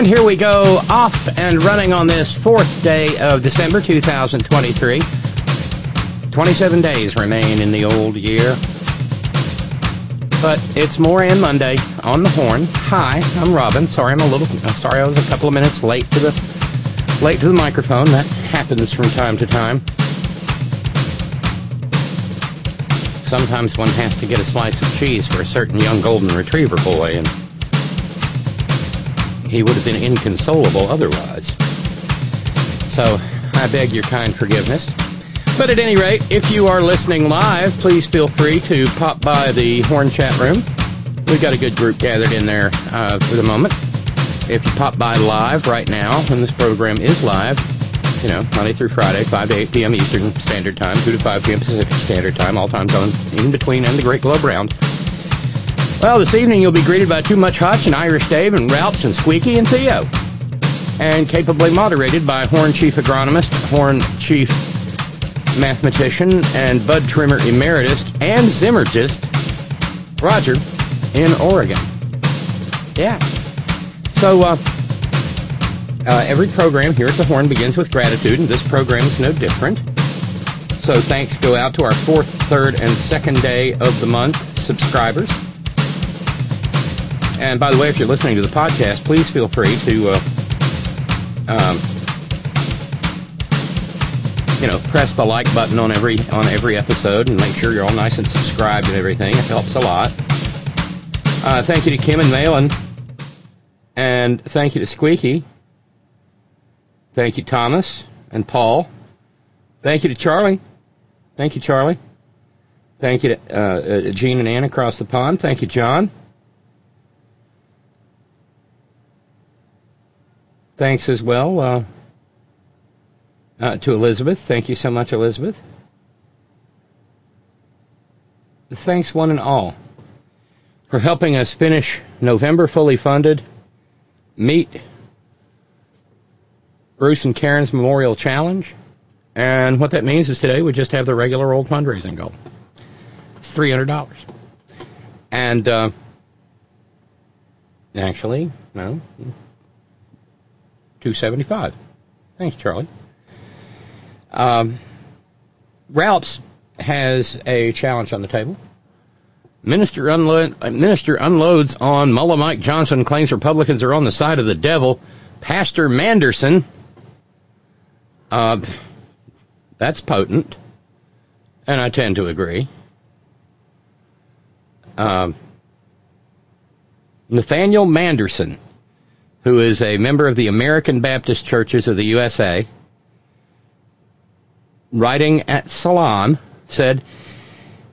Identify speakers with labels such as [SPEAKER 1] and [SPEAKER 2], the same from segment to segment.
[SPEAKER 1] And here we go, off and running on this fourth day of December 2023. 27 days remain in the old year. But it's Moran Monday on the horn. Hi, I'm Robyn. Sorry I'm a little sorry I was a couple of minutes late to the late to the microphone. That happens from time to time. Sometimes one has to get a slice of cheese for a certain young golden retriever boy and he would have been inconsolable otherwise. So I beg your kind forgiveness. But at any rate, if you are listening live, please feel free to pop by the Horn Chat Room. We've got a good group gathered in there uh, for the moment. If you pop by live right now, when this program is live, you know, Monday through Friday, 5 to 8 p.m. Eastern Standard Time, 2 to 5 p.m. Pacific Standard Time, all time zones in between and the Great Globe Round. Well, this evening you'll be greeted by Too Much Hutch and Irish Dave and Ralphs and Squeaky and Theo. And capably moderated by Horn Chief Agronomist, Horn Chief Mathematician, and Bud Trimmer Emeritus and Zymurgist, Roger, in Oregon. Yeah. So, uh, uh, every program here at the Horn begins with gratitude, and this program is no different. So thanks go out to our fourth, third, and second day of the month subscribers. And by the way, if you're listening to the podcast, please feel free to, uh, um, you know, press the like button on every on every episode and make sure you're all nice and subscribed and everything. It helps a lot. Uh, thank you to Kim and Malin, and thank you to Squeaky. Thank you, Thomas and Paul. Thank you to Charlie. Thank you, Charlie. Thank you to uh, uh, Gene and Ann across the pond. Thank you, John. Thanks as well uh, uh, to Elizabeth. Thank you so much, Elizabeth. Thanks, one and all, for helping us finish November fully funded. Meet Bruce and Karen's Memorial Challenge. And what that means is today we just have the regular old fundraising goal. It's $300. And uh, actually, no, 275. Thanks, Charlie. Um, Ralph's has a challenge on the table. Minister, minister unloads on Mullah Mike Johnson, claims Republicans are on the side of the devil. Pastor Manderson, uh, that's potent, and I tend to agree. Um, Nathaniel Manderson, who is a member of the American Baptist Churches of the USA, writing at Salon, said,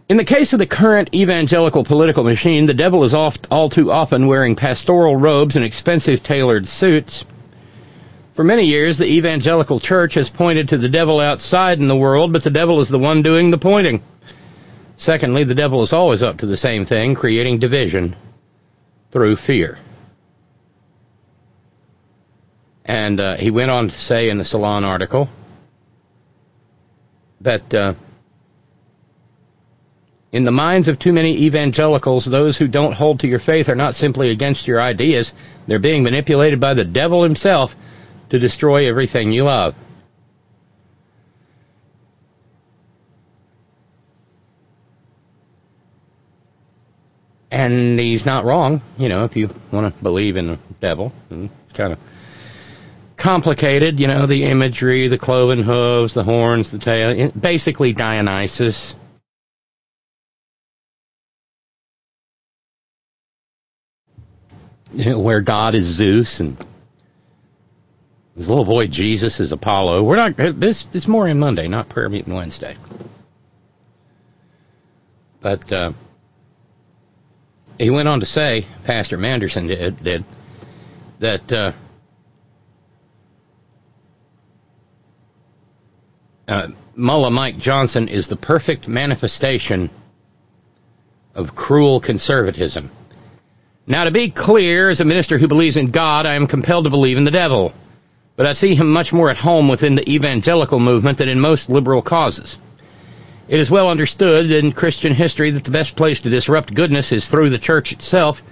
[SPEAKER 1] In the case of the current evangelical political machine, the devil is oft, all too often wearing pastoral robes and expensive tailored suits. For many years, the evangelical church has pointed to the devil outside in the world, but the devil is the one doing the pointing. Secondly, the devil is always up to the same thing, creating division through fear. And uh, he went on to say in the Salon article that uh, In the minds of too many evangelicals, those who don't hold to your faith are not simply against your ideas, they're being manipulated by the devil himself to destroy everything you love. And he's not wrong, you know, if you want to believe in the devil. Kind of complicated, you know, the imagery, the cloven hooves, the horns, the tail, basically Dionysus. Where God is Zeus and his little boy Jesus is Apollo. We're not, this is Moran Monday, not prayer meeting Wednesday. But, uh, he went on to say, Pastor Manderson did, did that uh, uh, Mullah Mike Johnson is the perfect manifestation of cruel conservatism. Now, to be clear, as a minister who believes in God, I am compelled to believe in the devil. But I see him much more at home within the evangelical movement than in most liberal causes. It is well understood in Christian history that the best place to disrupt goodness is through the church itself.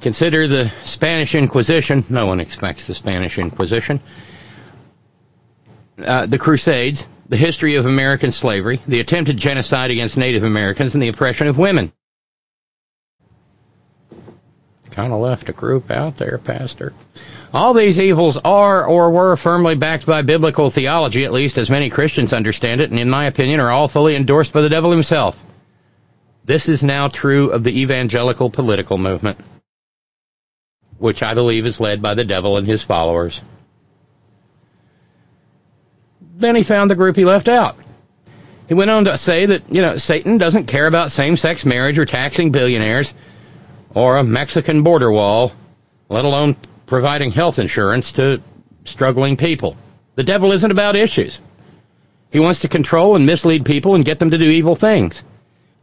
[SPEAKER 1] Consider the Spanish Inquisition. No one expects the Spanish Inquisition. Uh, the Crusades, the history of American slavery, the attempted genocide against Native Americans, and the oppression of women. Kind of left a group out there, Pastor. All these evils are or were firmly backed by biblical theology, at least as many Christians understand it, and in my opinion are all fully endorsed by the devil himself. This is now true of the evangelical political movement, which I believe is led by the devil and his followers. Then he found the group he left out. He went on to say that, you know, Satan doesn't care about same-sex marriage or taxing billionaires or a Mexican border wall, let alone providing health insurance to struggling people. The devil isn't about issues. He wants to control and mislead people and get them to do evil things.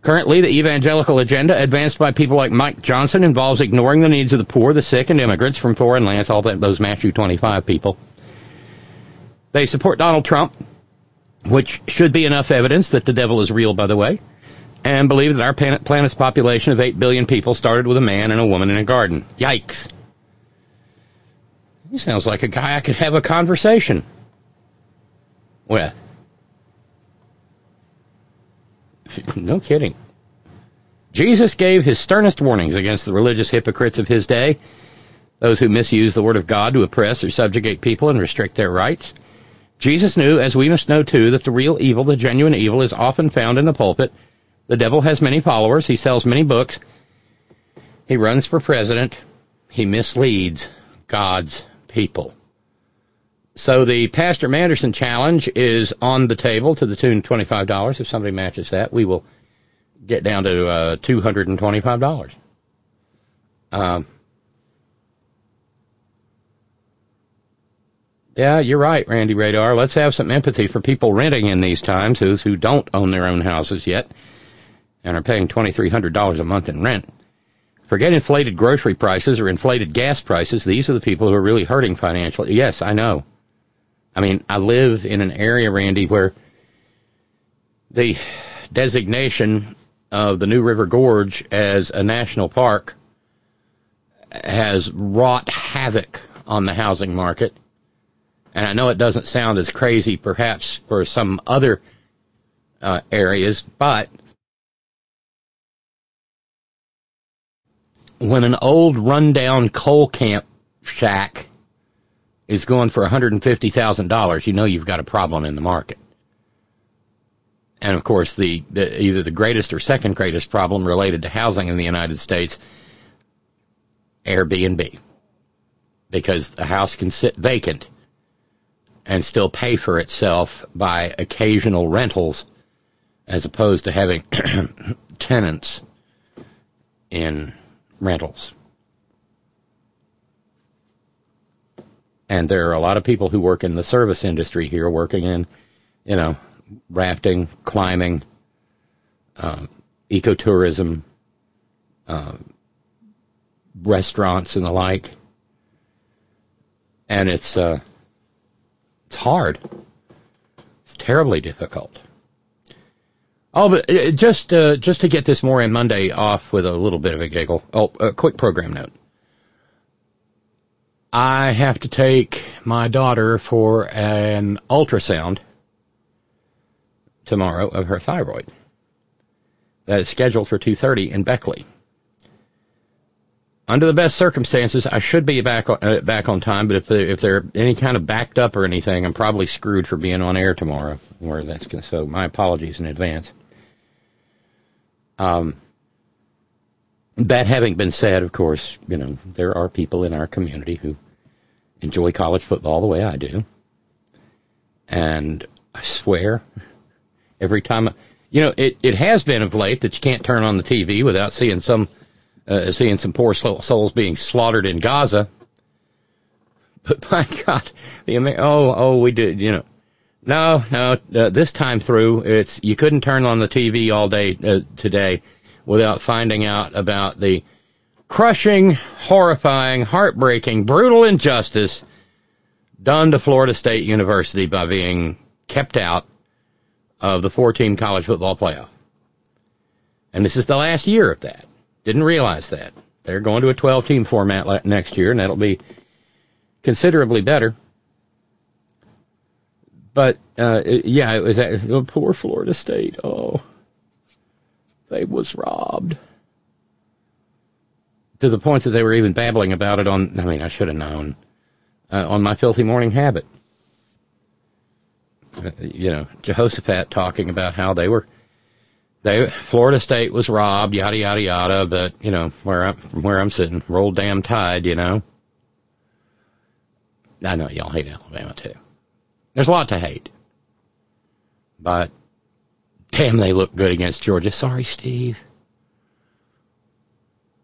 [SPEAKER 1] Currently, the evangelical agenda advanced by people like Mike Johnson involves ignoring the needs of the poor, the sick, and immigrants from foreign lands, all those Matthew 25 people. They support Donald Trump, which should be enough evidence that the devil is real, by the way, and believe that our planet's population of 8 billion people started with a man and a woman in a garden. Yikes. He sounds like a guy I could have a conversation with. No kidding. Jesus gave his sternest warnings against the religious hypocrites of his day, those who misuse the word of God to oppress or subjugate people and restrict their rights. Jesus knew, as we must know too, that the real evil, the genuine evil, is often found in the pulpit. The devil has many followers. He sells many books. He runs for president. He misleads God's people. So the Pastor Manderson challenge is on the table to the tune of $25. If somebody matches that, we will get down to uh, $225. Um, yeah, you're right, Randy Radar. Let's have some empathy for people renting in these times who, who don't own their own houses yet and are paying $2,300 a month in rent. Forget inflated grocery prices or inflated gas prices. These are the people who are really hurting financially. Yes, I know. I mean, I live in an area, Randy, where the designation of the New River Gorge as a national park has wrought havoc on the housing market. And I know it doesn't sound as crazy perhaps for some other uh, areas, but when an old rundown coal camp shack is going for $150,000, you know you've got a problem in the market. And of course, the, the, either the greatest or second greatest problem related to housing in the United States, Airbnb, because the house can sit vacant and still pay for itself by occasional rentals, as opposed to having tenants in rentals. And there are a lot of people who work in the service industry here, working in, you know, rafting, climbing, um, ecotourism, um, restaurants, and the like. And it's uh, it's hard. It's terribly difficult. Oh, but uh, just uh, just to get this Moran Monday off with a little bit of a giggle. Oh, a quick program note. I have to take my daughter for an ultrasound tomorrow of her thyroid. That is scheduled for 2:30 in Beckley. Under the best circumstances, I should be back on, uh, back on time. But if they're, if they're any kind of backed up or anything, I'm probably screwed for being on air tomorrow. Where that's gonna, so my apologies in advance. Um, that having been said, of course, you know there are people in our community who enjoy college football the way I do, and I swear, every time, you know, it it has been of late that you can't turn on the TV without seeing some uh, seeing some poor souls being slaughtered in Gaza. But my God, the oh oh we did you know. No, no. Uh, this time through, it's you couldn't turn on the TV all day uh, today without finding out about the crushing, horrifying, heartbreaking, brutal injustice done to Florida State University by being kept out of the four-team college football playoff. And this is the last year of that. Didn't realize that. They're going to a 12-team format next year, and that'll be considerably better. But uh, yeah, it was oh, poor Florida State. Oh, they was robbed to the point that they were even babbling about it on. I mean, I should have known uh, on my filthy morning habit. Uh, you know, Jehoshaphat talking about how they were. They Florida State was robbed, yada yada yada. But you know, where I'm from where I'm sitting, roll damn tide. You know. I know y'all hate Alabama too. There's a lot to hate, but damn, they look good against Georgia. Sorry, Steve.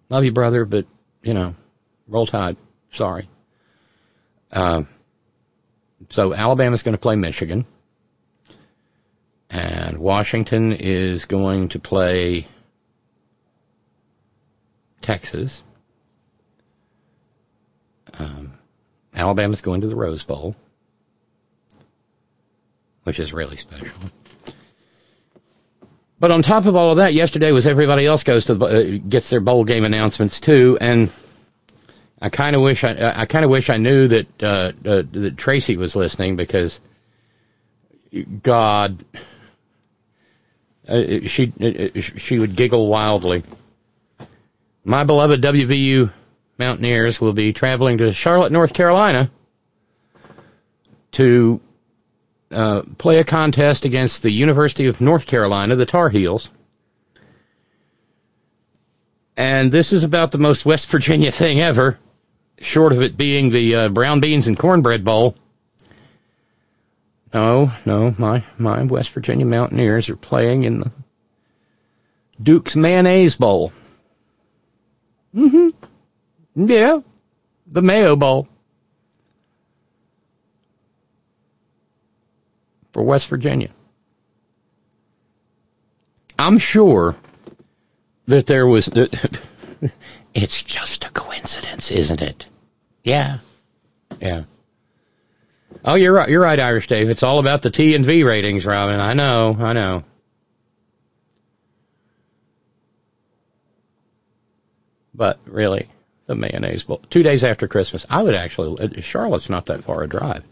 [SPEAKER 1] Love you, brother, but, you know, roll tide. Sorry. Uh, so Alabama's going to play Michigan. And Washington is going to play Texas. Um, Alabama's going to the Rose Bowl, which is really special. But on top of all of that, yesterday was everybody else goes to the, uh, gets their bowl game announcements too, and I kind of wish I I kind of wish I knew that uh, uh, that Tracy was listening because God, uh, she uh, she would giggle wildly. My beloved WVU Mountaineers will be traveling to Charlotte, North Carolina, to uh, play a contest against the University of North Carolina, the Tar Heels. And this is about the most West Virginia thing ever, short of it being the uh, brown beans and cornbread bowl. No, no, my my West Virginia Mountaineers are playing in the Duke's Mayonnaise Bowl. Mm-hmm. Yeah, the Mayo Bowl. for West Virginia. I'm sure that there was. it's just a coincidence, isn't it? Yeah, yeah. Oh, you're right. You're right, Irish Dave. It's all about the T and V ratings, Robyn. I know. I know. But really, the mayonnaise bowl. Two days after Christmas, I would actually. Charlotte's not that far a drive.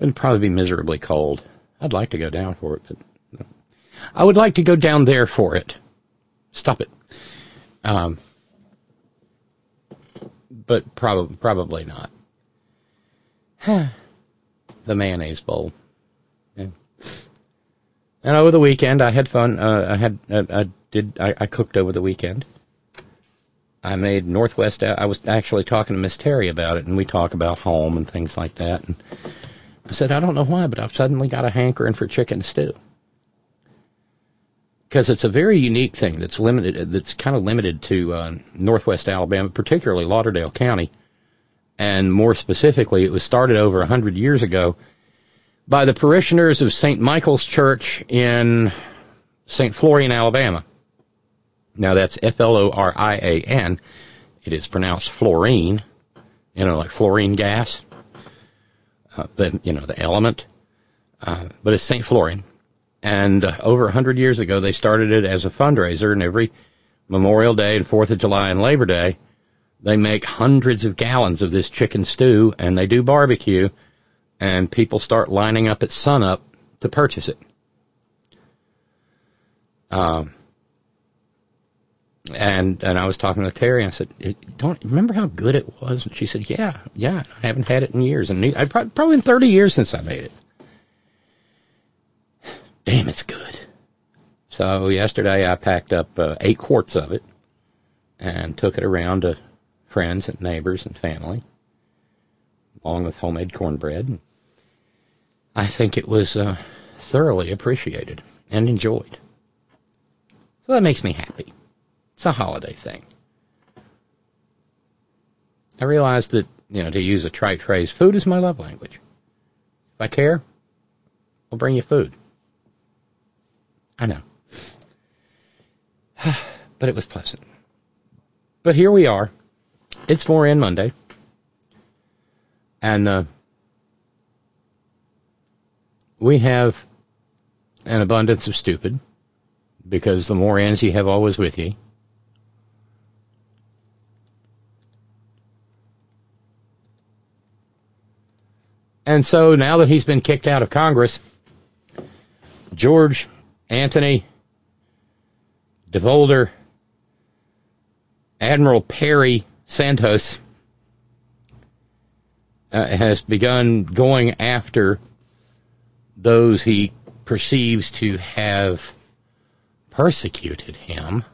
[SPEAKER 1] It'd probably be miserably cold. I'd like to go down for it, but I would like to go down there for it. Stop it. Um, but probably probably not. the mayonnaise bowl. Yeah. And over the weekend, I had fun. Uh, I had uh, I did I, I cooked over the weekend. I made Northwest. I was actually talking to Miss Terry about it, and we talk about home and things like that. And I said, I don't know why, but I've suddenly got a hankering for chicken stew. Because it's a very unique thing that's limited, that's kind of limited to uh, northwest Alabama, particularly Lauderdale County. And more specifically, it was started over hundred years ago by the parishioners of St. Michael's Church in St. Florian, Alabama. Now that's F-L-O-R-I-A-N. It is pronounced fluorine, you know, like fluorine gas uh, the you know the element, uh, but it's Saint Florian, And uh, over hundred years ago, they started it as a fundraiser, and every Memorial Day and Fourth of July and Labor Day, they make hundreds of gallons of this chicken stew, and they do barbecue, and people start lining up at sunup to purchase it. Um, and and I was talking to Terry. And I said, "Don't remember how good it was?" And she said, "Yeah, yeah. I haven't had it in years, and I probably in 30 years since I made it. Damn, it's good." So yesterday I packed up uh, eight quarts of it and took it around to friends and neighbors and family, along with homemade cornbread. I think it was uh, thoroughly appreciated and enjoyed. So that makes me happy. It's a holiday thing. I realized that, you know, to use a trite phrase, food is my love language. If I care, I'll bring you food. I know. but it was pleasant. But here we are. It's 4N Monday. And uh, we have an abundance of stupid because the more ends you have always with you, And so now that he's been kicked out of Congress, George Anthony DeVolder, Admiral Perry Santos uh, has begun going after those he perceives to have persecuted him.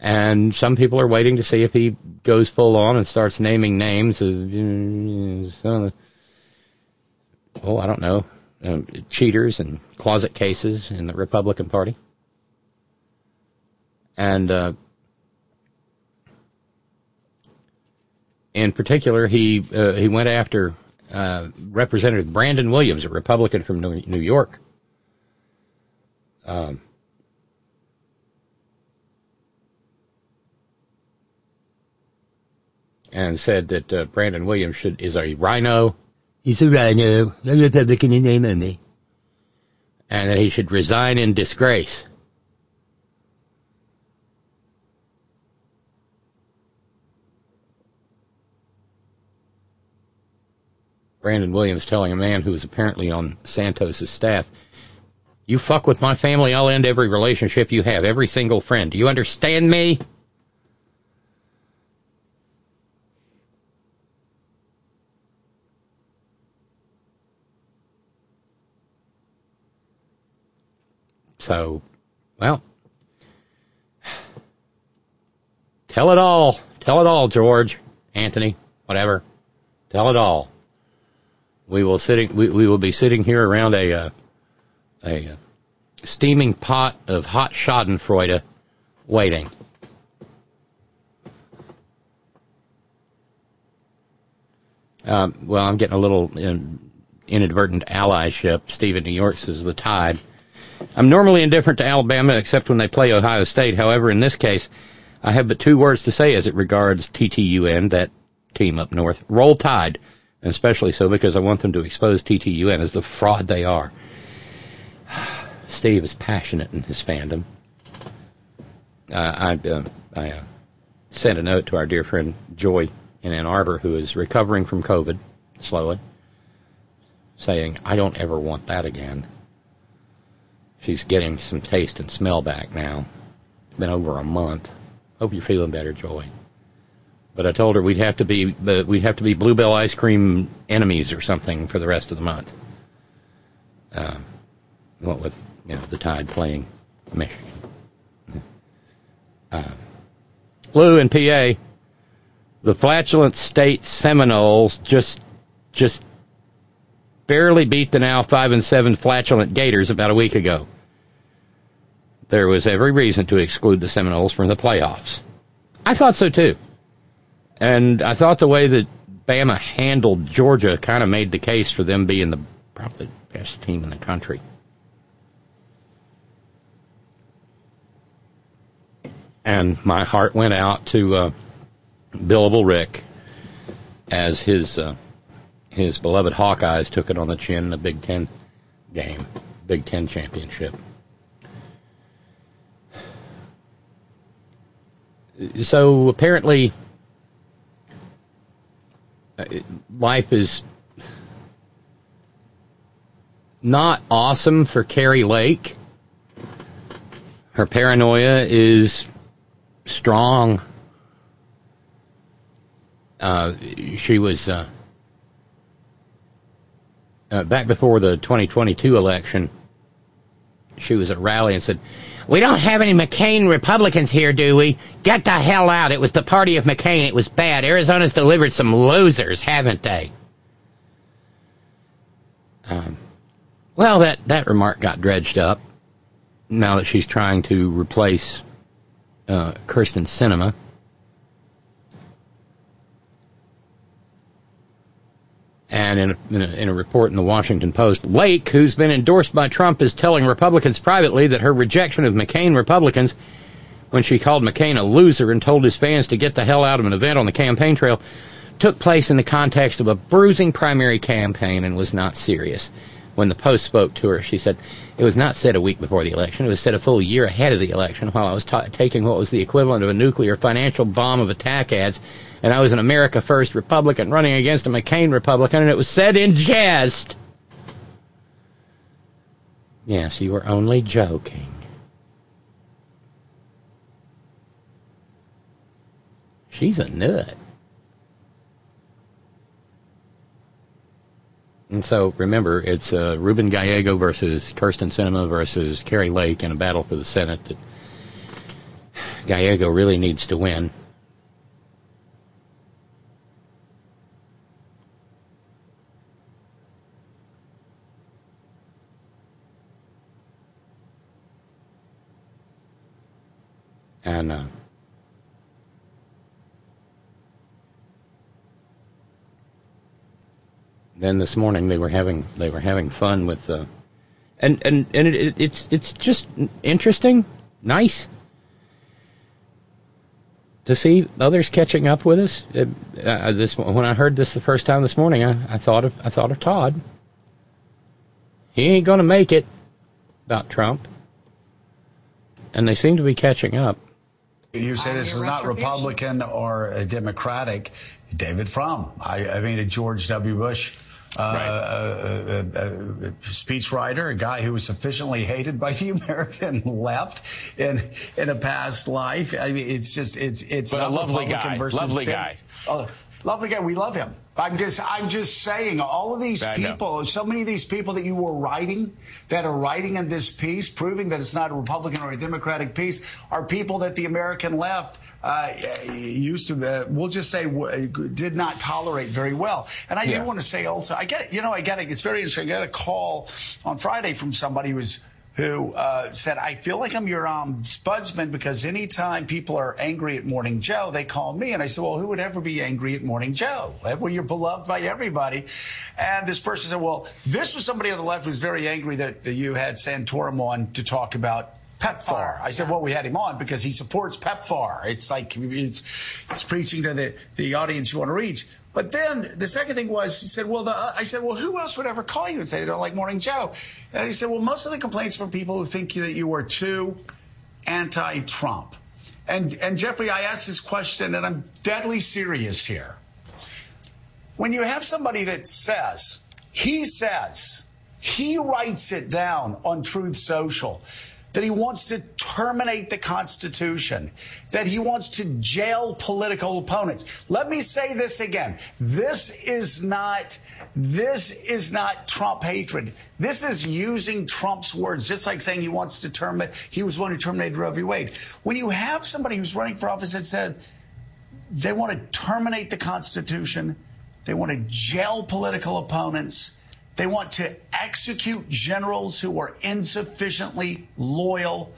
[SPEAKER 1] And some people are waiting to see if he goes full on and starts naming names of, oh, I don't know, um, cheaters and closet cases in the Republican Party. And uh, in particular, he uh, he went after uh, Representative Brandon Williams, a Republican from New York. Um, and said that uh, Brandon Williams should is a rhino.
[SPEAKER 2] He's a rhino, a Republican in name only.
[SPEAKER 1] And that he should resign in disgrace. Brandon Williams telling a man who was apparently on Santos's staff, "You fuck with my family, I'll end every relationship you have, every single friend. Do you understand me?" So, well, tell it all. Tell it all, George, Anthony, whatever. Tell it all. We will sitting. We, we will be sitting here around a uh, a uh, steaming pot of hot Schadenfreude, waiting. Um, well, I'm getting a little in, inadvertent allyship. Steve in New York says the Tide. I'm normally indifferent to Alabama except when they play Ohio State. However, in this case, I have but two words to say as it regards TTUN, that team up north. Roll Tide, especially so because I want them to expose TTUN as the fraud they are. Steve is passionate in his fandom. Uh, I, uh, I uh, sent a note to our dear friend Joy in Ann Arbor, who is recovering from COVID slowly, saying, I don't ever want that again. She's getting some taste and smell back now. It's been over a month. Hope you're feeling better, Joy. But I told her we'd have to be we'd have to be Bluebell ice cream enemies or something for the rest of the month. Uh, what with you know the Tide playing Michigan. Uh, Lou in PA, the flatulent state Seminoles just just barely beat the now five and seven flatulent Gators about a week ago. There was every reason to exclude the Seminoles from the playoffs. I thought so too. And I thought the way that Bama handled Georgia kind of made the case for them being the probably best team in the country. And my heart went out to uh, Billable Rick as his uh, his beloved Hawkeyes took it on the chin in a Big Ten game, Big Ten championship. So apparently, life is not awesome for Kari Lake. Her paranoia is strong. Uh, she was uh, uh, back before the 2022 election. She was at a rally and said, "We don't have any McCain Republicans here, do we? Get the hell out! It was the party of McCain. It was bad. Arizona's delivered some losers, haven't they?" Um, well, that that remark got dredged up now that she's trying to replace uh, Kyrsten Sinema. And in a, in, a, in a report in the Washington Post, Lake, who's been endorsed by Trump, is telling Republicans privately that her rejection of McCain Republicans, when she called McCain a loser and told his fans to get the hell out of an event on the campaign trail, took place in the context of a bruising primary campaign and was not serious when the Post spoke to her, she said, It was not said a week before the election. It was said a full year ahead of the election while I was ta- taking what was the equivalent of a nuclear financial bomb of attack ads, and I was an America First Republican running against a McCain Republican, and it was said in jest. Yes, you were only joking. She's a nut. And so remember, it's uh, Ruben Gallego versus Kyrsten Sinema versus Kari Lake in a battle for the Senate that Gallego really needs to win. Uh, then this morning they were having they were having fun with uh, and and and it, it's it's just interesting, nice to see others catching up with us. It, uh, this when I heard this the first time this morning, I, I thought of I thought of Todd. He ain't gonna make it about Trump, and they seem to be catching up.
[SPEAKER 3] You say this is not Republican or Democratic. David Frum. I, I mean, a George W. Bush uh, right. a, a, a, speechwriter, a guy who was sufficiently hated by the American left in in a past life. I mean, it's just it's it's
[SPEAKER 4] but a lovely guy, lovely guy.
[SPEAKER 3] Oh, lovely guy. We love him. I'm just, I'm just saying, all of these people, so many of these people that you were writing, that are writing in this piece, proving that it's not a Republican or a Democratic piece, are people that the American left uh, used to, uh, we'll just say, did not tolerate very well. And I yeah. do want to say also, I get, you know, I get it. It's very interesting. I got a call on Friday from somebody who was who uh, said, I feel like I'm your um, spudsman because anytime people are angry at Morning Joe, they call me. And I said, Well, who would ever be angry at Morning Joe? Well, you're beloved by everybody. And this person said, Well, this was somebody on the left who was very angry that you had Santorum on to talk about PEPFAR. I said, well, we had him on because he supports PEPFAR. It's like it's it's preaching to the the audience you want to reach. But then the second thing was, he said, well, the, uh, I said, well, who else would ever call you and say they don't like Morning Joe? And he said, well, most of the complaints from people who think that you are too anti-Trump. And and Jeffrey, I asked this question, and I'm deadly serious here. When you have somebody that says, he says, he writes it down on Truth Social that he wants to terminate the Constitution, that he wants to jail political opponents. Let me say this again. This is not, this is not Trump hatred. This is using Trump's words, just like saying he wants to terminate, he was one who terminated Roe v. Wade. When you have somebody who's running for office that said they want to terminate the Constitution, they want to jail political opponents, they want to execute generals who are insufficiently loyal.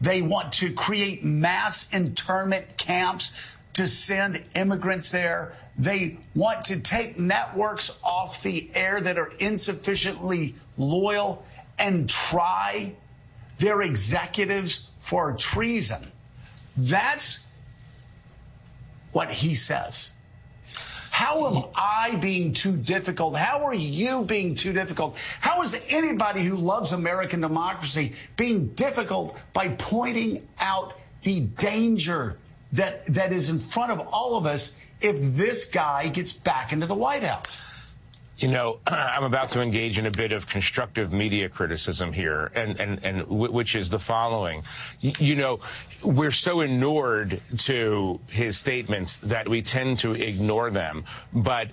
[SPEAKER 3] They want to create mass internment camps to send immigrants there. They want to take networks off the air that are insufficiently loyal and try their executives for treason. That's what he says. How am I being too difficult? How are you being too difficult? How is anybody who loves American democracy being difficult by pointing out the danger that that is in front of all of us if this guy gets back into the White House?
[SPEAKER 4] You know, I'm about to engage in a bit of constructive media criticism here, and, and, and which is the following. You know, we're so inured to his statements that we tend to ignore them. But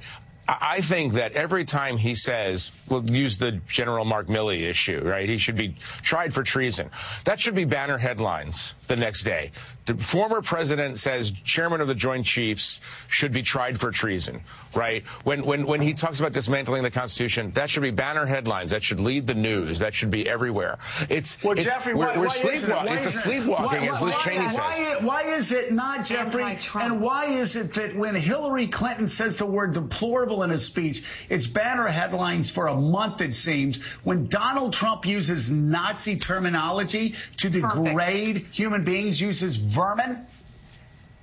[SPEAKER 4] I think that every time he says, we'll use the General Mark Milley issue, right? He should be tried for treason. That should be banner headlines the next day. The former president says chairman of the Joint Chiefs should be tried for treason, right? When, when, when he talks about dismantling the Constitution, that should be banner headlines. That should lead the news. That should be everywhere. It's,
[SPEAKER 3] well,
[SPEAKER 4] it's,
[SPEAKER 3] Jeffrey,
[SPEAKER 4] we're,
[SPEAKER 3] why,
[SPEAKER 4] we're
[SPEAKER 3] why
[SPEAKER 4] sleepwalking.
[SPEAKER 3] It?
[SPEAKER 4] It's a sleepwalking, as Liz Cheney says.
[SPEAKER 3] Why, why is it not, Jeffrey? And why is it that when Hillary Clinton says the word deplorable in a speech, it's banner headlines for a month, it seems. When Donald Trump uses Nazi terminology to degrade Perfect. human beings, uses vermin,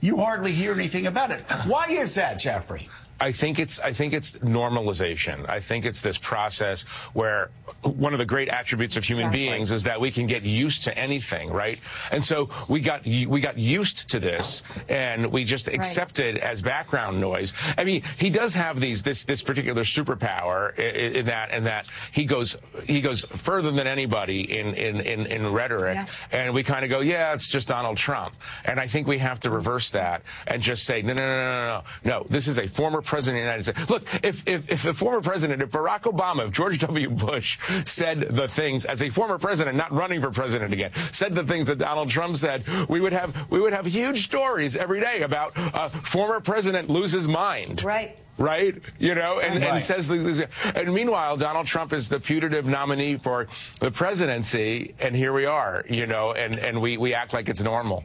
[SPEAKER 3] you hardly hear anything about it. Why is that, Jeffrey?
[SPEAKER 4] I think it's I think it's normalization. I think it's this process where one of the great attributes of human exactly. beings is that we can get used to anything, right? And so we got we got used to this, and we just accepted right. as background noise. I mean, he does have these this this particular superpower in, in that and that he goes he goes further than anybody in in in, in rhetoric, yeah. and we kind of go, yeah, it's just Donald Trump, and I think we have to reverse that and just say, no, no, no, no, no, no, this is a former president of the United States. Look, if, if, if a former president, if Barack Obama, if George W. Bush said the things as a former president, not running for president again, said the things that Donald Trump said, we would have we would have huge stories every day about a former president loses mind.
[SPEAKER 5] Right
[SPEAKER 4] right? You know, and, right. and says things. And meanwhile, Donald Trump is the putative nominee for the presidency, and here we are, you know, and, and we, we act like it's normal.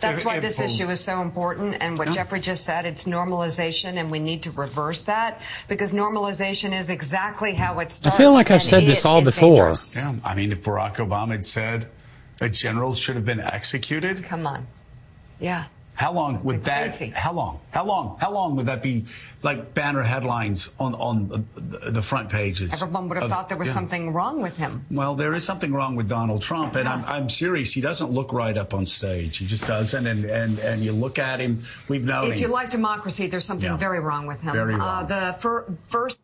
[SPEAKER 5] That's why this issue is so important. And what Jeffrey just said, it's normalization, and we need to reverse that because normalization is exactly how it starts.
[SPEAKER 1] I feel like I've said this all before. Dangerous.
[SPEAKER 3] Yeah, I mean, if Barack Obama had said that generals should have been executed,
[SPEAKER 5] come on, yeah.
[SPEAKER 3] How long would that? How long? How long? How long would that be? Like banner headlines on on the, the front pages.
[SPEAKER 5] Everyone would have of, thought there was yeah. something wrong with him.
[SPEAKER 3] Well, there is something wrong with Donald Trump, and yeah. I'm, I'm serious. He doesn't look right up on stage. He just doesn't. And and and you look at him. We've known.
[SPEAKER 5] If
[SPEAKER 3] him.
[SPEAKER 5] you like democracy, there's something yeah. very wrong with him.
[SPEAKER 3] Very uh, wrong.
[SPEAKER 5] Uh, the fir- first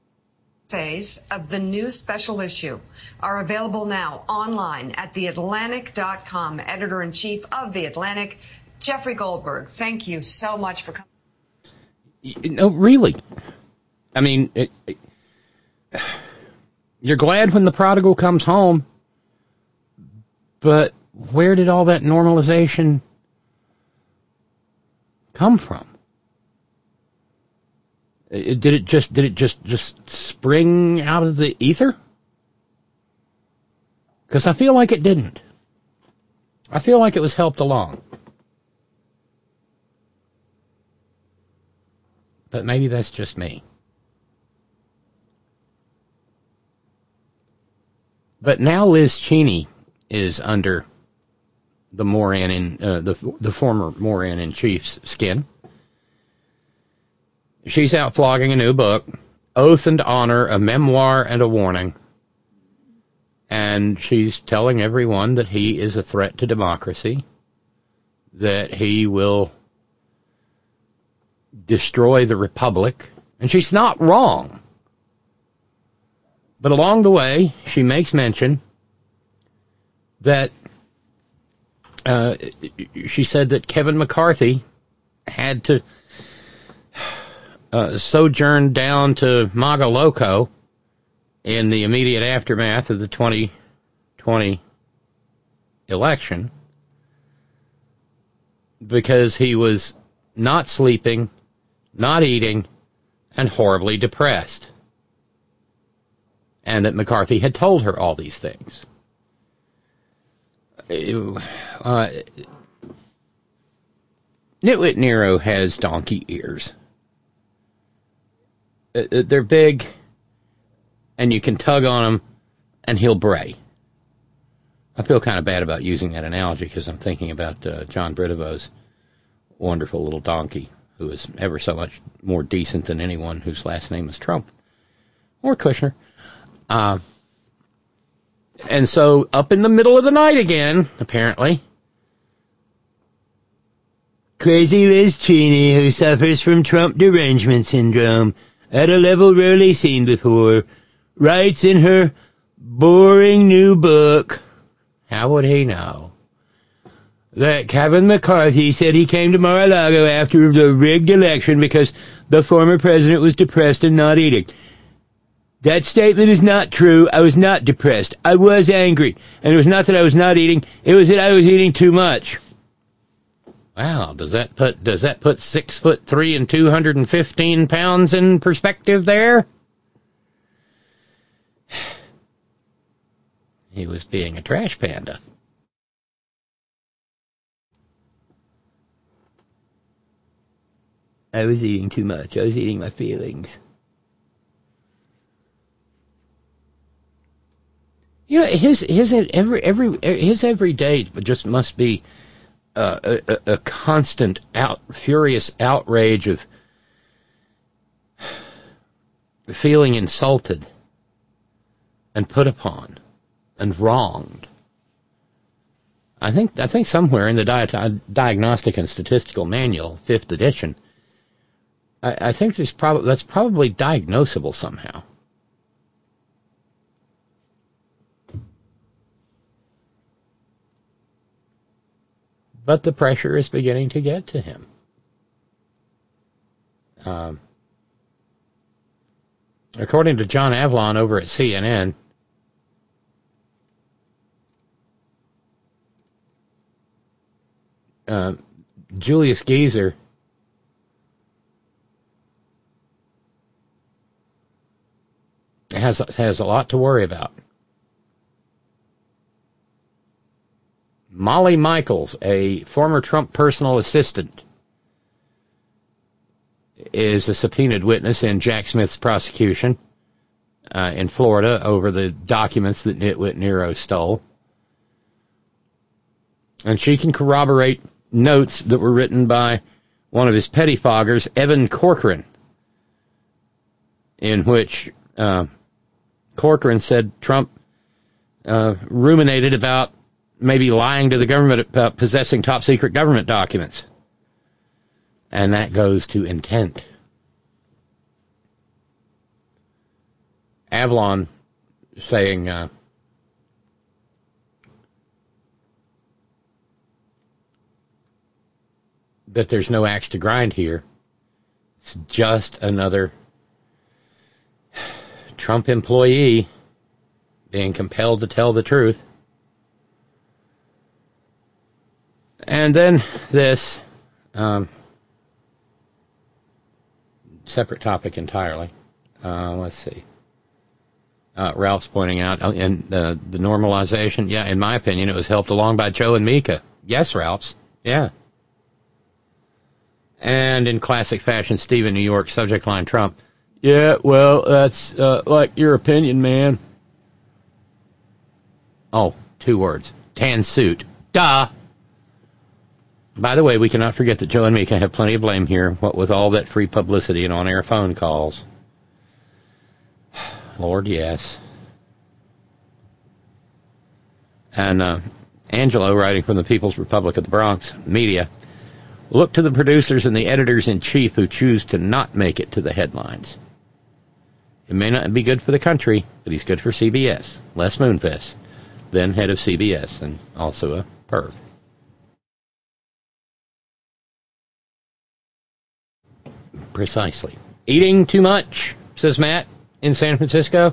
[SPEAKER 5] essays of the new special issue are available now online at theatlantic.com. Editor in chief of The Atlantic, Jeffrey Goldberg, thank you so much for coming.
[SPEAKER 1] No, really. I mean, it, it, you're glad when the prodigal comes home, but where did all that normalization come from? Did it just did it just just spring out of the ether? Because I feel like it didn't. I feel like it was helped along. But maybe that's just me. But now Liz Cheney is under the Moran uh, the the former Moran in Chief's skin. She's out flogging a new book, Oath and Honor, a memoir and a warning. And she's telling everyone that he is a threat to democracy, that he will destroy the republic, and she's not wrong. But along the way, she makes mention that uh, she said that Kevin McCarthy had to uh, sojourn down to Mar-a-Lago in the immediate aftermath of the 2020 election because he was not sleeping not eating, and horribly depressed. And that McCarthy had told her all these things. Uh, Nitwit Nero has donkey ears. Uh, uh, they're big, and you can tug on them, and he'll bray. I feel kind of bad about using that analogy because I'm thinking about uh, John Bridavo's wonderful little donkey who is ever so much more decent than anyone whose last name is Trump or Kushner. Uh, and so up in the middle of the night again, apparently.
[SPEAKER 2] Crazy Liz Cheney, who suffers from Trump derangement syndrome at a level rarely seen before, writes in her boring new book,
[SPEAKER 1] How would he know?
[SPEAKER 2] That Kevin McCarthy said he came to Mar-a-Lago after the rigged election because the former president was depressed and not eating. That statement is not true. I was not depressed. I was angry. And it was not that I was not eating, it was that I was eating too much.
[SPEAKER 1] Wow, does that put does that put six foot three and two hundred and fifteen pounds in perspective there? He was being a trash panda.
[SPEAKER 2] I was eating too much. I was eating my feelings.
[SPEAKER 1] Yeah, his his every every his every day just must be uh, a, a, constant out furious outrage of feeling insulted and put upon and wronged. I think I think somewhere in the Di- Diagnostic and Statistical Manual, fifth edition, I, I think there's probably that's probably diagnosable somehow. But the pressure is beginning to get to him. Um, according to John Avlon over at CNN, uh, Julius Geezer has has a lot to worry about. Molly Michaels, a former Trump personal assistant, is a subpoenaed witness in Jack Smith's prosecution uh, in Florida over the documents that Nitwit Nero stole. And she can corroborate notes that were written by one of his pettifoggers, Evan Corcoran, in which uh, Corcoran said Trump uh, ruminated about maybe lying to the government about possessing top secret government documents. And that goes to intent. Avlon saying, uh, that there's no axe to grind here. It's just another Trump employee being compelled to tell the truth. And then this, um, separate topic entirely. Uh, let's see. Uh, Ralph's pointing out uh, in the the normalization. Yeah, in my opinion, it was helped along by Joe and Mika. Yes, Ralph's. Yeah. And in classic fashion, Stephen New York subject line Trump. Yeah, well, that's uh, like your opinion, man. Oh, two words. Tan suit. Duh. By the way, we cannot forget that Joe and Mika have plenty of blame here, what with all that free publicity and on-air phone calls. Lord, yes. And uh, Angelo, writing from the People's Republic of the Bronx media, look to the producers and the editors in chief who choose to not make it to the headlines. It may not be good for the country, but he's good for CBS. Les Moonves, then head of CBS and also a perv. Precisely. Eating too much, says Matt in San Francisco.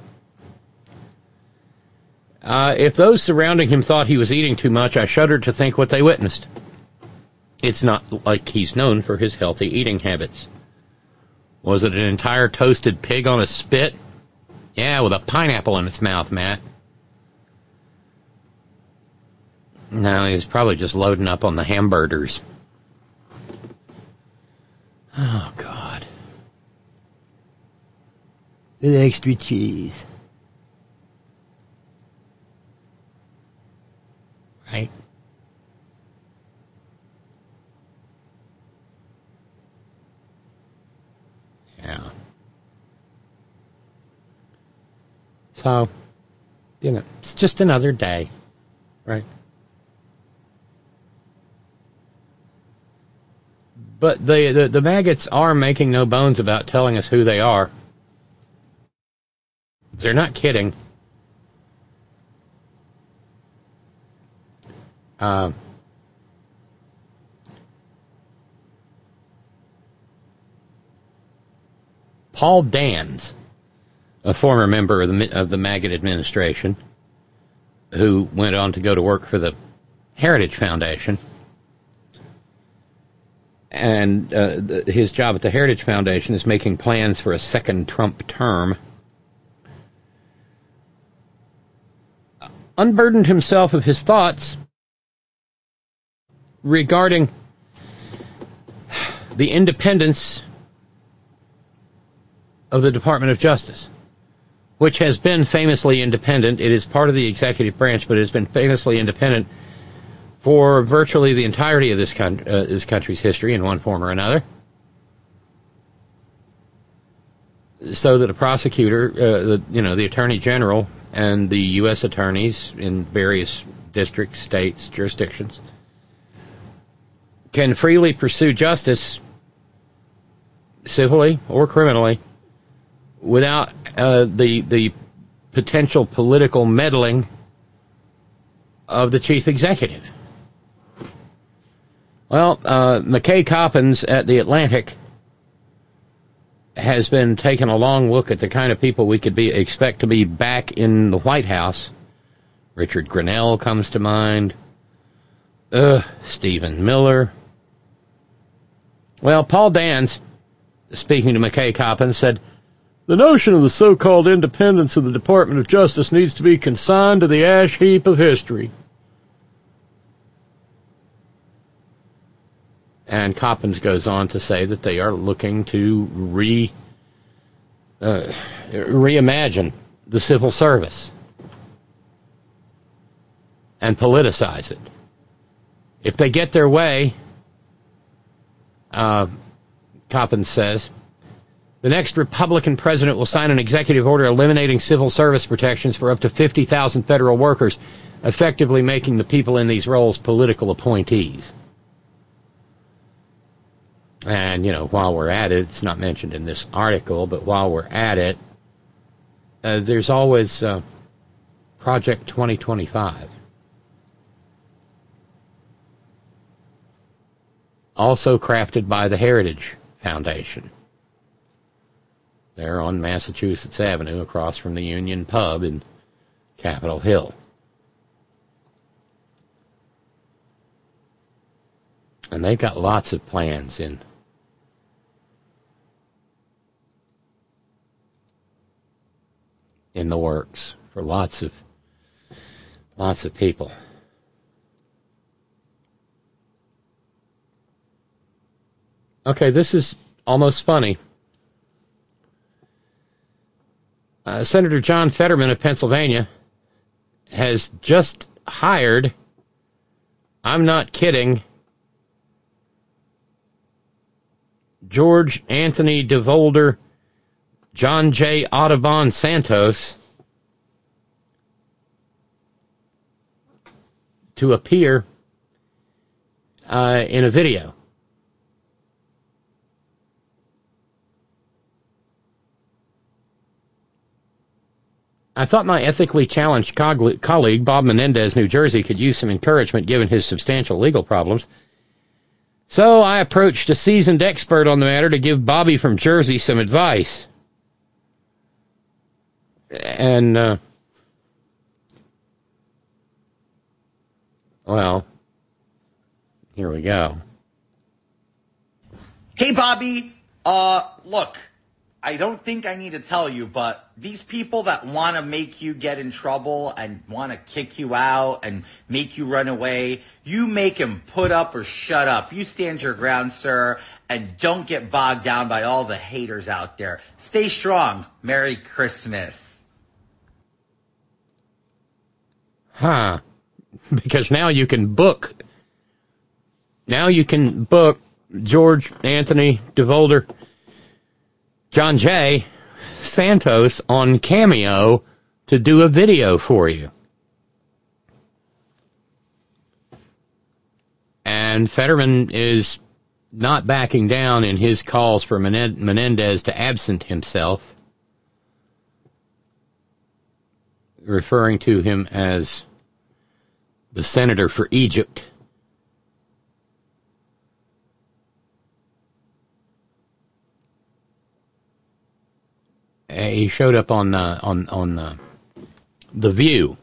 [SPEAKER 1] Uh, if those surrounding him thought he was eating too much, I shudder to think what they witnessed. It's not like he's known for his healthy eating habits. Was it an entire toasted pig on a spit? Yeah, with a pineapple in its mouth, Matt. No, he was probably just loading up on the hamburgers. Oh, God.
[SPEAKER 2] With extra cheese.
[SPEAKER 1] Right. Yeah. So, you know, it's just another day, right? But the, the, the maggots are making no bones about telling us who they are. They're not kidding. Uh, Paul Dans, a former member of the of the Maggot administration, who went on to go to work for the Heritage Foundation, and uh, the, his job at the Heritage Foundation is making plans for a second Trump term. Unburdened himself of his thoughts regarding the independence of the Department of Justice, which has been famously independent. It is part of the executive branch, but it has been famously independent for virtually the entirety of this, uh, this country's history in one form or another. So that a prosecutor, uh, the, you know, the attorney general and the U.S. attorneys in various districts, states, jurisdictions can freely pursue justice civilly or criminally without uh, the the potential political meddling of the chief executive. Well, uh, McKay Coppins at the Atlantic has been taking a long look at the kind of people we could be expect to be back in the White House. Richard Grenell comes to mind. Uh, Stephen Miller. Well, Paul Dans, speaking to McKay Coppins, said, The notion of the so-called independence of the Department of Justice needs to be consigned to the ash heap of history. And Coppins goes on to say that they are looking to re uh, reimagine the civil service and politicize it. If they get their way, uh, Coppins says, the next Republican president will sign an executive order eliminating civil service protections for up to 50,000 federal workers, effectively making the people in these roles political appointees. And, you know, while we're at it, it's not mentioned in this article, but while we're at it, uh, there's always uh, Project 2025. Also crafted by the Heritage Foundation. There on Massachusetts Avenue across from the Union Pub in Capitol Hill. And they've got lots of plans in in the works for lots of lots of people. Okay, this is almost funny. Uh, Senator John Fetterman of Pennsylvania has just hired, I'm not kidding, George Anthony DeVolder, John J. Audubon Santos to appear uh, in a video. I thought my ethically challenged colleague, Bob Menendez, New Jersey, could use some encouragement given his substantial legal problems. So I approached a seasoned expert on the matter to give Bobby from Jersey some advice. And, uh, well, here we go.
[SPEAKER 6] Hey, Bobby. Uh, look, I don't think I need to tell you, but these people that want to make you get in trouble and want to kick you out and make you run away, you make them put up or shut up. You stand your ground, sir, and don't get bogged down by all the haters out there. Stay strong. Merry Christmas.
[SPEAKER 1] Huh. Because now you can book. Now you can book George Anthony DeVolder John J. Santos on Cameo to do a video for you. And Fetterman is not backing down in his calls for Menendez to absent himself, referring to him as the senator for Egypt. He showed up on uh, on on uh, the View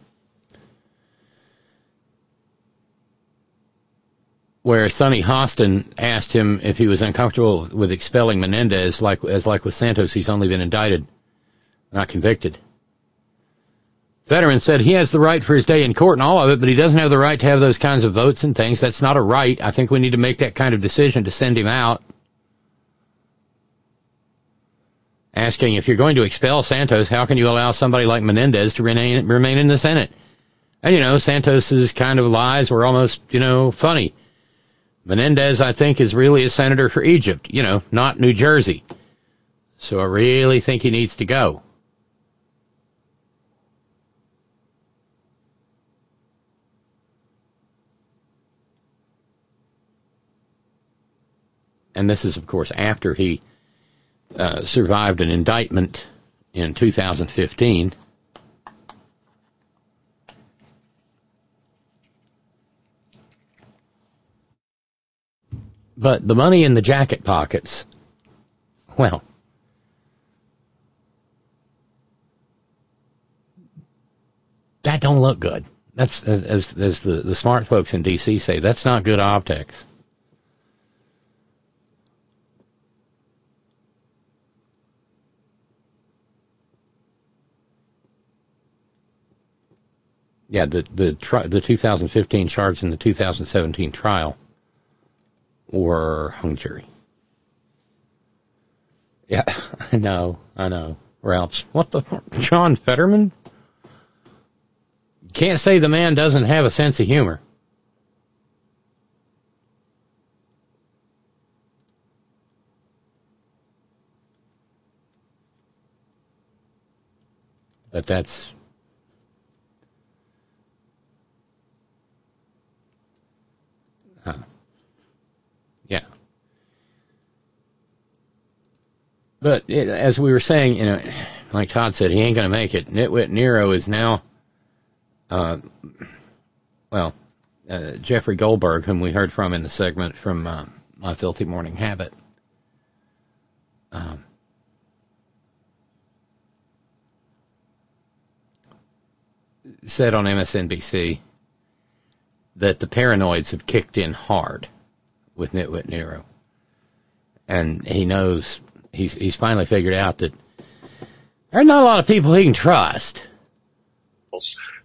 [SPEAKER 1] where Sunny Hostin asked him if he was uncomfortable with expelling Menendez, like as like with Santos, he's only been indicted, not convicted. Fetterman said he has the right for his day in court and all of it, but he doesn't have the right to have those kinds of votes and things. That's not a right. I think we need to make that kind of decision to send him out. Asking if you're going to expel Santos, how can you allow somebody like Menendez to remain, remain in the Senate? And you know, Santos's kind of lies were almost, you know, funny. Menendez, I think, is really a senator for Egypt, you know, not New Jersey. So I really think he needs to go. And this is, of course, after he uh, survived an indictment in 2015 But the money in the jacket pockets, well, that don't look good. That's as as the the smart folks in D.C. say. That's not good optics. Yeah, the the tri- the 2015 charge and the 2017 trial were hung jury. Yeah, I know, I know. Ralph's, what the? John Fetterman? Can't say the man doesn't have a sense of humor. But that's huh. Yeah. But it, as we were saying, you know, like Todd said, he ain't going to make it. Nitwit Nero is now, uh, well, uh, Jeffrey Goldberg, whom we heard from in the segment from uh, My Filthy Morning Habit. Um, said on MSNBC that the paranoids have kicked in hard with Nitwit Nero. And he knows, he's, he's finally figured out that there's not a lot of people he can trust.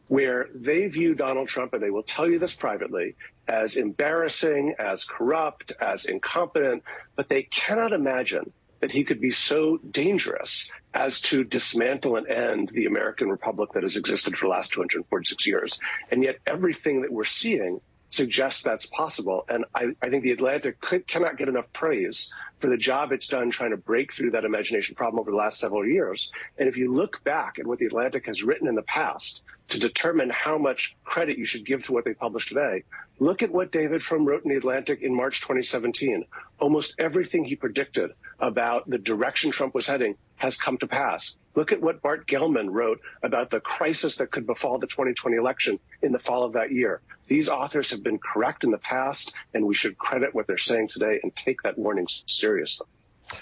[SPEAKER 7] Where they view Donald Trump, and they will tell you this privately, as embarrassing, as corrupt, as incompetent, but they cannot imagine that he could be so dangerous as to dismantle and end the American Republic that has existed for the last 246 years. And yet everything that we're seeing suggests that's possible. And I, I think the Atlantic could, cannot get enough praise for the job it's done trying to break through that imagination problem over the last several years. And if you look back at what the Atlantic has written in the past to determine how much credit you should give to what they publish today, look at what David Frum wrote in the Atlantic in March 2017. Almost everything he predicted about the direction Trump was heading has come to pass. Look at what Bart Gellman wrote about the crisis that could befall the 2020 election in the fall of that year. These authors have been correct in the past, and we should credit what they're saying today and take that warning seriously.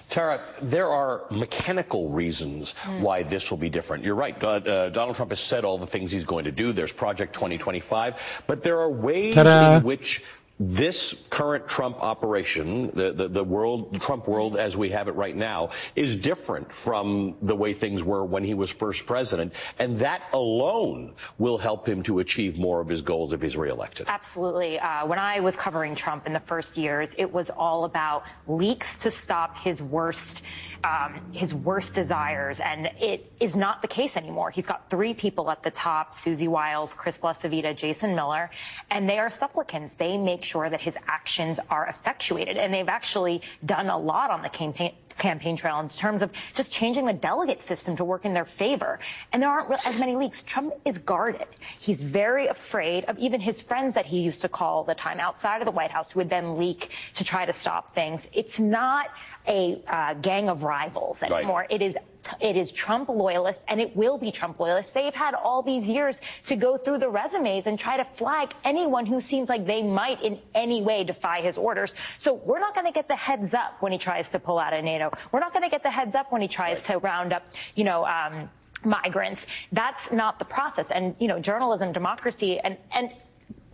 [SPEAKER 8] Tara, there are mechanical reasons mm. why this will be different. You're right. Uh, Donald Trump has said all the things he's going to do. There's Project 2025. But there are ways Ta-da. in which this current Trump operation, the, the, the, world, Trump world as we have it right now, is different from the way things were when he was first president. And that alone will help him to achieve more of his goals if he's reelected.
[SPEAKER 9] Absolutely. Uh, when I was covering Trump in the first years, it was all about leaks to stop his worst, um, his worst desires. And it is not the case anymore. He's got three people at the top, Susie Wiles, Chris LaCivita, Jason Miller, and they are supplicants. They make sure that his actions are effectuated. And they've actually done a lot on the campaign campaign trail in terms of just changing the delegate system to work in their favor. And there aren't as many leaks. Trump is guarded. He's very afraid of even his friends that he used to call the time outside of the White House who would then leak to try to stop things. It's not a uh, gang of rivals anymore. Right. It is it is Trump loyalists and it will be Trump loyalists. They've had all these years to go through the resumes and try to flag anyone who seems like they might in any way defy his orders. So we're not going to get the heads up when he tries to pull out of NATO. We're not going to get the heads up when he tries right. to round up, you know, um, migrants. That's not the process. And, you know, journalism, democracy, and, and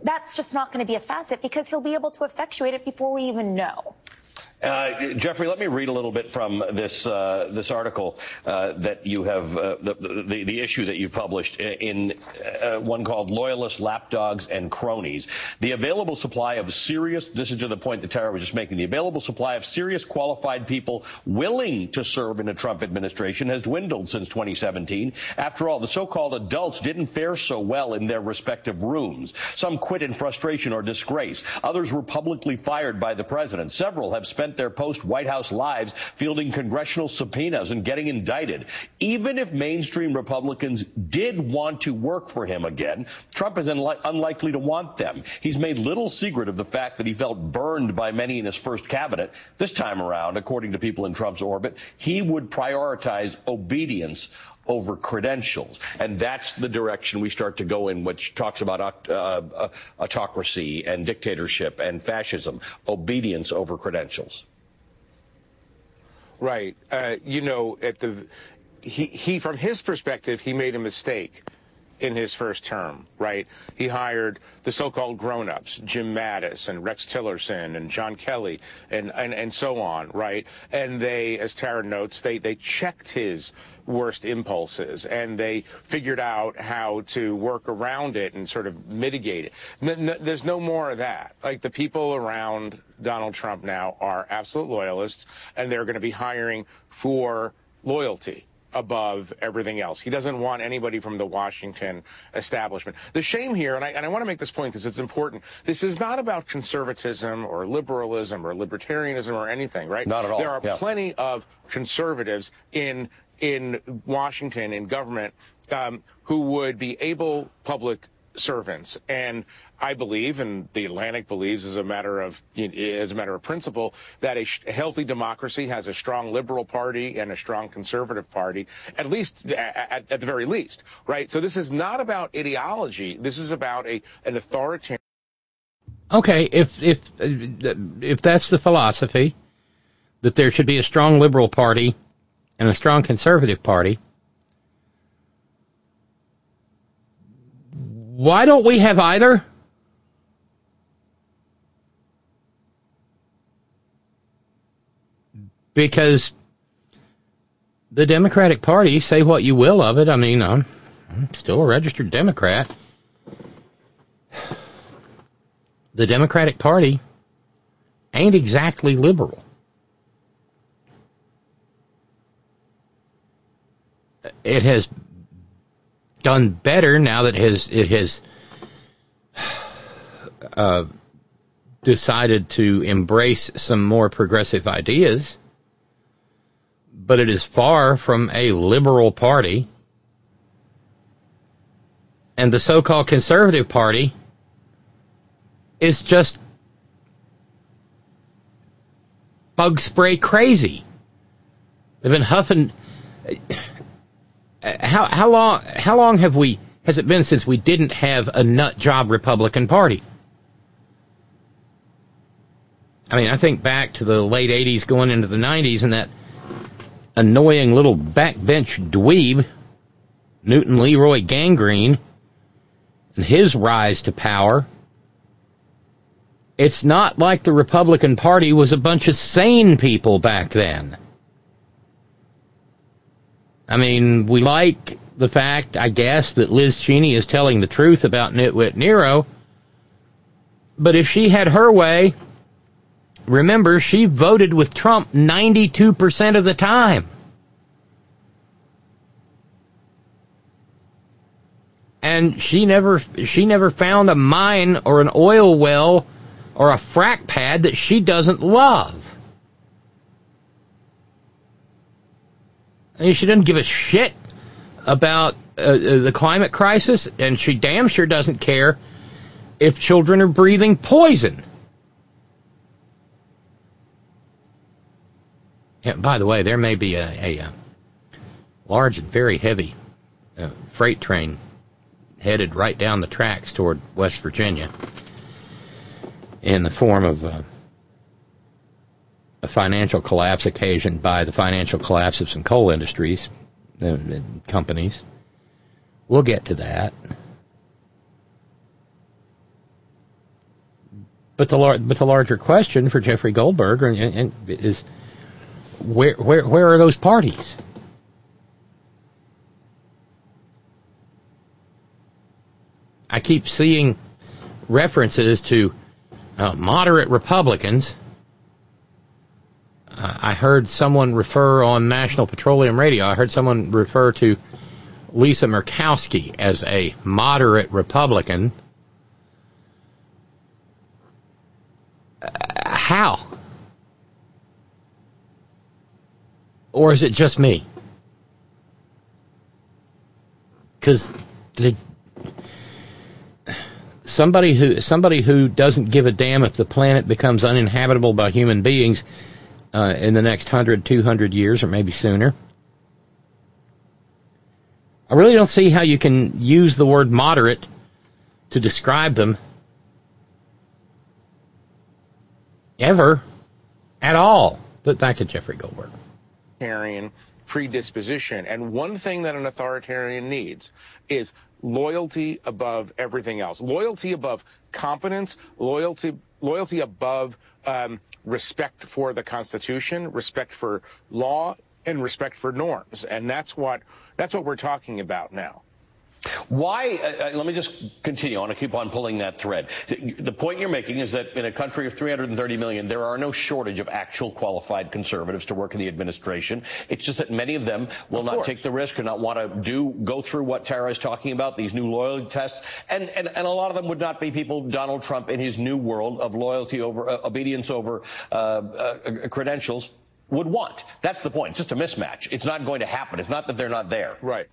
[SPEAKER 9] that's just not going to be a facet because he'll be able to effectuate it before we even know.
[SPEAKER 8] Uh, Jeffrey, let me read a little bit from this uh, this article uh, that you have uh, the, the, the issue that you published in uh, one called "Loyalist Lapdogs and Cronies." The available supply of serious this is to the point that Tara was just making. The available supply of serious qualified people willing to serve in a Trump administration has dwindled since 2017. After all, the so-called adults didn't fare so well in their respective rooms. Some quit in frustration or disgrace. Others were publicly fired by the president. Several have spent spent their post White House lives fielding congressional subpoenas and getting indicted. Even if mainstream Republicans did want to work for him again, Trump is unli- unlikely to want them. He's made little secret of the fact that he felt burned by many in his first cabinet. This time around, according to people in Trump's orbit, he would prioritize obedience over credentials. And that's the direction we start to go in, which talks about uh, uh, autocracy and dictatorship and fascism, obedience over credentials.
[SPEAKER 4] Right. Uh, you know, at the he, he from his perspective, he made a mistake in his first term, right? He hired the so-called grown-ups, Jim Mattis and Rex Tillerson and John Kelly and, and, and so on, right? And they, as Tara notes, they, they checked his worst impulses and they figured out how to work around it and sort of mitigate it. N- n- there's no more of that. Like the people around Donald Trump now are absolute loyalists and they're going to be hiring for loyalty above everything else. He doesn't want anybody from the Washington establishment. The shame here, and I, and I want to make this point because it's important, this is not about conservatism or liberalism or libertarianism or anything, right?
[SPEAKER 8] Not at all.
[SPEAKER 4] There are
[SPEAKER 8] yeah.
[SPEAKER 4] plenty of conservatives in in Washington in government um, who would be able public servants. And I believe, and the Atlantic believes, as a matter of as a matter of principle, that a, healthy democracy has a strong liberal party and a strong conservative party, at least at, at the very least, right? So this is not about ideology. This is about a an authoritarian.
[SPEAKER 1] Okay, if if uh, if that's the philosophy that there should be a strong liberal party and a strong conservative party, why don't we have either? Because the Democratic Party, say what you will of it, I mean, I'm, I'm still a registered Democrat. The Democratic Party ain't exactly liberal. It has done better now that his it has uh, decided to embrace some more progressive ideas, but it is far from a liberal party. And the so-called conservative party is just bug spray crazy. They've been huffing how how long how long have we has it been since we didn't have a nut job Republican Party? I mean, I think back to the late '80s, going into the '90s, and that annoying little backbench dweeb, Newton Leroy Gangrene, and his rise to power. It's not like the Republican Party was a bunch of sane people back then. I mean, we like the fact, I guess, that Liz Cheney is telling the truth about Nitwit Nero. But if she had her way, remember, she voted with Trump 92% of the time. And she never, she never found a mine or an oil well or a frack pad that she doesn't love. I mean, she doesn't give a shit about uh, uh, the climate crisis, and she damn sure doesn't care if children are breathing poison. By the way, there may be a, a, a large and very heavy uh, freight train headed right down the tracks toward West Virginia in the form of uh, a financial collapse occasioned by the financial collapse of some coal industries, uh, companies. We'll get to that. But the lar- but the larger question for Jeffrey Goldberg and is where where where are those parties? I keep seeing references to uh, moderate Republicans. Uh, I heard someone refer on National Petroleum Radio. I heard someone refer to Lisa Murkowski as a moderate Republican. Uh, how? Or is it just me? Because somebody who somebody who doesn't give a damn if the planet becomes uninhabitable by human beings uh, in the next 100, 200 years, or maybe sooner. I really don't see how you can use the word moderate to describe them ever at all. But back to Jeffrey Goldberg
[SPEAKER 4] authoritarian predisposition. And one thing that an authoritarian needs is loyalty above everything else. Loyalty above competence, loyalty, loyalty above um, respect for the Constitution, respect for law, and respect for norms. And that's what that's what we're talking about now.
[SPEAKER 8] Why? Uh, uh, let me just continue. I want to keep on pulling that thread. The point you're making is that in a country of 330 million, there are no shortage of actual qualified conservatives to work in the administration. It's just that many of them will of not course. take the risk or not want to do go through what Tara is talking about, these new loyalty tests, and and, and a lot of them would not be people Donald Trump in his new world of loyalty over uh, obedience over uh, uh credentials would want. That's the point. It's just a mismatch. It's not going to happen. It's not that they're not there.
[SPEAKER 4] Right.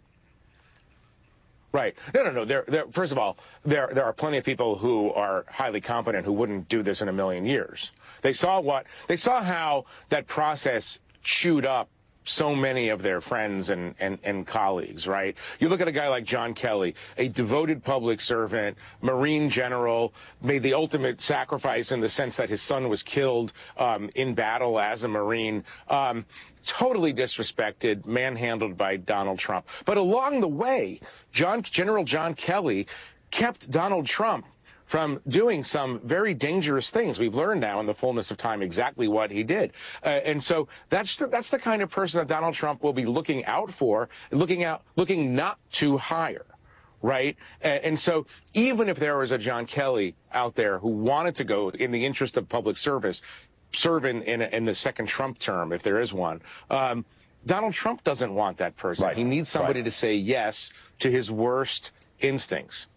[SPEAKER 4] Right. No, no, no. There, there, first of all, there, there are plenty of people who are highly competent who wouldn't do this in a million years. They saw what, they saw how that process chewed up so many of their friends and, and, and colleagues, right? You look at a guy like John Kelly, a devoted public servant, Marine general, made the ultimate sacrifice in the sense that his son was killed um, in battle as a Marine. Um, totally disrespected, manhandled by Donald Trump. But along the way, John, General John Kelly kept Donald Trump from doing some very dangerous things. We've learned now in the fullness of time exactly what he did. Uh, and so that's the, that's the kind of person that Donald Trump will be looking out for, looking out, looking not to hire. Right. And, so even if there was a John Kelly out there who wanted to go in the interest of public service, serve in, in, in the second Trump term, if there is one, um, Donald Trump doesn't want that person. Right. He needs somebody right. to say yes to his worst instincts.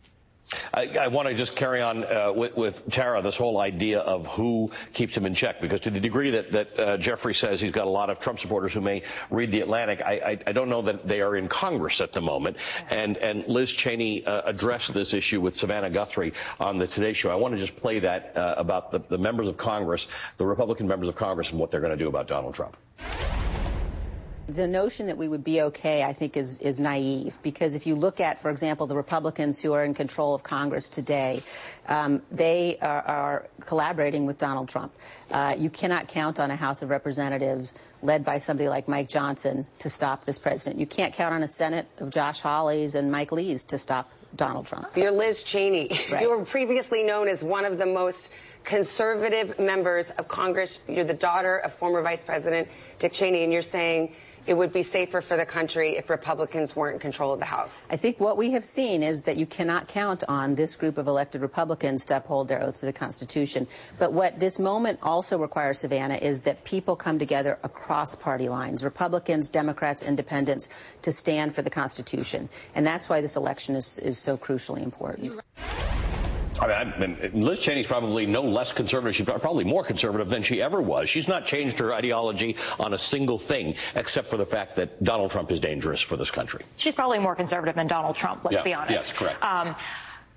[SPEAKER 8] I, I want to just carry on uh, with, with, Tara this whole idea of who keeps him in check, because to the degree that, that uh, Jeffrey says he's got a lot of Trump supporters who may read the Atlantic, I, I, I don't know that they are in Congress at the moment. And, and Liz Cheney uh, addressed this issue with Savannah Guthrie on the Today Show. I want to just play that uh, about the, the members of Congress, the Republican members of Congress, and what they're going to do about Donald Trump
[SPEAKER 10] the notion that we would be okay, I think, is, is naive. Because if you look at, for example, the Republicans who are in control of Congress today, um, they are, are, collaborating with Donald Trump. Uh, you cannot count on a House of Representatives led by somebody like Mike Johnson to stop this president. You can't count on a Senate of Josh Hawley's and Mike Lee's to stop Donald Trump.
[SPEAKER 11] You're Liz Cheney. Right. You were previously known as one of the most conservative members of Congress. You're the daughter of former Vice President Dick Cheney, and you're saying it would be safer for the country if Republicans weren't in control of the House.
[SPEAKER 10] I think what we have seen is that you cannot count on this group of elected Republicans to uphold their oaths to the Constitution. But what this moment also requires, Savannah, is that people come together across party lines, Republicans, Democrats, Independents, to stand for the Constitution. And that's why this election is, is so crucially important.
[SPEAKER 8] I mean, Liz Cheney's probably no less conservative. She's probably more conservative than she ever was. She's not changed her ideology on a single thing, except for the fact that Donald Trump is dangerous for this country.
[SPEAKER 9] She's probably more conservative than Donald Trump, let's
[SPEAKER 8] yeah,
[SPEAKER 9] be honest.
[SPEAKER 8] Yes, correct. Um,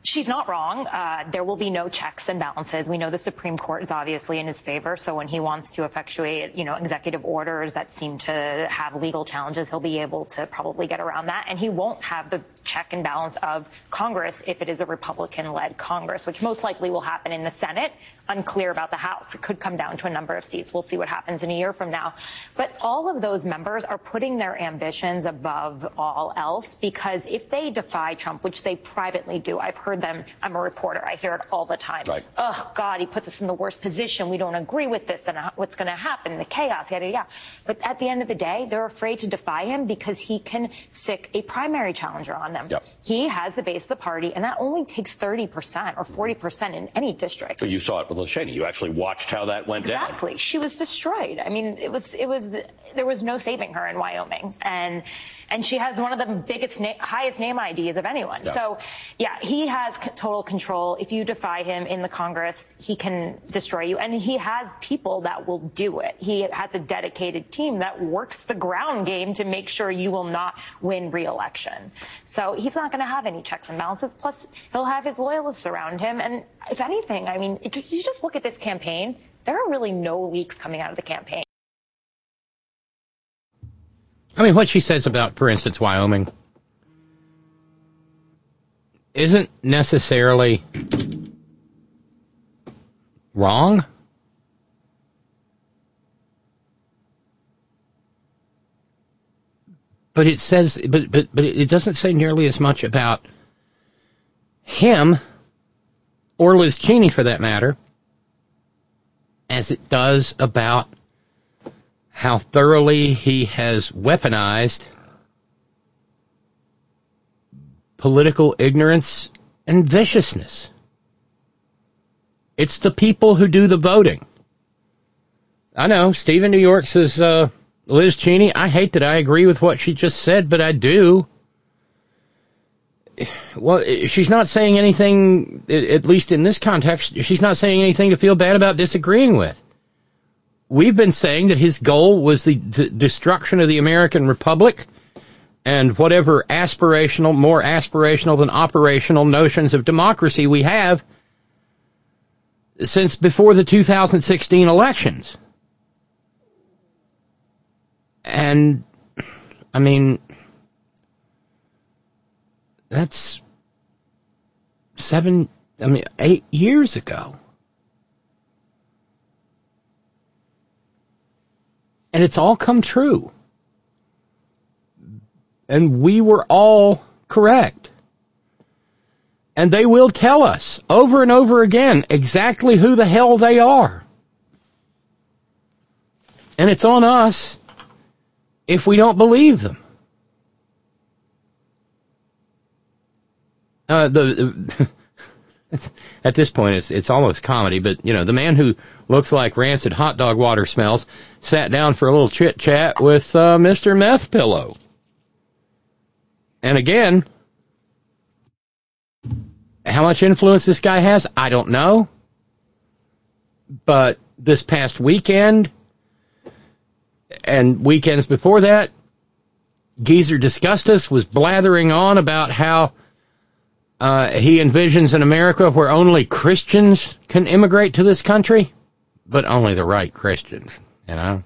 [SPEAKER 9] She's not wrong. Uh, there will be no checks and balances. We know the Supreme Court is obviously in his favor. So when he wants to effectuate, you know, executive orders that seem to have legal challenges, he'll be able to probably get around that. And he won't have the check and balance of Congress if it is a Republican-led Congress, which most likely will happen in the Senate. Unclear about the House. It could come down to a number of seats. We'll see what happens in a year from now. But all of those members are putting their ambitions above all else because if they defy Trump, which they privately do, I've heard them. I'm a reporter. I hear it all the time.
[SPEAKER 8] Right.
[SPEAKER 9] Oh, God, he puts us in the worst position. We don't agree with this and what's going to happen, the chaos, yada, yada. But at the end of the day, they're afraid to defy him because he can sick a primary challenger on them.
[SPEAKER 8] Yep.
[SPEAKER 9] He has the base of the party, and that only takes 30% or 40% in any district.
[SPEAKER 8] You saw it with Cheney. You actually watched how that went
[SPEAKER 9] exactly.
[SPEAKER 8] down.
[SPEAKER 9] Exactly. She was destroyed. I mean, it was, it was, there was no saving her in Wyoming. And, and she has one of the biggest, na- highest name IDs of anyone.
[SPEAKER 8] Yeah.
[SPEAKER 9] So, yeah, he has c- total control. If you defy him in the Congress, he can destroy you. And he has people that will do it. He has a dedicated team that works the ground game to make sure you will not win re-election. So he's not going to have any checks and balances. Plus, he'll have his loyalists around him. And if anything, I mean, it, you just look at this campaign, there are really no leaks coming out of the campaign.
[SPEAKER 1] I mean, what she says about, for instance, Wyoming isn't necessarily wrong. But it says, but, but, but it doesn't say nearly as much about him, or Liz Cheney for that matter, as it does about how thoroughly he has weaponized political ignorance and viciousness. It's the people who do the voting. I know, Stephen New York says, uh, Liz Cheney, I hate that I agree with what she just said, but I do. Well, she's not saying anything, at least in this context, she's not saying anything to feel bad about disagreeing with. We've been saying that his goal was the d- destruction of the American Republic and whatever aspirational, more aspirational than operational notions of democracy we have since before the 2016 elections. And, I mean, that's seven, I mean, eight years ago. And it's all come true. And we were all correct. And they will tell us over and over again exactly who the hell they are. And it's on us if we don't believe them. Uh, the at this point it's it's almost comedy, but you know the man who looks like rancid hot dog water smells. Sat down for a little chit chat with uh, Mr. Meth Pillow, and again, how much influence this guy has, I don't know, but this past weekend and weekends before that, Geezer Disgustus was blathering on about how uh, he envisions an America where only Christians can immigrate to this country, but only the right Christians, you know.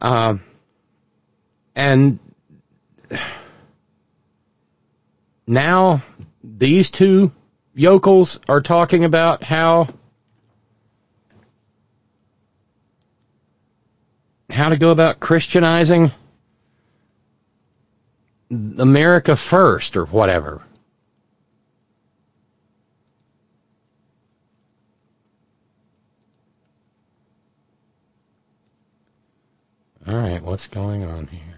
[SPEAKER 1] Um, and now these two yokels are talking about how how to go about Christianizing America first or whatever. All right, what's going on here?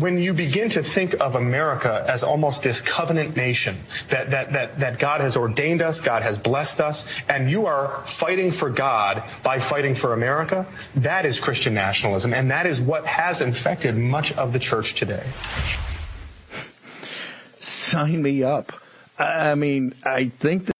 [SPEAKER 12] when you begin to think of America as almost this covenant nation, that, that, that, that God has ordained us, God has blessed us, and you are fighting for God by fighting for America, that is Christian nationalism, and that is what has infected much of the church today.
[SPEAKER 13] Sign me up. I mean, I think that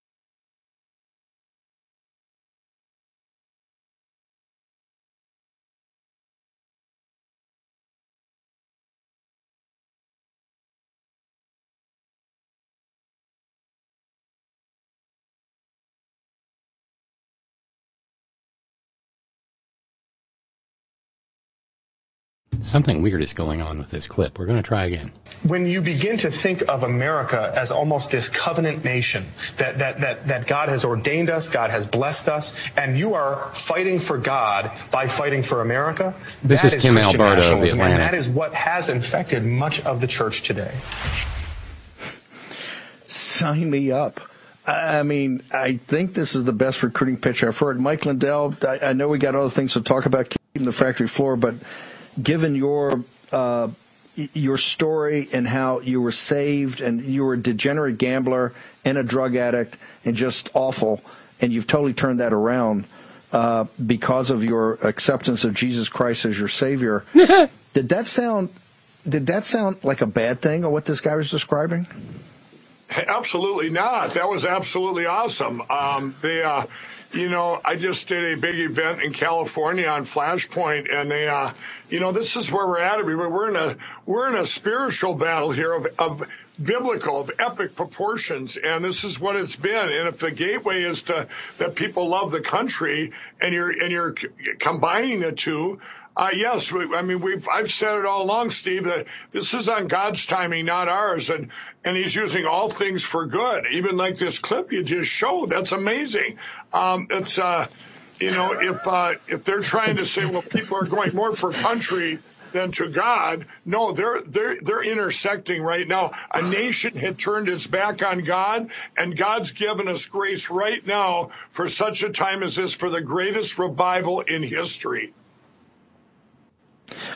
[SPEAKER 1] Something weird is going on with this clip. We're going to try again.
[SPEAKER 12] When you begin to think of America as almost this covenant nation, that, that, that, that God has ordained us, God has blessed us, and you are fighting for God by fighting for America,
[SPEAKER 1] This
[SPEAKER 12] that
[SPEAKER 1] is Tim
[SPEAKER 12] Christian
[SPEAKER 1] Alberto of the
[SPEAKER 12] nationalism, and that is what has infected much of the church today.
[SPEAKER 13] sign me up. I I mean, I think this is the best recruiting pitch I've heard. Mike Lindell, I, I know we got other things to talk about keeping the factory floor, but given your uh, your story and how you were saved and you were a degenerate gambler and a drug addict and just awful, and you've totally turned that around uh, because of your acceptance of Jesus Christ as your Savior. did that sound? Did that sound like a bad thing, or what this guy was describing?
[SPEAKER 14] Absolutely not. That was absolutely awesome. Um, they, uh, you know, I just did a big event in California on Flashpoint, and they, uh, you know, this is where we're at. Everybody, we're in a we're in a spiritual battle here of, of biblical, of epic proportions, and this is what it's been. And if the gateway is to that people love the country, and you're and you're combining the two. Uh, yes, we, I mean we've I've said it all along, Steve, that this is on God's timing, not ours, and and He's using all things for good. Even like this clip you just showed, that's amazing. Um, it's uh, you know, if uh, if they're trying to say, well, people are going more for country than to God, no, they're they're they're intersecting right now. A nation had turned its back on God, and God's given us grace right now for such a time as this for the greatest revival in history.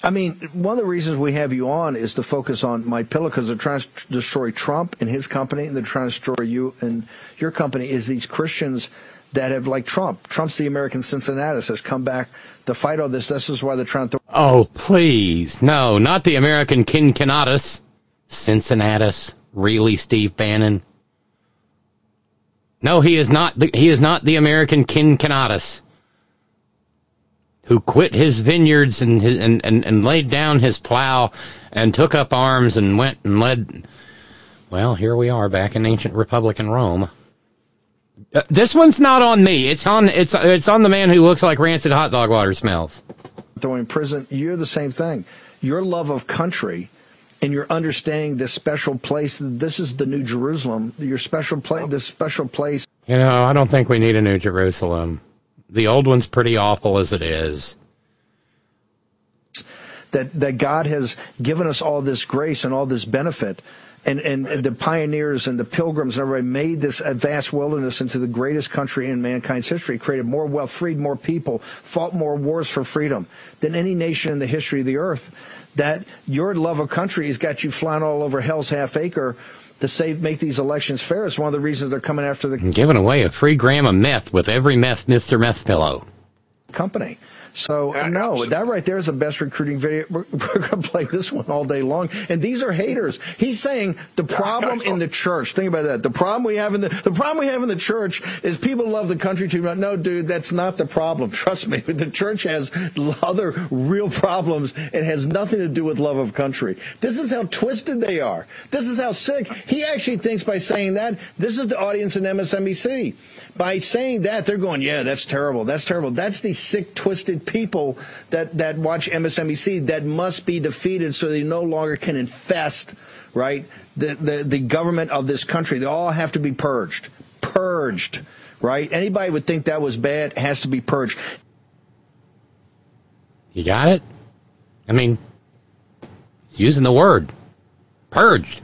[SPEAKER 13] I mean, one of the reasons we have you on is to focus on MyPillow because they're trying to destroy Trump and his company, and they're trying to destroy you and your company. Is these Christians that have like Trump? Trump's the American Cincinnatus has come back to fight all this. This is why they're trying to.
[SPEAKER 1] Oh, please. No, not the American Kinkinnatus. Cincinnatus. Really, Steve Bannon? No, he is not the, he is not the American Kinkinnatus who quit his vineyards and, his, and, and, and laid down his plow and took up arms and went and led. Well, here we are back in ancient Republican Rome. Uh, this one's not on me. It's on it's it's on the man who looks like rancid hot dog water smells.
[SPEAKER 13] throwing in prison, you're the same thing. Your love of country and your understanding this special place. This is the New Jerusalem. Your special place. This special place.
[SPEAKER 1] You know, I don't think we need a new Jerusalem. The old one's pretty awful as it is.
[SPEAKER 13] That that God has given us all this grace and all this benefit. And, and, and the pioneers and the pilgrims and everybody made this vast wilderness into the greatest country in mankind's history, created more wealth, freed more people, fought more wars for freedom than any nation in the history of the earth. That your love of country has got you flying all over hell's half acre to save, make these elections fair. It's one of the reasons they're coming after the
[SPEAKER 1] And giving away a free gram of meth with every meth Mr. Meth pillow.
[SPEAKER 13] company. So no, that right there is the best recruiting video. We're, we're going to play this one all day long. And these are haters. He's saying the problem in the church. Think about that. The problem we have in the the problem we have in the church is people love the country too much. No, dude, that's not the problem. Trust me. The church has other real problems. It has nothing to do with love of country. This is how twisted they are. This is how sick. He actually thinks by saying that this is the audience in MSNBC. By saying that, they're going, yeah, that's terrible. That's terrible. That's the sick, twisted people that, that watch MSNBC that must be defeated so they no longer can infest, right, the, the, the government of this country. They all have to be purged. Purged, right? Anybody would think that was bad has to be purged.
[SPEAKER 1] You got it? I mean, using the word. Purged.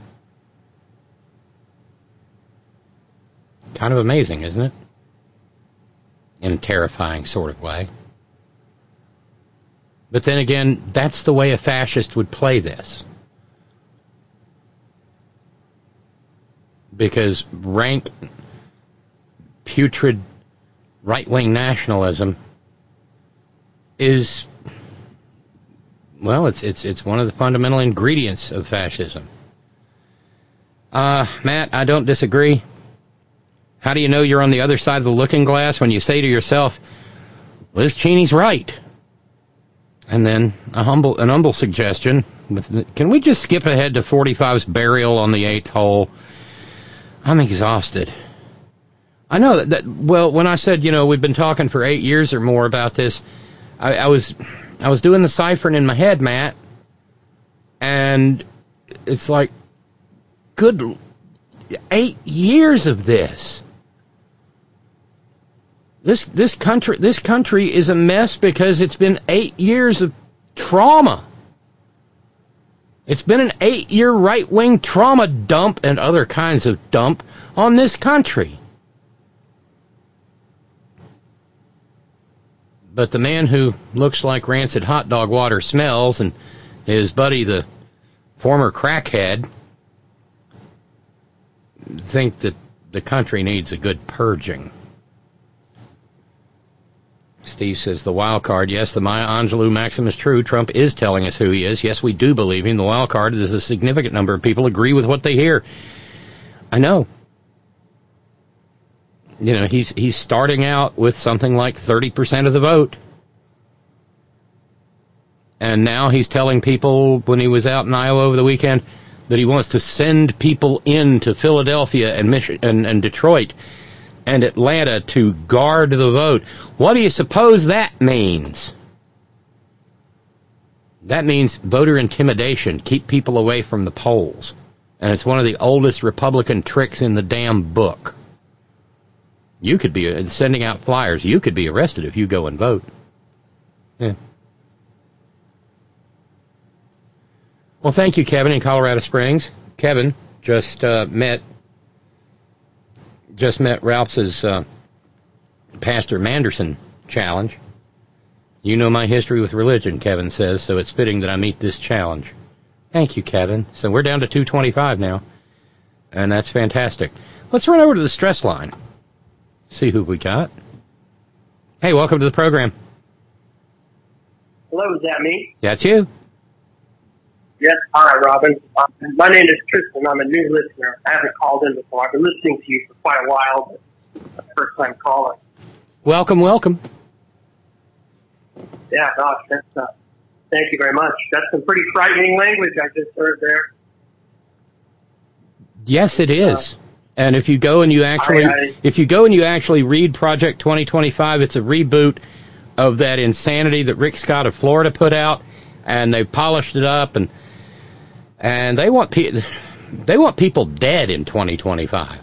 [SPEAKER 1] Kind of amazing, isn't it? in a terrifying sort of way. But then again, that's the way a fascist would play this. Because rank, putrid right wing nationalism is, well, it's, it's, it's one of the fundamental ingredients of fascism. Uh, Matt, I don't disagree. How do you know you're on the other side of the looking glass when you say to yourself, Liz Cheney's right? And then a humble, an humble suggestion. Can we just skip ahead to 45's burial on the eighth hole? I'm exhausted. I know that, that, well, when I said, you know, we've been talking for eight years or more about this, I, I was, I was doing the ciphering in my head, Matt. And it's like, good, eight years of this. This this country this country is a mess because it's been eight years of trauma. It's been an eight year right wing trauma dump and other kinds of dump on this country. But the man who looks like rancid hot dog water smells and his buddy, the former crackhead, think that the country needs a good purging. Steve says the wild card. Yes, the Maya Angelou maxim is true. Trump is telling us who he is. Yes, we do believe him. The wild card is a significant number of people agree with what they hear. I know. You know, he's he's starting out with something like 30% of the vote. And now he's telling people when he was out in Iowa over the weekend that he wants to send people into Philadelphia and Michigan and, and Detroit and Atlanta to guard the vote. What do you suppose that means? That means voter intimidation, keep people away from the polls. And it's one of the oldest Republican tricks in the damn book. You could be uh, sending out flyers. You could be arrested if you go and vote. Yeah. Well, thank you, Kevin, in Colorado Springs. Kevin just uh, met just met Ralph's uh, Pastor Manderson challenge. You know my history with religion, Kevin says, so it's fitting that I meet this challenge. Thank you, Kevin. So we're down to 225 now, and that's fantastic. Let's run over to the stress line. See who we got. Hey, welcome to the program.
[SPEAKER 15] Hello, is that me?
[SPEAKER 1] That's you.
[SPEAKER 15] Yes, hi, Robyn. Um, my name is Tristan. I'm a new listener. I haven't called in before. I've been listening to you for quite a while, but it's the first time calling.
[SPEAKER 1] Welcome, welcome.
[SPEAKER 15] Yeah, gosh, that's, uh, thank you very much. That's some pretty frightening language I just heard there.
[SPEAKER 1] Yes, it is. Uh, and if you go and you actually, I, I, if you go and you actually read Project 2025, it's a reboot of that insanity that Rick Scott of Florida put out, and they've polished it up and and they want pe- they want people dead in 2025.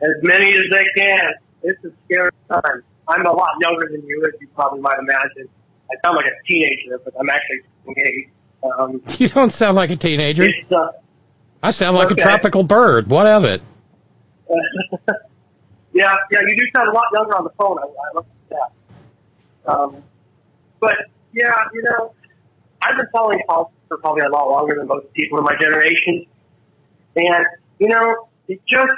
[SPEAKER 15] As many as they can. It's a scary time. I'm a lot younger than you, as you probably might imagine. I sound like a teenager, but I'm actually 28. Um,
[SPEAKER 1] you don't sound like a teenager.
[SPEAKER 15] Uh,
[SPEAKER 1] I sound like okay. a tropical bird. What of it?
[SPEAKER 15] yeah, yeah, you do sound a lot younger on the phone. I, I love that. Um, but yeah, you know, I've been following politics for probably a lot longer than most people in my generation. And, you know, it just,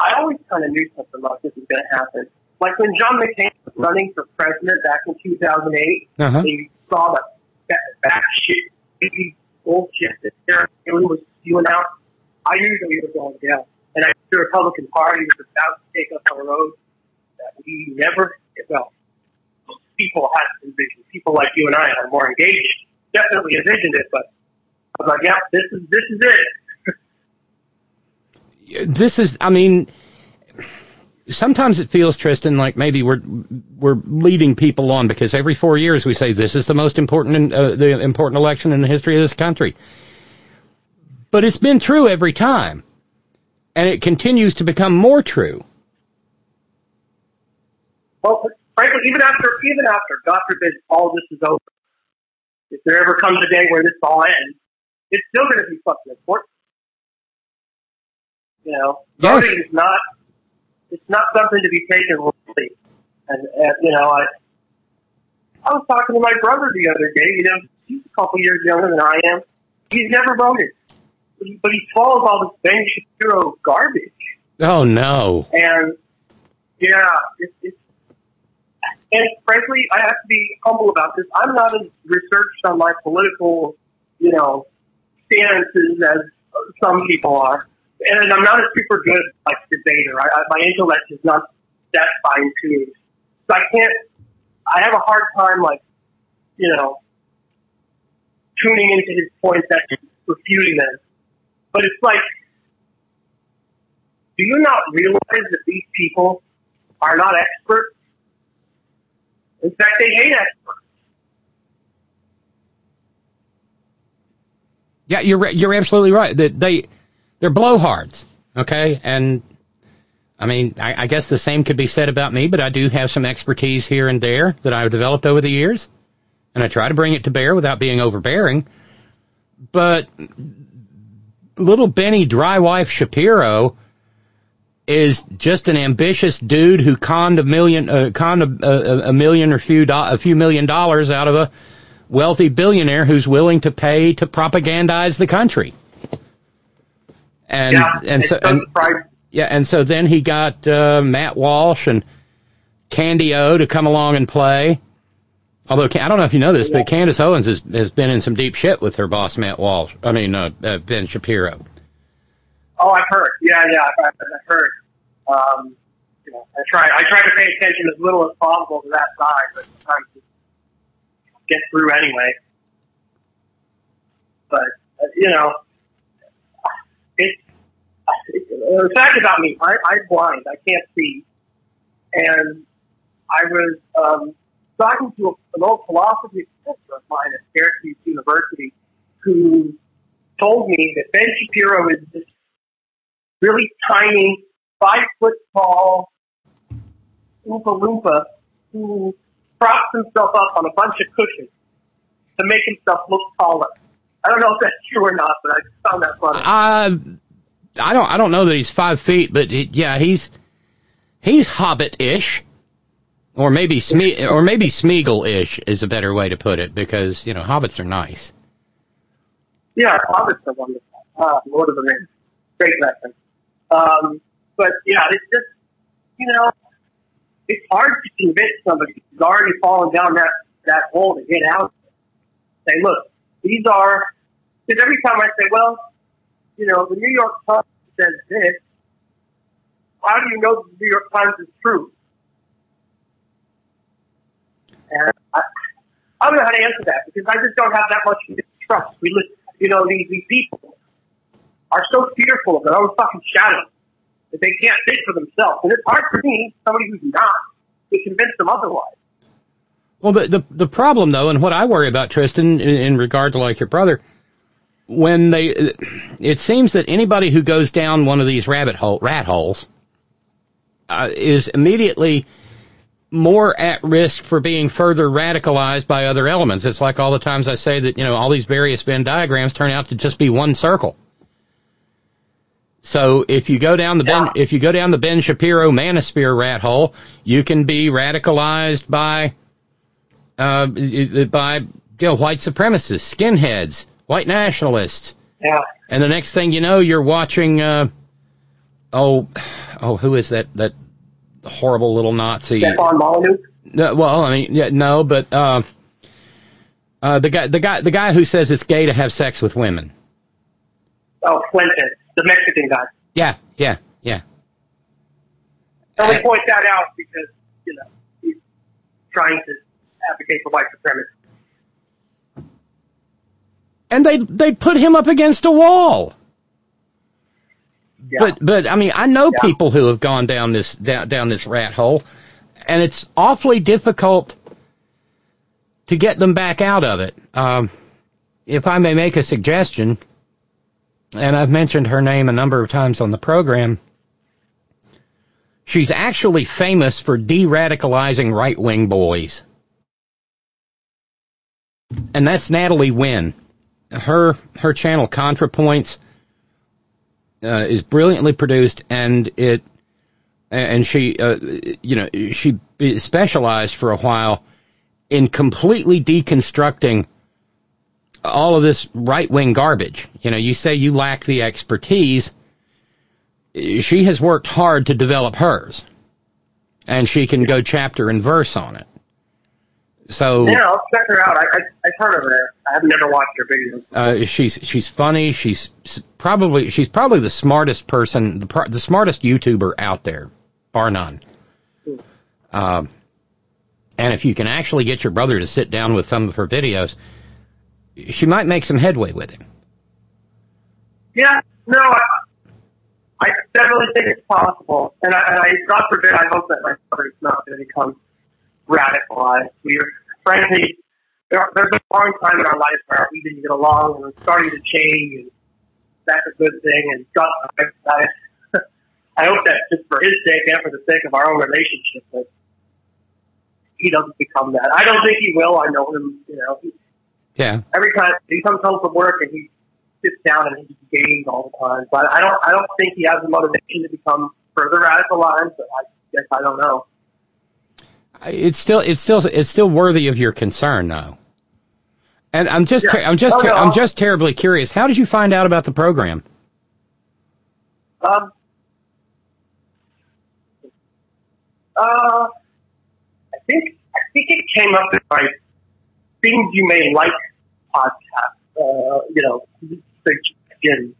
[SPEAKER 15] I always kind of knew something like this was going to happen. Like when John McCain was running for president back in 2008, uh-huh. he saw the that back shit, bullshit that Sarah Palin was spewing out. I knew that we were going down. And I knew the Republican Party was about to take us on a road that we never, well, people had envisioned. People like you and I are more engaged. Definitely envisioned it, but I was like, yeah, this is this is
[SPEAKER 1] it. this is, I mean, sometimes it feels, Tristan, like maybe we're we're leading people on because every four years we say this is the most important uh, the important election in the history of this country. But it's been true every time, and it continues to become more true.
[SPEAKER 15] Well, frankly, even after, even after, God forbid, all this is over, if there ever comes a day where this all ends, it's still going to be fucking important. You know,
[SPEAKER 1] yes.
[SPEAKER 15] voting is not, it's not something to be taken lightly. And, and, you know, I, I was talking to my brother the other day, you know, he's a couple years younger than I am. He's never voted. but he swallows all this Ben Shapiro garbage.
[SPEAKER 1] Oh no!
[SPEAKER 15] And yeah, it's, it's and frankly, I have to be humble about this. I'm not as researched on my political, you know, stances as some people are, and I'm not a super good like debater. I, I, my intellect is not that fine tuned, so I can't. I have a hard time like, you know, tuning into his points and refuting them. But it's like, do you not realize that these people are not experts? In fact, they hate experts.
[SPEAKER 1] Yeah, you're you're absolutely right. That they they're blowhards, okay? And I mean, I, I guess the same could be said about me, but I do have some expertise here and there that I've developed over the years, and I try to bring it to bear without being overbearing. But little Benny Drywife Shapiro is just an ambitious dude who conned a million, uh, conned a, a, a million or few do- a few million dollars out of a wealthy billionaire who's willing to pay to propagandize the country. And
[SPEAKER 15] Yeah,
[SPEAKER 1] and so and, yeah, and so then he got uh, Matt Walsh and Candy O to come along and play. Although I don't know if you know this, but Candace Owens has has been in some deep shit with her boss Matt Walsh. I mean uh, uh, Ben Shapiro.
[SPEAKER 15] Oh, I've heard. Yeah, yeah, I've, I've heard. Um, you know, I try. I try to pay attention as little as possible to that side, but sometimes it get through anyway. But uh, you know, it's it, the fact about me. I, I'm blind. I can't see, and I was um, talking to a, an old philosophy professor of mine at Syracuse University, who told me that Ben Shapiro is this really tiny, five foot tall Oompa Loompa who props himself up on a bunch of cushions to make himself look taller. I don't know if that's true or not, but I found that funny.
[SPEAKER 1] Uh, I don't I don't know that he's five feet, but he, yeah, he's he's Hobbit-ish, or maybe Sme- or maybe Smeagol-ish is a better way to put it because you know hobbits are nice.
[SPEAKER 15] Yeah, Hobbits are wonderful. Uh, Lord of the Rings. Great reference. Um, but yeah, it's just, you know, it's hard to convince somebody who's already fallen down that, that hole to get out. Say, look, these are, because every time I say, well, you know, the New York Times says this, how do you know the New York Times is true? And I, I don't know how to answer that because I just don't have that much trust. We look, you know, these, these people are so fearful of their own fucking shadow that they can't think for themselves. And it's hard for me, somebody who's not, to convince them otherwise.
[SPEAKER 1] Well, the the, the problem though, and what I worry about, Tristan, in, in regard to like your brother, when they, it seems that anybody who goes down one of these rabbit hole rat holes uh, is immediately more at risk for being further radicalized by other elements. It's like all the times I say that you know all these various Venn diagrams turn out to just be one circle. So if you go down the Ben, if you go down the Ben Shapiro manosphere rat hole, you can be radicalized by uh, by you know, white supremacists, skinheads, white nationalists.
[SPEAKER 15] Yeah.
[SPEAKER 1] And the next thing you know, you're watching. Uh, oh, oh, who is that? That horrible little Nazi.
[SPEAKER 15] Stefan Molyneux?
[SPEAKER 1] No, well, I mean, yeah, no, but uh, uh, the guy, the guy, the guy who says it's gay to have sex with women.
[SPEAKER 15] Oh, Fuentes, the Mexican guy.
[SPEAKER 1] Yeah, yeah, yeah.
[SPEAKER 15] I only point that out because, you know, he's trying to advocate for white supremacy.
[SPEAKER 1] And they they put him up against a wall. But but I mean I know people who have gone down this down down this rat hole, and it's awfully difficult to get them back out of it. Um, if I may make a suggestion, and I've mentioned her name a number of times on the program. She's actually famous for de-radicalizing right-wing boys. And that's Natalie Wynn. Her her channel ContraPoints uh, is brilliantly produced, and it and she uh, you know she specialized for a while in completely deconstructing all of this right wing garbage. You know, you say you lack the expertise. She has worked hard to develop hers, and she can go chapter and verse on it. So
[SPEAKER 15] Yeah, I'll check her out. I, I, I've heard of her. I have never watched her videos.
[SPEAKER 1] uh, she's she's funny. She's probably she's probably the smartest person, the the smartest YouTuber out there, bar none. Um, and if you can actually get your brother to sit down with some of her videos, she might make some headway with him.
[SPEAKER 15] Yeah, no, I, I definitely think it's possible. And I, and I, God forbid, I hope that my brother's not going to become radicalized. We're, frankly, there, there's a long time in our life where we didn't get along and we're starting to change, and that's a good thing. And God, I, I, I hope that just for his sake and for the sake of our own relationship, that he doesn't become that. I don't think he will. I know him, you know. He,
[SPEAKER 1] Yeah.
[SPEAKER 15] every time he comes home from work and he sits down and he games all the time. But I don't I don't think he has the motivation to become further radicalized. But I guess I don't know.
[SPEAKER 1] It's still it's still it's still worthy of your concern, though. And I'm just ter- I'm just
[SPEAKER 15] Oh, no.
[SPEAKER 1] I'm just terribly curious. How did you find out about the program?
[SPEAKER 15] Um. Uh, I think I think it came up in my things you may like podcast. Uh, you know, suggestions,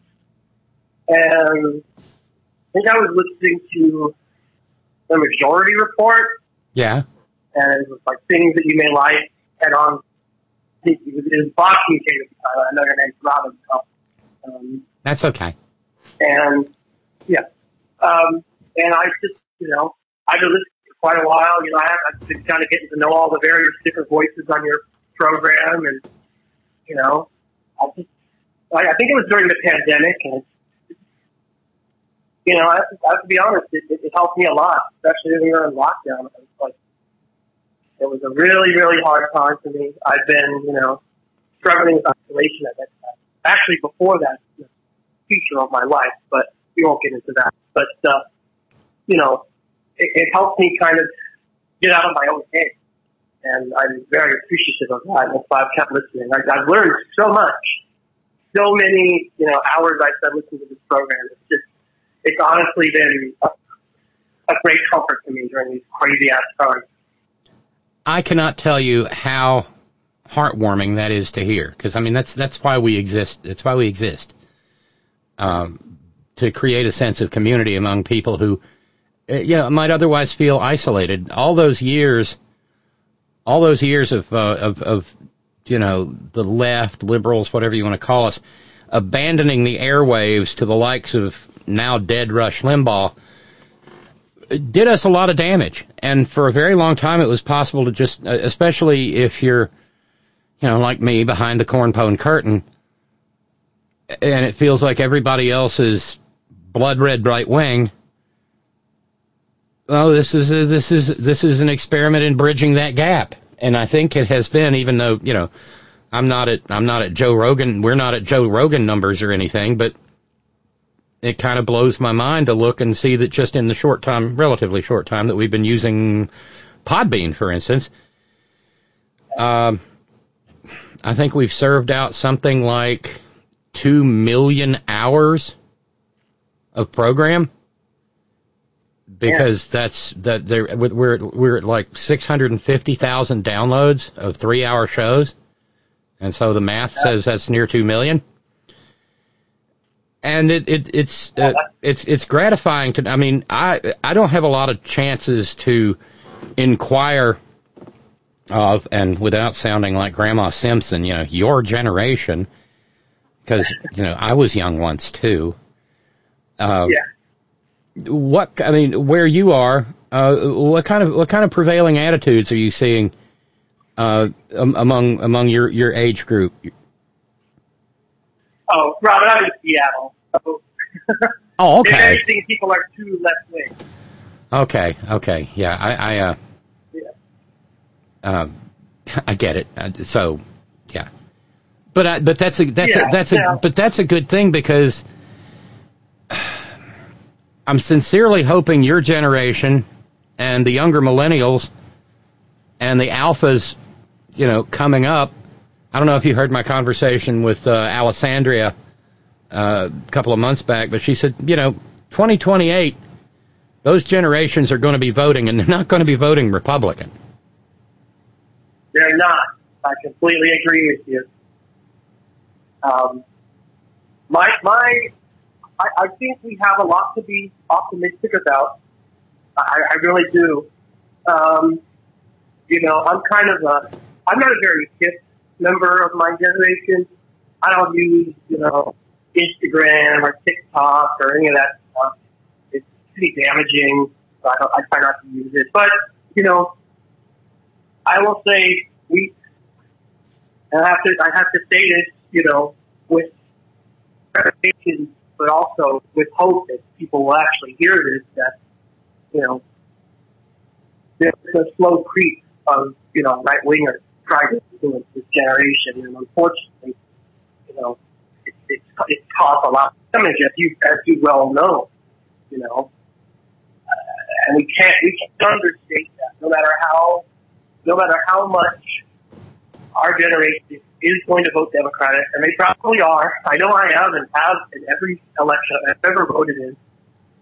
[SPEAKER 15] and I think I was listening to the Majority Report,
[SPEAKER 1] Yeah.
[SPEAKER 15] and it was like things that you may like. And on, I think it was, it was Bob Kincaid at the time. I know your name's Robyn. so, Um,
[SPEAKER 1] That's okay.
[SPEAKER 15] and yeah, um, and I just, you know, I've been listening for quite a while. You know, I have, I've been kind of getting to know all the various different voices on your program, and you know, I just, I, think it was during the pandemic, and you know, I, I have to be honest, it, it, it helped me a lot, especially when we were in lockdown. It was like, it was a really, really hard time for me. I've been, you know, struggling with isolation at that time. Actually, before that, you know, of my life, but we won't get into that. But, uh, you know, it, it helped me kind of get out of my own head. And I'm very appreciative of that. That's I've kept listening. I, I've learned so much. So many, you know, hours I spent listening to this program. It's just, it's honestly been a, a great comfort to me during these crazy ass times.
[SPEAKER 1] I cannot tell you how heartwarming that is to hear because I mean that's that's why we exist. That's why we exist. Um, to create a sense of community among people who, uh, yeah, might otherwise feel isolated. All those years, all those years of uh, of of you know the left, liberals, whatever you want to call us, abandoning the airwaves to the likes of now dead Rush Limbaugh did us a lot of damage. And for a very long time, it was possible to just, uh, especially if you're, you know, like me behind the cornpone curtain, and it feels like everybody else is blood red right wing. Oh, this is a, this is this is an experiment in bridging that gap, and I think it has been. Even though you know, I'm not at I'm not at Joe Rogan. We're not at Joe Rogan numbers or anything, but it kind of blows my mind to look and see that just in the short time, relatively short time that we've been using Podbean, for instance, um, I think we've served out something like two million hours of program because that's that there we're we're at like six hundred and fifty thousand downloads of three hour shows, and so the math says that's near two million and it, it it's uh, it's it's gratifying to. I mean, I I don't have a lot of chances to inquire of, and without sounding like Grandma Simpson, you know, your generation, because you know I was young once too. Uh,
[SPEAKER 15] yeah.
[SPEAKER 1] What I mean, where you are, uh, what kind of what kind of prevailing attitudes are you seeing uh, among among your your age group?
[SPEAKER 15] Oh, Robyn, I'm in Seattle. So
[SPEAKER 1] Oh,
[SPEAKER 15] If
[SPEAKER 1] okay.
[SPEAKER 15] anything, people are too left wing.
[SPEAKER 1] Okay, okay, yeah, I, I, uh,
[SPEAKER 15] Yeah.
[SPEAKER 1] um, I get it. Uh, So, yeah, but I, but that's a that's
[SPEAKER 15] Yeah,
[SPEAKER 1] a that's
[SPEAKER 15] yeah.
[SPEAKER 1] a but that's a good thing because I'm sincerely hoping your generation and the younger millennials and the alphas, you know, coming up I don't know if you heard my conversation with uh, Alessandria uh, a couple of months back, but she said, you know, 2028, those generations are going to be voting, and they're not going to be voting Republican.
[SPEAKER 15] They're not. I completely agree with you. Um, my my, I, I think we have a lot to be optimistic about. I, I really do. Um, you know, I'm kind of a, I'm not a very hip member of my generation. I don't use, you know, Instagram or TikTok or any of that stuff. It's pretty damaging. So I, don't, I try not to use it. But, you know, I will say we, I have to, I have to say this, you know, with but also with hope that people will actually hear this, that, you know, there's a slow creep of, you know, right wingers trying to influence this generation. And unfortunately, you know, it, it's, it's caused a lot of damage, as you, as you well know, you know. Uh, and we can't, we can't understate that, no matter how, no matter how much our generation is going to vote Democratic, and they probably are. I know I am and have in every election I've ever voted in.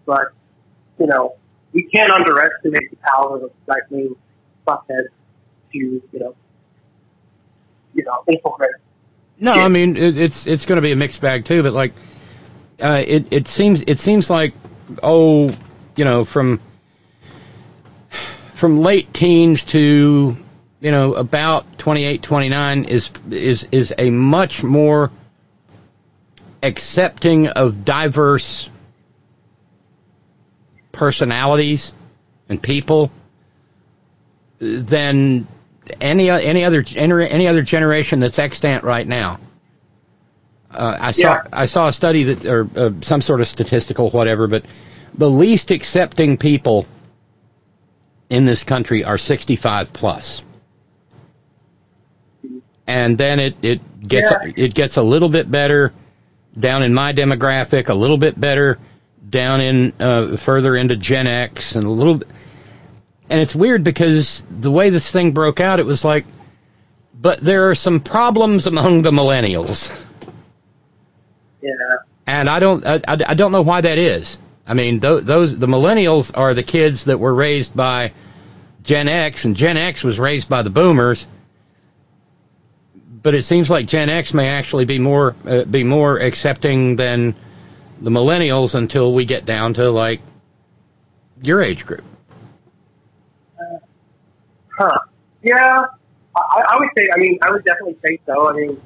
[SPEAKER 15] But, you know, we can't underestimate the power of right wing fuckheads to, you know, you know, infiltrate.
[SPEAKER 1] No, I mean it, it's it's going to be a mixed bag too. But like, uh, it it seems it seems like oh, you know, from from late teens to you know about 28, 29 is is is a much more accepting of diverse personalities and people than any any other any other generation that's extant right now. Uh, I saw
[SPEAKER 15] Yeah.
[SPEAKER 1] I saw a study that or uh, some sort of statistical whatever, but the least accepting people in this country are 65 plus. And then it it gets
[SPEAKER 15] Yeah.
[SPEAKER 1] it gets a little bit better down in my demographic, a little bit better down in uh, further into Gen X, and a little. bit And it's weird because the way this thing broke out, it was like, but there are some problems among the millennials,
[SPEAKER 15] Yeah.
[SPEAKER 1] and I don't I, I I don't know why that is. I mean, th- those the millennials are the kids that were raised by Gen X, and Gen X was raised by the Boomers. But it seems like Gen X may actually be more uh, be more accepting than the millennials until we get down to like your age group.
[SPEAKER 15] Huh. Yeah. I, I would say, I mean, I would definitely say so. I mean,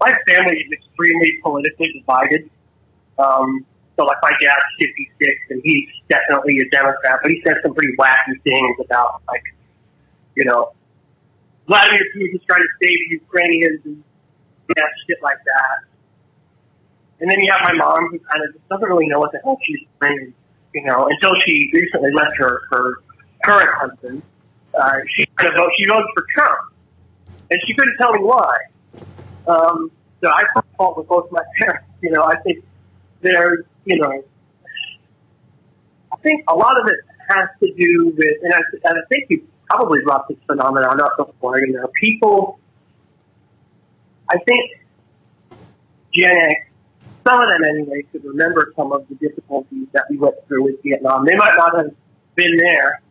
[SPEAKER 15] my family is extremely politically divided. Um, so like my dad's 56 and he's definitely a Democrat, but he says some pretty wacky things about like, you know, Vladimir Putin's trying to save Ukrainians and yeah, shit like that. And then you have my mom who kind of doesn't really know what the hell she's doing, you know, until she recently left her, her current husband. Uh, she kind of vote, she voted for Trump. And she couldn't tell me why. Um, so I fault with both my parents. You know, I think there's, you know, I think a lot of it has to do with, and I, I think you probably brought this phenomenon up before, you know, people, I think Gen X, some of them anyway, could remember some of the difficulties that we went through with Vietnam. They might not have been there,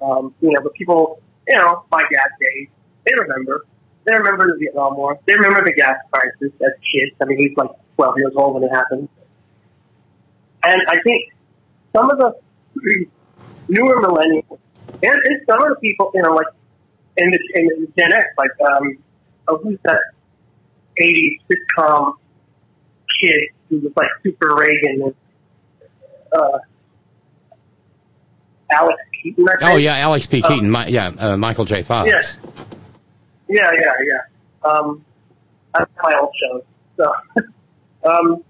[SPEAKER 15] um, you know, but people, you know, my dad's days, they remember. They remember the Vietnam War. They remember the gas crisis as kids. I mean, he's like 12 years old when it happened. And I think some of the newer millennials, and, and some of the people, you know, like in the, in the Gen X, like, um, oh, who's that 80s sitcom kid who was like Super Reagan and, uh, Alex Keaton, I think.
[SPEAKER 1] Oh yeah, Alex P.
[SPEAKER 15] Uh,
[SPEAKER 1] Keaton, Mi- yeah, uh, Michael J. Fox.
[SPEAKER 15] Yes. Yeah, yeah, yeah. Um, that's my old show. So, um,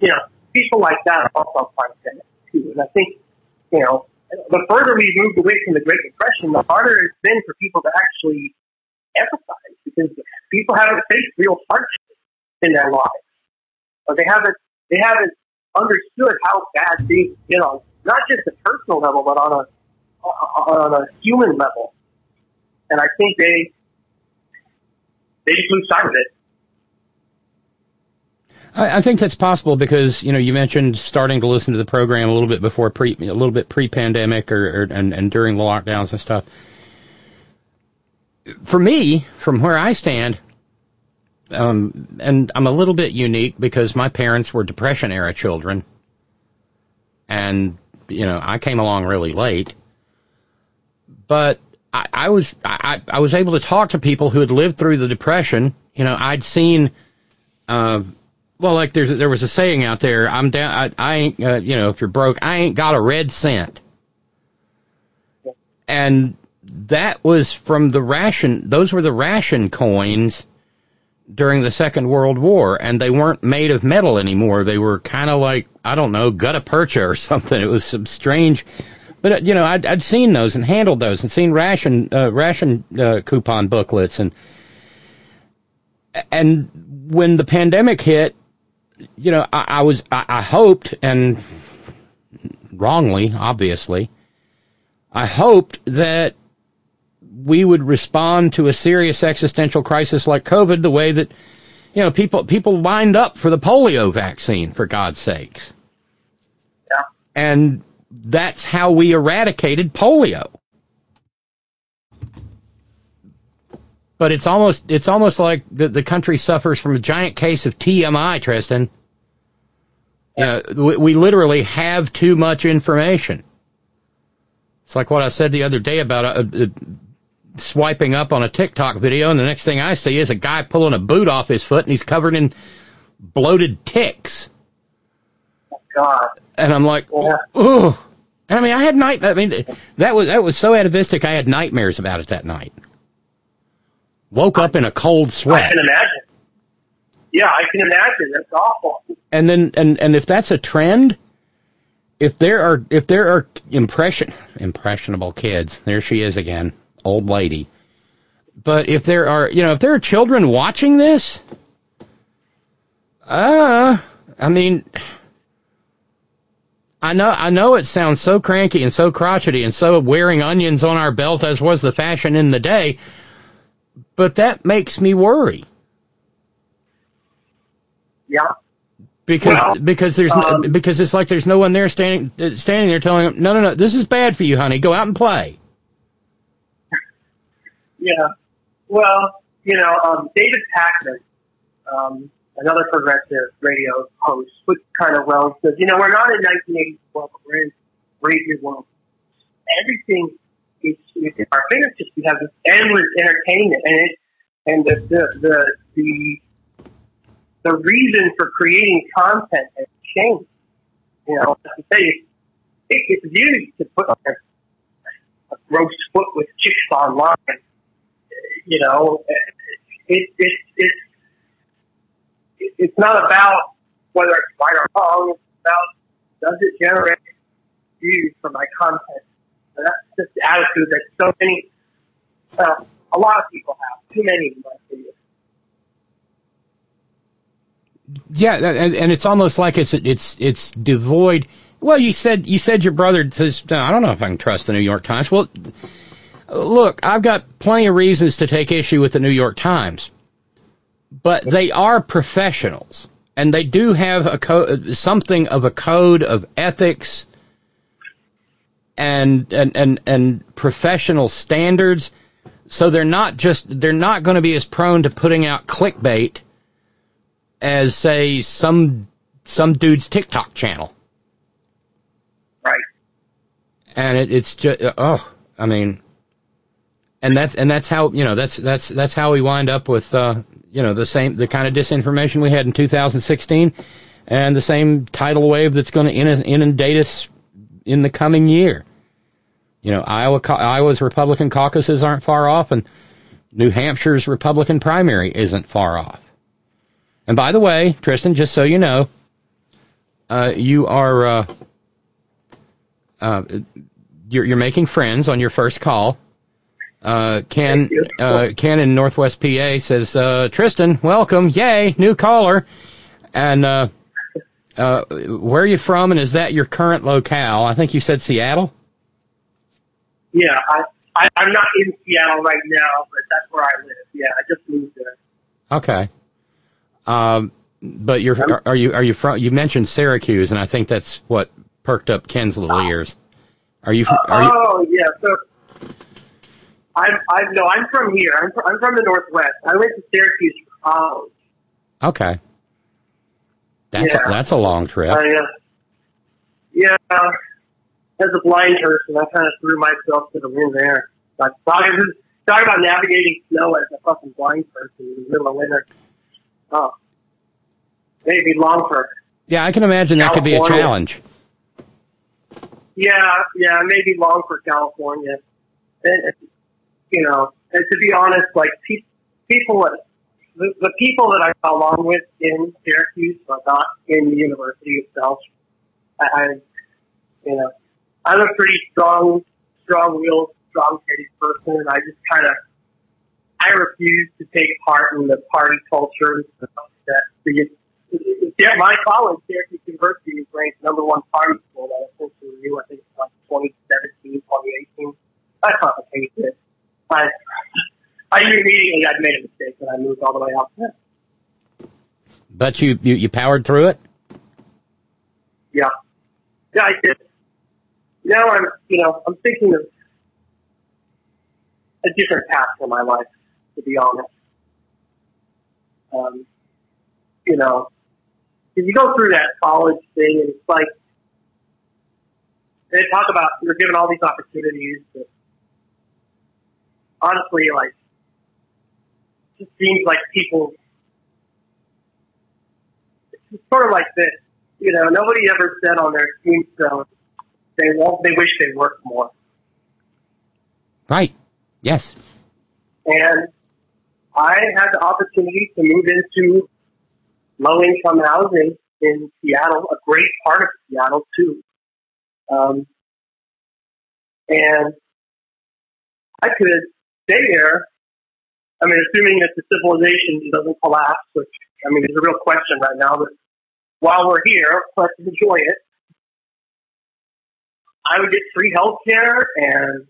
[SPEAKER 15] you know, people like that are also of it too. And I think, you know, the further we've moved away from the Great Depression, the harder it's been for people to actually empathize because people haven't faced real hardship in their lives. Or they haven't, they haven't understood how bad things get on not just a personal level, but on a on a human level. And I think they they just lose sight of it.
[SPEAKER 1] I, I think that's possible because you know you mentioned starting to listen to the program a little bit before pre a little bit pre-pandemic or, or and and during the lockdowns and stuff. For me, from where I stand, um, and I'm a little bit unique because my parents were Depression era children, and you know I came along really late. But I, was I, I was able to talk to people who had lived through the Depression. You know, I'd seen. Uh, well, like there's there was a saying out there. I'm down. I, I ain't. Uh, you know, if you're broke, I ain't got a red cent. And that was from the ration. Those were the ration coins during the Second World War, and they weren't made of metal anymore. They were kind of like I don't know, gutta percha or something. It was some strange. But uh, you know, I'd, I'd seen those and handled those and seen ration uh, ration uh, coupon booklets and and when the pandemic hit, you know, I, I was I, I hoped and wrongly, obviously, I hoped that we would respond to a serious existential crisis like COVID the way that, you know, people people lined up for the polio vaccine, for God's sakes.
[SPEAKER 15] Yeah.
[SPEAKER 1] And that's how we eradicated polio. But it's almost it's almost like the, the country suffers from a giant case of TMI, Tristan. You know, we, we literally have too much information. It's like what I said the other day about uh, uh, swiping up on a TikTok video, and the next thing I see is a guy pulling a boot off his foot, and he's covered in bloated ticks.
[SPEAKER 15] Oh, God.
[SPEAKER 1] And I'm like,
[SPEAKER 15] Yeah.
[SPEAKER 1] oh. I mean, I had night. I mean, that was that was so atavistic. I had nightmares about it that night. Woke up in a cold sweat.
[SPEAKER 15] I can imagine. Yeah, I can imagine. That's awful.
[SPEAKER 1] and then and and if that's a trend if there are if there are impression impressionable kids there she is again old lady but if there are you know if there are children watching this uh i mean I know I know it sounds so cranky and so crotchety and so wearing onions on our belt as was the fashion in the day, but that makes me worry.
[SPEAKER 15] Yeah.
[SPEAKER 1] because
[SPEAKER 15] Well,
[SPEAKER 1] because there's
[SPEAKER 15] um,
[SPEAKER 1] no, because it's like there's no one there standing standing there telling them no no no this is bad for you honey go out and play
[SPEAKER 15] Yeah. Well, you know, um, David Pakman, um, another progressive radio host, put kind of well, says, you know, we're not in 1984, but we're in radio world. Everything is within our fingertips. We have this endless entertainment, and it, and the the the the, the reason for creating content has changed. You know, I say, it, it's used to put a, a gross foot with chicks online you know, it, it, it, it's not about whether it's right or wrong. It's about does it generate views for my content. That's just the attitude that so many, uh, a lot of people have. Too many, in my opinion.
[SPEAKER 1] yeah and, and it's almost like it's it's it's devoid well you said you said your brother says "No, I don't know if I can trust the New York Times well look I've got plenty of reasons to take issue with the New York Times but they are professionals and they do have a co- something of a code of ethics and and and, and professional standards so they're not just they're not going to be as prone to putting out clickbait as say some some dude's TikTok channel
[SPEAKER 15] Right.
[SPEAKER 1] and it, it's just oh I mean and that's and that's how you know that's that's that's how we wind up with uh you know the same the kind of disinformation we had in 2016 and the same tidal wave that's going to inundate us in the coming year. You know, Iowa Iowa's Republican caucuses aren't far off, and New Hampshire's Republican primary isn't far off. And by the way, Tristan, just so you know, uh, you are uh, uh, you're, you're making friends on your first call. Uh, Ken, uh, Ken in Northwest PA says, uh, Tristan, welcome, yay, new caller. And, uh, where are you from and is that your current locale? I think you said Seattle?
[SPEAKER 15] Yeah, I, I, I'm not in Seattle right now, but that's where I live. Yeah, I just moved there.
[SPEAKER 1] Okay. Um, but you're are, are you are you from? You mentioned Syracuse, and I think that's what perked up Ken's little ears. Are you? Are you
[SPEAKER 15] oh yeah, so I'm I'm no, I'm from here. I'm from, I'm from the Northwest. I went to Syracuse for college.
[SPEAKER 1] okay. That's
[SPEAKER 15] Yeah.
[SPEAKER 1] a, that's a long trip.
[SPEAKER 15] I, uh, yeah, as a blind person, I kind of threw myself to the wind there. Like, talking, talking about navigating snow as a fucking blind person in the middle of winter. Oh, maybe long for
[SPEAKER 1] yeah, I can imagine that could be a challenge.
[SPEAKER 15] Yeah, yeah, maybe long for California. And, you know, and to be honest, like pe- people, the, the people that I got along with in Syracuse, but not in the university itself. I, I you know, I'm a pretty strong, strong-willed, strong-headed person, and I just kind of, I refuse to take part in the party culture and stuff that the yeah, my college, Syracuse University, is ranked number one party school that I think in you. I think it's like 2017, 2018. That's not the case. It. I, knew immediately I'd made a mistake and I moved all the way out there.
[SPEAKER 1] But you, you you powered through it.
[SPEAKER 15] Yeah. Yeah, I did. Now I'm, you know, I'm thinking of a different path for my life, to be honest. Um, you know, if you go through that college thing and it's like, they talk about you're given all these opportunities, but honestly, like, just seems like people, it's sort of like this, you know, nobody ever said on their tombstone they won't, they wish they worked more.
[SPEAKER 1] Right. Yes.
[SPEAKER 15] And I had the opportunity to move into low income housing in Seattle, a great part of Seattle too. Um, and I could stay there. I mean, assuming that the civilization doesn't collapse, which I mean is a real question right now. But while we're here, let's enjoy it. I would get free health care and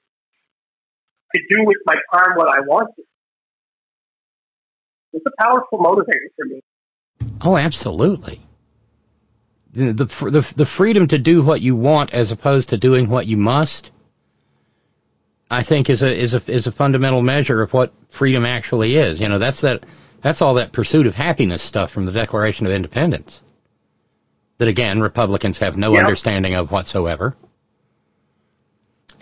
[SPEAKER 15] could do with my time what I wanted. It's a powerful motivator for me.
[SPEAKER 1] Oh, absolutely. The, the the the freedom to do what you want as opposed to doing what you must, I think is a is a is a fundamental measure of what freedom actually is. You know, that's that that's all that pursuit of happiness stuff from the Declaration of Independence. That again, Republicans have no
[SPEAKER 15] Yeah.
[SPEAKER 1] understanding of whatsoever.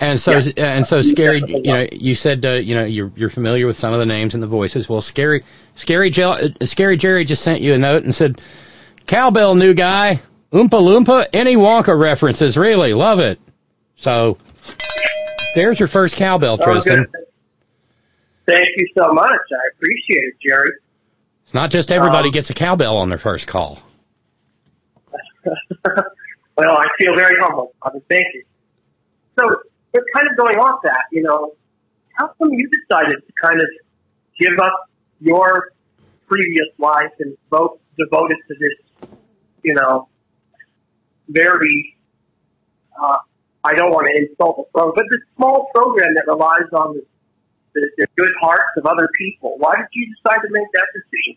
[SPEAKER 1] And so, and so, scary. You know, you said, uh, you know, you're you're familiar with some of the names and the voices. Well, scary, scary, Jel- uh, scary Jerry just sent you a note and said, "Cowbell, new guy, Oompa Loompa, any Wonka references, really love it." So, there's your first cowbell, Tristan.
[SPEAKER 15] Thank you so much. I appreciate it, Jerry.
[SPEAKER 1] It's not just everybody
[SPEAKER 15] Um,
[SPEAKER 1] gets a cowbell on their first call.
[SPEAKER 15] well, I feel very humble. I mean, thank you. So, but kind of going off that, you know, how come you decided to kind of give up your previous life and vote devoted to this, you know, very, uh, I don't want to insult the program, but this small program that relies on the, the, the good hearts of other people. Why did you decide to make that decision?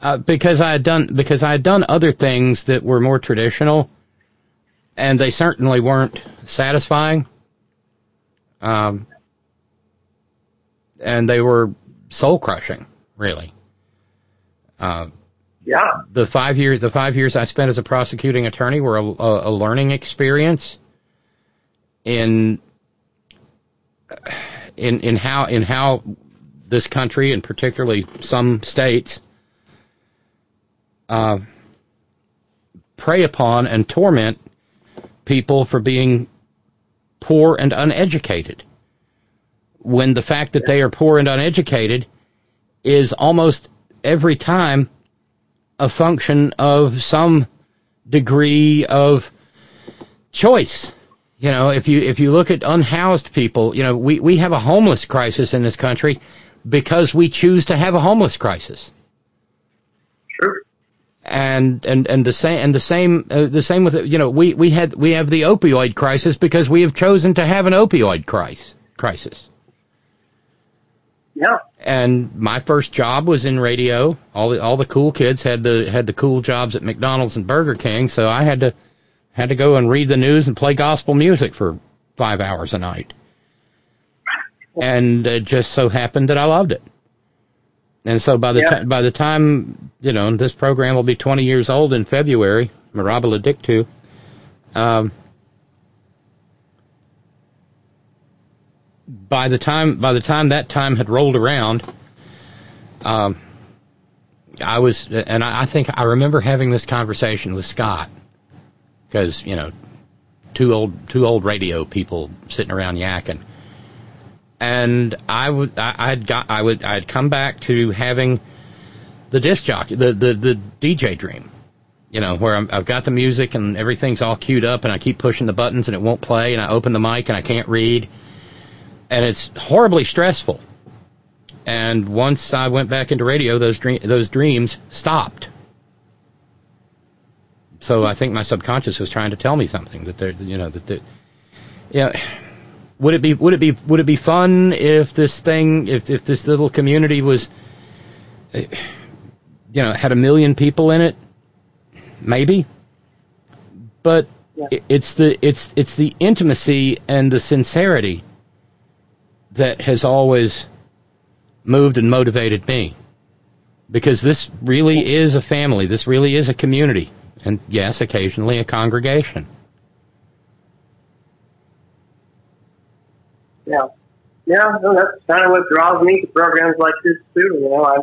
[SPEAKER 1] Uh, because I had done because I had done other things that were more traditional, and they certainly weren't satisfying. Um, and they were soul crushing, really. Uh,
[SPEAKER 15] Yeah.
[SPEAKER 1] the five years the five years I spent as a prosecuting attorney were a, a, a learning experience in in in how in how this country and particularly some states uh, prey upon and torment people for being poor and uneducated. When the fact that they are poor and uneducated is almost every time a function of some degree of choice. You know, if you if you look at unhoused people, you know, we, we have a homeless crisis in this country because we choose to have a homeless crisis.
[SPEAKER 15] True.
[SPEAKER 1] And and and the same and the same uh, the same with you know we we had we have the opioid crisis because we have chosen to have an opioid crisis crisis.
[SPEAKER 15] Yeah.
[SPEAKER 1] And my first job was in radio. All the all the cool kids had the had the cool jobs at McDonald's and Burger King, so I had to had to go and read the news and play gospel music for five hours a night. And it just so happened that I loved it. And so by the
[SPEAKER 15] Yeah.
[SPEAKER 1] time by the time you know this program will be 20 years old in February, Mirabile Dictu. Um, by the time by the time that time had rolled around, um, I was and I, I think I remember having this conversation with Scott because you know two old two old radio people sitting around yakking and I would I, I'd got I would I'd come back to having the disc jockey the the the DJ dream, you know, where I'm, I've got the music and everything's all queued up and I keep pushing the buttons and it won't play and I open the mic and I can't read, and it's horribly stressful. And once I went back into radio, those dream, those dreams stopped. So I think my subconscious was trying to tell me something that there, you know, that there, yeah. Would it be would it be would it be fun if this thing if if this little community was uh, you know had a million people in it? Maybe. But i- it's the it's it's the intimacy and the sincerity that has always moved and motivated me. Because this really is a family. This really is a community and yes occasionally a congregation
[SPEAKER 15] Yeah. Yeah, no, that's kind of what draws me to programs like this too. You know, I'm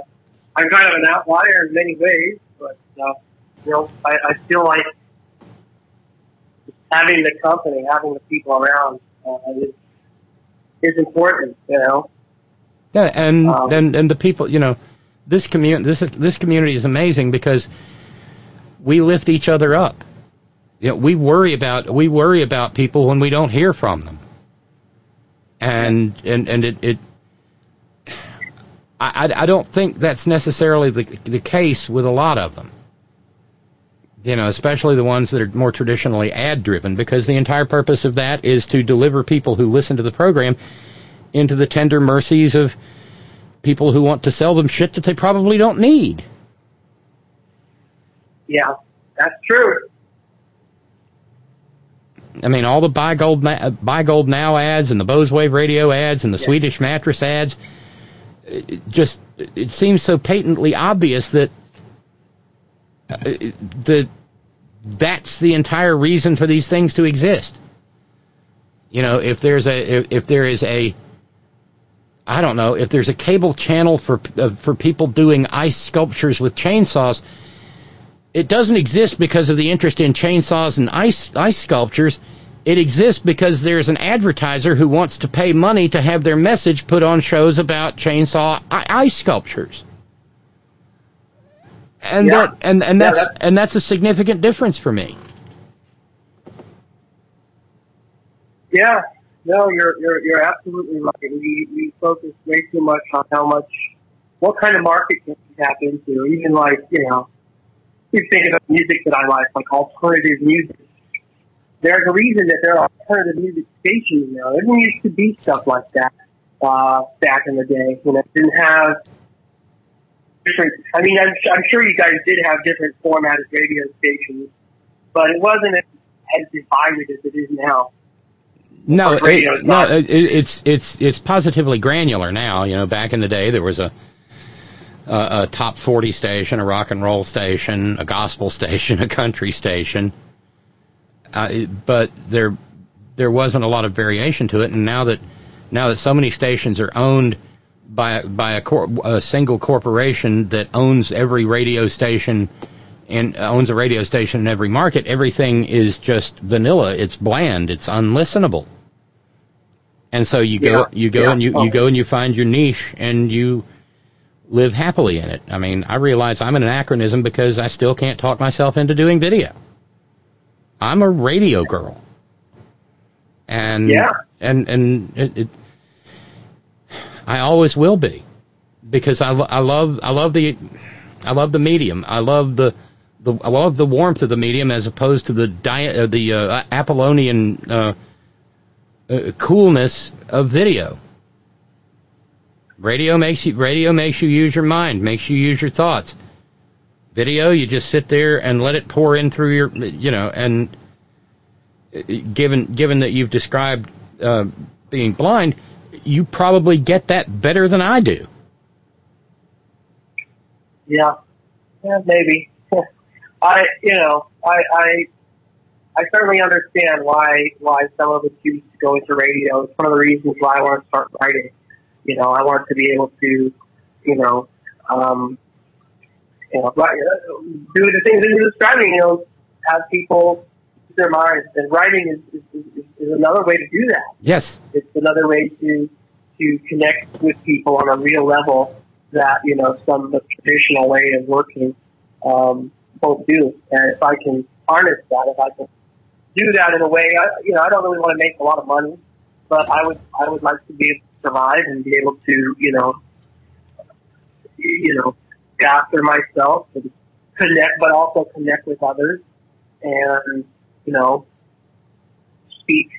[SPEAKER 15] I'm kind of an outlier in many ways, but uh, you know, I, I feel like having the company, having the people around, uh, is is important. You know.
[SPEAKER 1] Yeah, and
[SPEAKER 15] Um,
[SPEAKER 1] and and the people, you know, this community, this is, this community is amazing because we lift each other up. You know, we worry about we worry about people when we don't hear from them, and and and it. it I, I don't think that's necessarily the the case with a lot of them. You know, especially the ones that are more traditionally ad driven, because the entire purpose of that is to deliver people who listen to the program into the tender mercies of people who want to sell them shit that they probably don't need.
[SPEAKER 15] Yeah, that's true.
[SPEAKER 1] I mean, all the buy gold, na- buy gold now ads and the Bose Wave radio ads and the Swedish mattress ads. It just it seems so patently obvious that uh, that that's the entire reason for these things to exist. You know, if there's a if, if there is a I don't know if there's a cable channel for uh, for people doing ice sculptures with chainsaws. It doesn't exist because of the interest in chainsaws and ice ice sculptures. It exists because there's an advertiser who wants to pay money to have their message put on shows about chainsaw ice sculptures. And
[SPEAKER 15] Yeah.
[SPEAKER 1] that and and
[SPEAKER 15] Yeah,
[SPEAKER 1] that's and that's a significant difference for me.
[SPEAKER 15] Yeah, no, you're you're you're absolutely right. We we focus way too much on how much, what kind of market can we tap into. Even like you know, you think about music that I like, like alternative music. There's a reason that there are alternative music stations now. There didn't used to be stuff like that uh, back in the day. You know, didn't have different. I mean, I'm, I'm sure you guys did have different formatted radio stations, but it wasn't as, as divided as it is now.
[SPEAKER 1] No, it, no, it, it's it's it's positively granular now. You know, back in the day, there was a a, a top forty station, a rock and roll station, a gospel station, a country station, uh, but there there wasn't a lot of variation to it. And now that now that so many stations are owned by by a, cor- a single corporation that owns every radio station and owns a radio station in every market, everything is just vanilla. It's bland. It's unlistenable. And so you go,
[SPEAKER 15] Yeah,
[SPEAKER 1] you go
[SPEAKER 15] yeah.
[SPEAKER 1] and you, you go and you find your niche and you live happily in it. I mean, I realize I'm an anachronism because I still can't talk myself into doing video. I'm a radio girl. And,
[SPEAKER 15] Yeah.
[SPEAKER 1] and, and it, it, I always will be because I, I love, I love the, I love the medium. I love the, the I love the warmth of the medium as opposed to the di- uh, the uh, Apollonian uh, uh, coolness of video. Radio makes you radio makes you use your mind, makes you use your thoughts. Video, you just sit there and let it pour in through your, you know, and uh, given given that you've described uh, being blind, you probably get that better than I do.
[SPEAKER 15] Yeah, yeah, maybe. I, you know, I, I, I certainly understand why why some of us choose to go into radio. It's one of the reasons why I want to start writing. You know, I want to be able to, you know, um, you know, uh, do the things that you're describing. You know, have people use their minds, and writing is, is, is, is another way to do that.
[SPEAKER 1] Yes.
[SPEAKER 15] It's another way to to connect with people on a real level that you know some the traditional way of working um, won't do. And if I can harness that, if I can do that in a way, I, you know, I don't really want to make a lot of money, but I would I would like to be survive and be able to you know you know after myself and connect, but also connect with others and you know speak.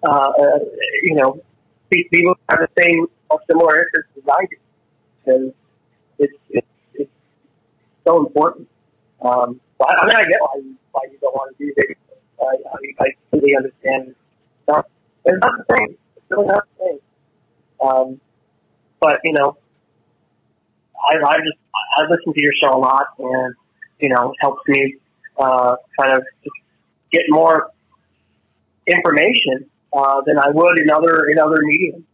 [SPEAKER 15] Uh, uh, you know, speak people who have the same or similar interests as I do because it's it's it's so important. Um, but I mean, I get why you, why you don't want to do this. Uh, I, I completely understand. It's not, it's not the same. It's really not the same. Um, but you know, I I just I listen to your show a lot, and you know, it helps me uh, kind of get more information uh, than I would in other in other mediums.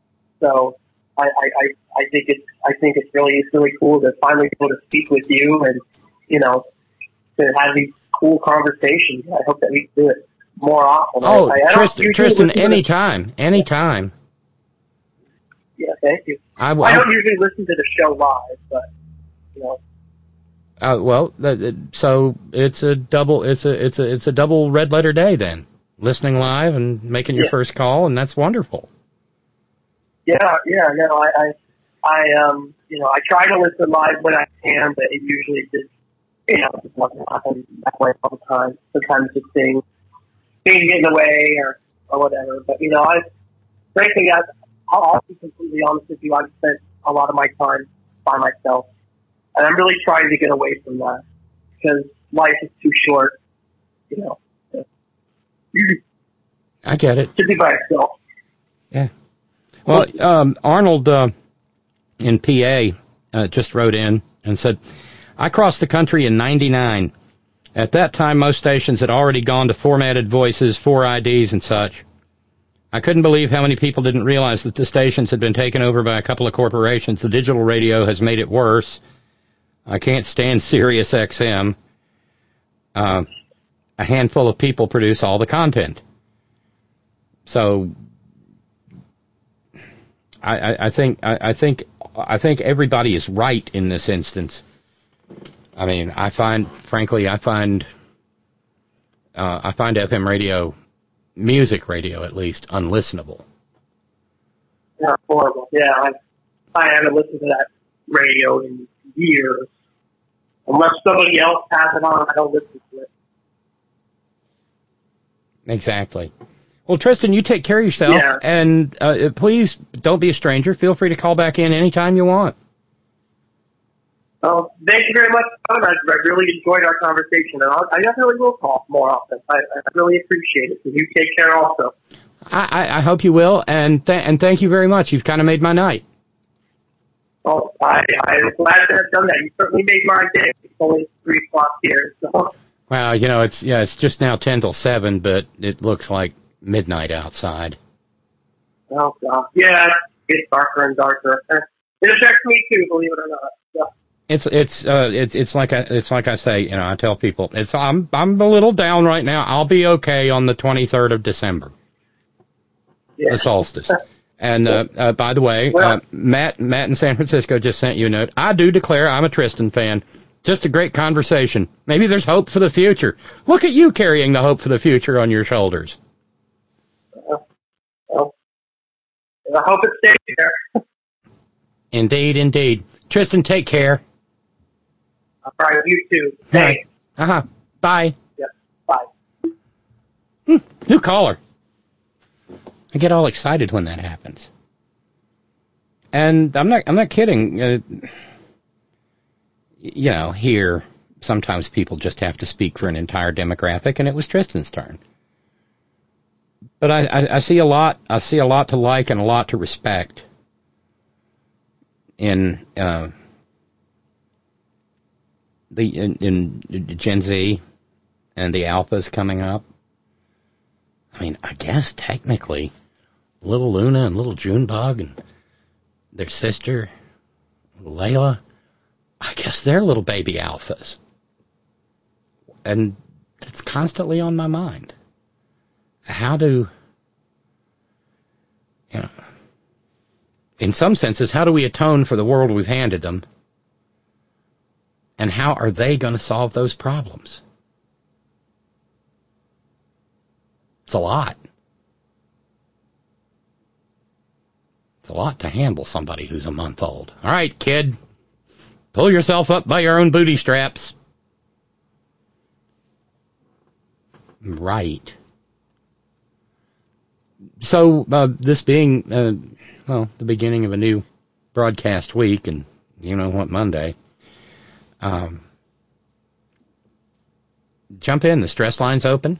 [SPEAKER 15] So I, I, I, think it's I think it's really it's really cool to finally be able to speak with you and you know to have these cool conversations. I hope that we can do it more often.
[SPEAKER 1] Oh,
[SPEAKER 15] I, I
[SPEAKER 1] Tristan, Tristan, anytime, anytime.
[SPEAKER 15] Yeah, thank you.
[SPEAKER 1] I,
[SPEAKER 15] I, I don't usually listen to the show live, but you know.
[SPEAKER 1] Uh, well, so it's a double. It's a it's a it's a double red letter day then. Listening live and making your
[SPEAKER 15] Yeah.
[SPEAKER 1] first call, and that's wonderful.
[SPEAKER 15] Yeah, yeah, no, I, I, I, um, you know, I try to listen live when I can, but it usually just, you know, just doesn't happen that way all the time. Sometimes just things, things get in the way or, or whatever. But, you know, I, frankly, I, I'll, I'll be completely honest with you. I've spent a lot of my time by myself. And I'm really trying to get away from that because life is too short, you know,
[SPEAKER 1] I get it.
[SPEAKER 15] to be by yourself.
[SPEAKER 1] Yeah. Well, um, Arnold uh, in PA uh, just wrote in and said, I crossed the country in 99. At that time, most stations had already gone to formatted voices, four IDs, and such. I couldn't believe how many people didn't realize that the stations had been taken over by a couple of corporations. The digital radio has made it worse. I can't stand Sirius XM. Uh, a handful of people produce all the content. So I, I, I think I, I think I think everybody is right in this instance. I mean, I find, frankly, I find uh, I find FM radio, music radio at least, unlistenable.
[SPEAKER 15] Yeah, horrible. Yeah, I, I haven't listened to that radio in years. Unless somebody else has it on, I don't listen to it.
[SPEAKER 1] Exactly. Well, Tristan, you take care of yourself,
[SPEAKER 15] Yeah.
[SPEAKER 1] and uh, please don't be a stranger. Feel free to call back in anytime you want.
[SPEAKER 15] Oh, thank you very much. I, I really enjoyed our conversation, and I'll, I definitely will call more often. I, I really appreciate it. And you take care also.
[SPEAKER 1] I, I, I hope you will, and th- and thank you very much. You've kind of made my night.
[SPEAKER 15] Oh, I, I'm glad to have done that. You certainly made my day. It's only three o'clock here, so
[SPEAKER 1] Well, you know, it's yeah, it's just now ten till seven, but it looks like midnight outside.
[SPEAKER 15] oh god, yeah, it gets darker and darker. It affects me too, believe it or not. So,
[SPEAKER 1] It's it's uh it's it's like I it's like I say, you know, I tell people it's I'm I'm a little down right now. I'll be okay on the 23rd of December, the solstice. And uh, uh, by the way, uh, Matt Matt in San Francisco just sent you a note. I do declare I'm a Tristan fan. Just a great conversation. Maybe there's hope for the future. Look at you carrying the hope for the future on your shoulders.
[SPEAKER 15] well, I hope it stays there.
[SPEAKER 1] Indeed, indeed. Tristan, take care.
[SPEAKER 15] All right, you too.
[SPEAKER 1] Hey. Uh huh. Bye.
[SPEAKER 15] Yeah, bye.
[SPEAKER 1] New caller. I get all excited when that happens. And I'm not I'm not kidding. Uh, you know, here sometimes people just have to speak for an entire demographic, and it was Tristan's turn. But I, I, I see a lot. I see a lot to like and a lot to respect in uh, the in, in Gen Z and the alphas coming up. I mean, I guess technically, little Luna and little Junebug and their sister, Layla, I guess they're little baby alphas. And it's constantly on my mind. How do, you know, in some senses, how do we atone for the world we've handed them? And how are they going to solve those problems? It's a lot. It's a lot to handle somebody who's a month old. All right, kid. Pull yourself up by your own booty straps. Right. So, uh, this being, uh, well, the beginning of a new broadcast week, and you know what, Monday, um, jump in. The stress line's open.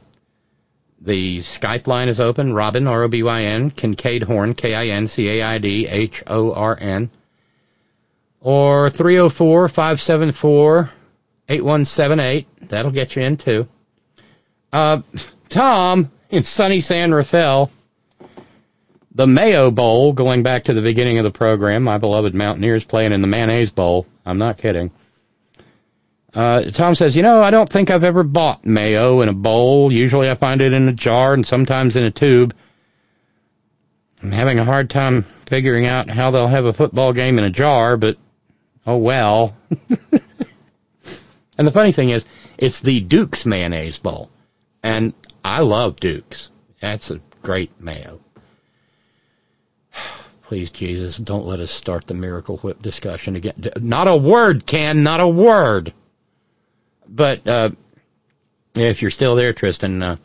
[SPEAKER 1] The Skype line is open. Robyn, R-O-B-Y-N, Kincaid Horn, K-I-N-C-A-I-D-H-O-R-N. Or 304-574-8178. That'll get you in too. Uh, Tom in sunny San Rafael. The Mayo Bowl, going back to the beginning of the program, my beloved Mountaineers playing in the Mayonnaise Bowl. I'm not kidding. Uh, Tom says, you know, I don't think I've ever bought mayo in a bowl. Usually I find it in a jar and sometimes in a tube. I'm having a hard time figuring out how they'll have a football game in a jar, but oh well. and the funny thing is, it's the Duke's mayonnaise bowl. And I love Duke's. That's a great mayo. Please, Jesus, don't let us start the Miracle Whip discussion again. Not a word, Ken, not a word. But uh, if you're still there, Tristan, uh,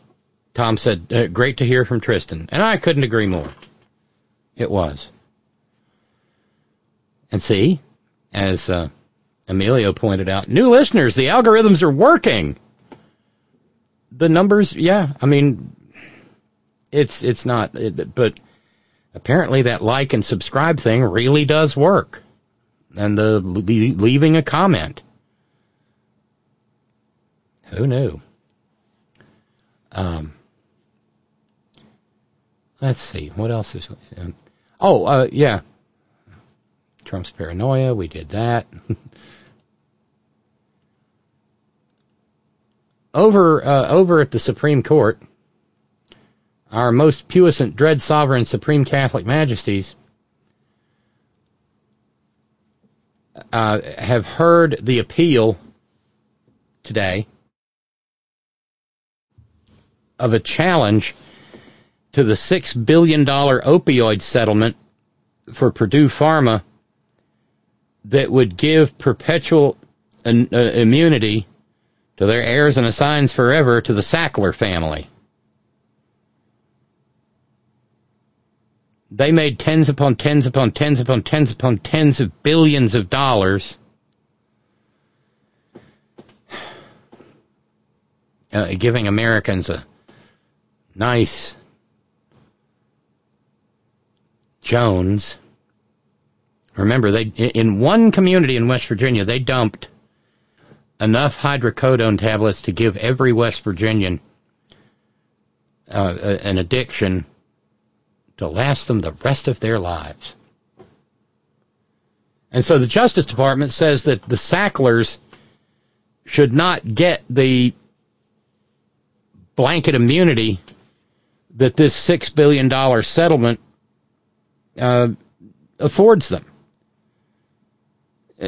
[SPEAKER 1] Tom said, uh, great to hear from Tristan. And I couldn't agree more. It was. And see, as uh, Emilio pointed out, new listeners, the algorithms are working. The numbers, yeah, I mean, it's it's not, it, but apparently that like and subscribe thing really does work. And the leaving a comment who knew? Um, let's see. What else is? Um, oh, uh, yeah. Trump's paranoia. We did that. over uh, over at the Supreme Court, our most puissant, dread sovereign, supreme Catholic majesties uh, have heard the appeal today of a challenge to the $6 billion opioid settlement for Purdue Pharma that would give perpetual uh, immunity to their heirs and assigns forever to the Sackler family. They made tens upon tens upon tens upon tens upon tens of billions of dollars uh, giving Americans a Nice. Jones. Remember, they in one community in West Virginia, they dumped enough hydrocodone tablets to give every West Virginian uh, an addiction to last them the rest of their lives. And so the Justice Department says that the Sacklers should not get the blanket immunity that this $6 billion settlement uh, affords them.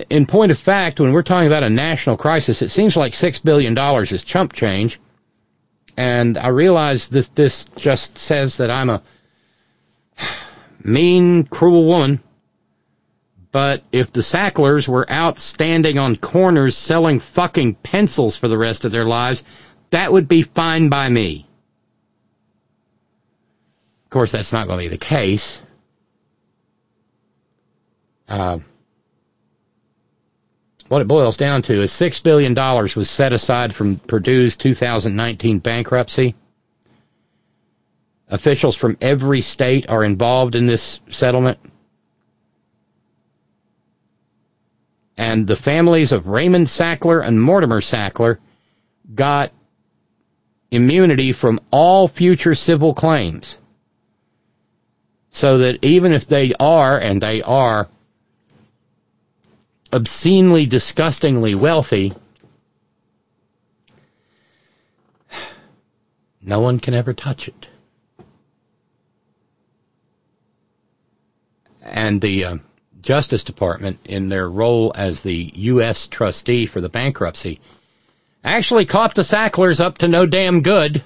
[SPEAKER 1] In point of fact, when we're talking about a national crisis, it seems like $6 billion is chump change. And I realize that this just says that I'm a mean, cruel woman. But if the Sacklers were out standing on corners selling fucking pencils for the rest of their lives, that would be fine by me course, that's not going to be the case. uh, what it boils down to is $6 billion was set aside from Purdue's 2019 bankruptcy. Officials from every state are involved in this settlement. And the families of Raymond Sackler and Mortimer Sackler got immunity from all future civil claims. So that even if they are, and they are, obscenely, disgustingly wealthy, no one can ever touch it. And the uh, Justice Department, in their role as the U.S. trustee for the bankruptcy, actually caught the Sacklers up to no damn good.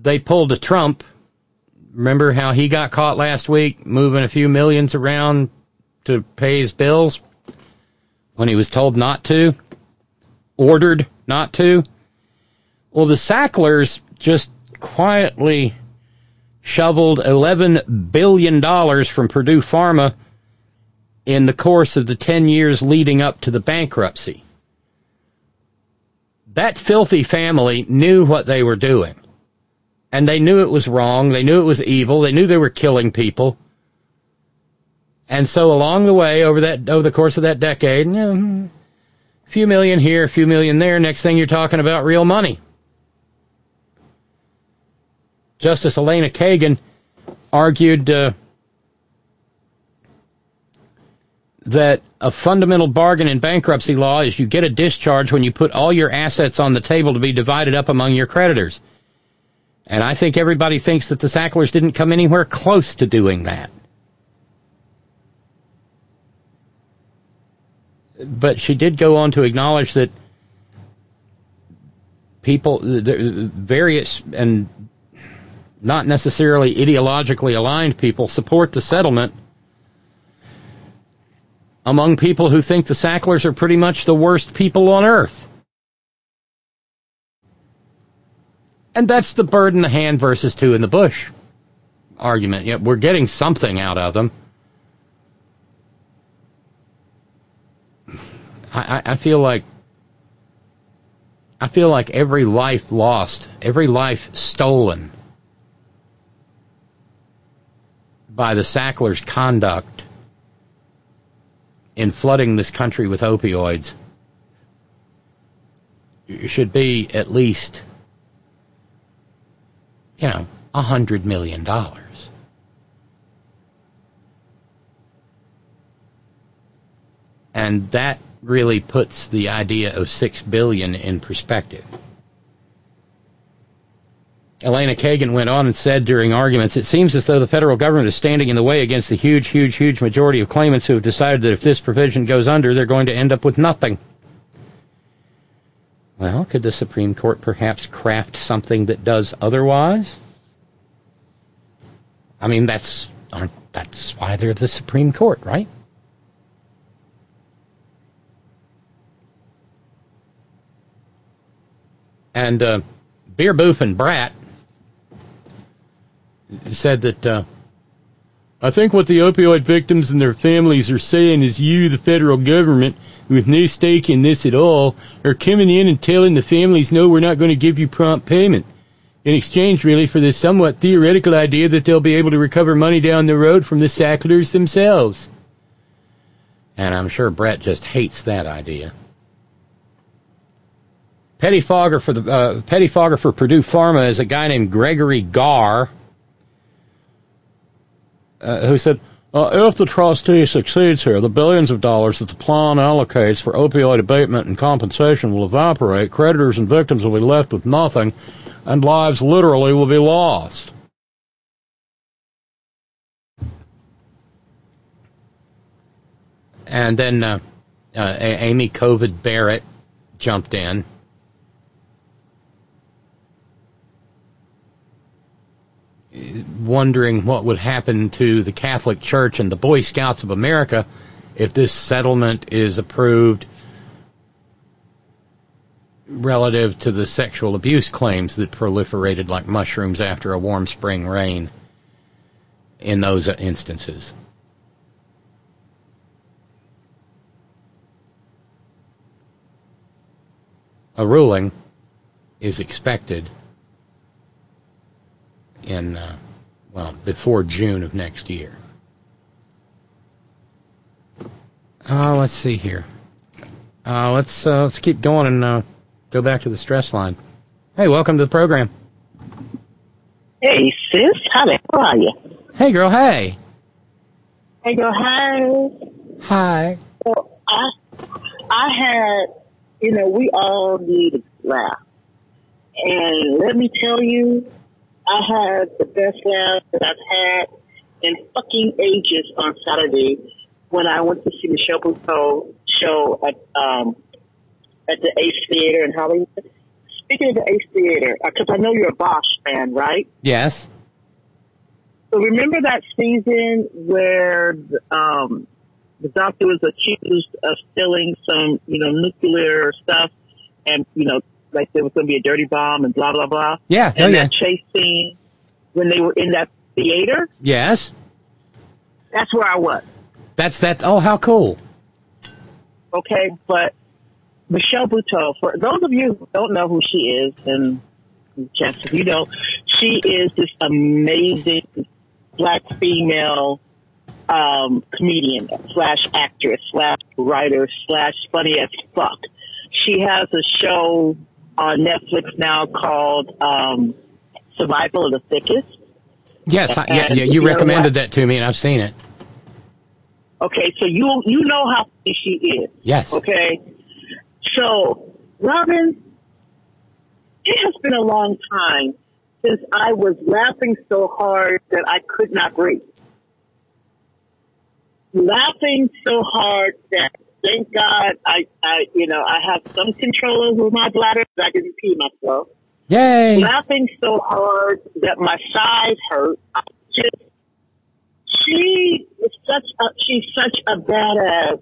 [SPEAKER 1] They pulled a Trump. Remember how he got caught last week moving a few millions around to pay his bills when he was told not to, ordered not to. Well, the Sacklers just quietly shoveled $11 billion from Purdue Pharma in the course of the 10 years leading up to the bankruptcy. That filthy family knew what they were doing. And they knew it was wrong. They knew it was evil. They knew they were killing people. And so along the way, over that over the course of that decade, a few million here, a few million there. Next thing you're talking about real money. Justice Elena Kagan argued uh, that a fundamental bargain in bankruptcy law is you get a discharge when you put all your assets on the table to be divided up among your creditors. And I think everybody thinks that the Sacklers didn't come anywhere close to doing that. but she did go on to acknowledge that people, various and not necessarily ideologically aligned people, support the settlement among people who think the Sacklers are pretty much the worst people on earth. And that's the bird in the hand versus two in the bush argument. Yeah, we're getting something out of them. I, I feel like I feel like every life lost, every life stolen by the Sacklers' conduct in flooding this country with opioids should be at least, you know, a hundred million dollars. And that really puts the idea of six billion in perspective. Elena Kagan went on and said during arguments, it seems as though the federal government is standing in the way against the huge, huge, huge majority of claimants who have decided that if this provision goes under, they're going to end up with nothing. Well, could the Supreme Court perhaps craft something that does otherwise? I mean, that's that's why they're the Supreme Court, right? And uh, Beer Boof and Brat said that uh, I think what the opioid victims and their families are saying is you, the federal government, with no stake in this at all, are coming in and telling the families, no, we're not going to give you prompt payment. In exchange, really, for this somewhat theoretical idea that they'll be able to recover money down the road from the Sacklers themselves. And I'm sure Brett just hates that idea. Pettifogger for the uh, pettifogger for Purdue Pharma is a guy named Gregory Garre, uh, who said, uh, "If the trustee succeeds here, the billions of dollars that the plan allocates for opioid abatement and compensation will evaporate. Creditors and victims will be left with nothing, and lives literally will be lost." And then uh, uh, Amy Covid Barrett jumped in wondering what would happen to the Catholic Church and the Boy Scouts of America if this settlement is approved relative to the sexual abuse claims that proliferated like mushrooms after a warm spring rain in those instances. A ruling is expected in uh, well, before June of next year. Uh, let's see here. Uh, let's uh, let's keep going and uh, go back to the stress line. Hey, welcome to the program.
[SPEAKER 16] Hey, sis. How the hell are you?
[SPEAKER 1] Hey, girl. Hey.
[SPEAKER 16] Hey, girl. Hi.
[SPEAKER 1] Hi.
[SPEAKER 16] So I, I had, you know, we all need a laugh, and let me tell you, I had the best laugh that I've had in fucking ages on Saturday when I went to see Michelle Buteau show at um at the Ace Theater in Hollywood. Speaking of the Ace Theater, because I know you're a Bosch fan, right?
[SPEAKER 1] Yes.
[SPEAKER 16] So remember that season where um, the doctor was accused of stealing some, you know, nuclear stuff, and you know, like there was going to be a dirty bomb and blah blah blah.
[SPEAKER 1] Yeah.
[SPEAKER 16] And
[SPEAKER 1] oh, yeah.
[SPEAKER 16] that chase scene when they were in that theater,
[SPEAKER 1] Yes.
[SPEAKER 16] that's where I was.
[SPEAKER 1] That's that. Oh, how cool.
[SPEAKER 16] okay? But Michelle Buteau, for those of you who don't know who she is, and chances you know, she is this amazing black female um, comedian slash actress slash writer slash funny as fuck. She has a show on Netflix now called um, Survival of the Thickest.
[SPEAKER 1] Yes. I, yeah. Yeah.
[SPEAKER 16] you
[SPEAKER 1] recommended that to me, and I've seen it.
[SPEAKER 16] Okay, so you you know how she is.
[SPEAKER 1] Yes.
[SPEAKER 16] Okay. So, Robyn, it has been a long time since I was laughing so hard that I could not breathe. Laughing so hard that thank God I, I you know, I have some control over my bladder that I didn't pee myself.
[SPEAKER 1] Yay.
[SPEAKER 16] Laughing so hard that my thighs hurt. I just she is such a she's such a badass.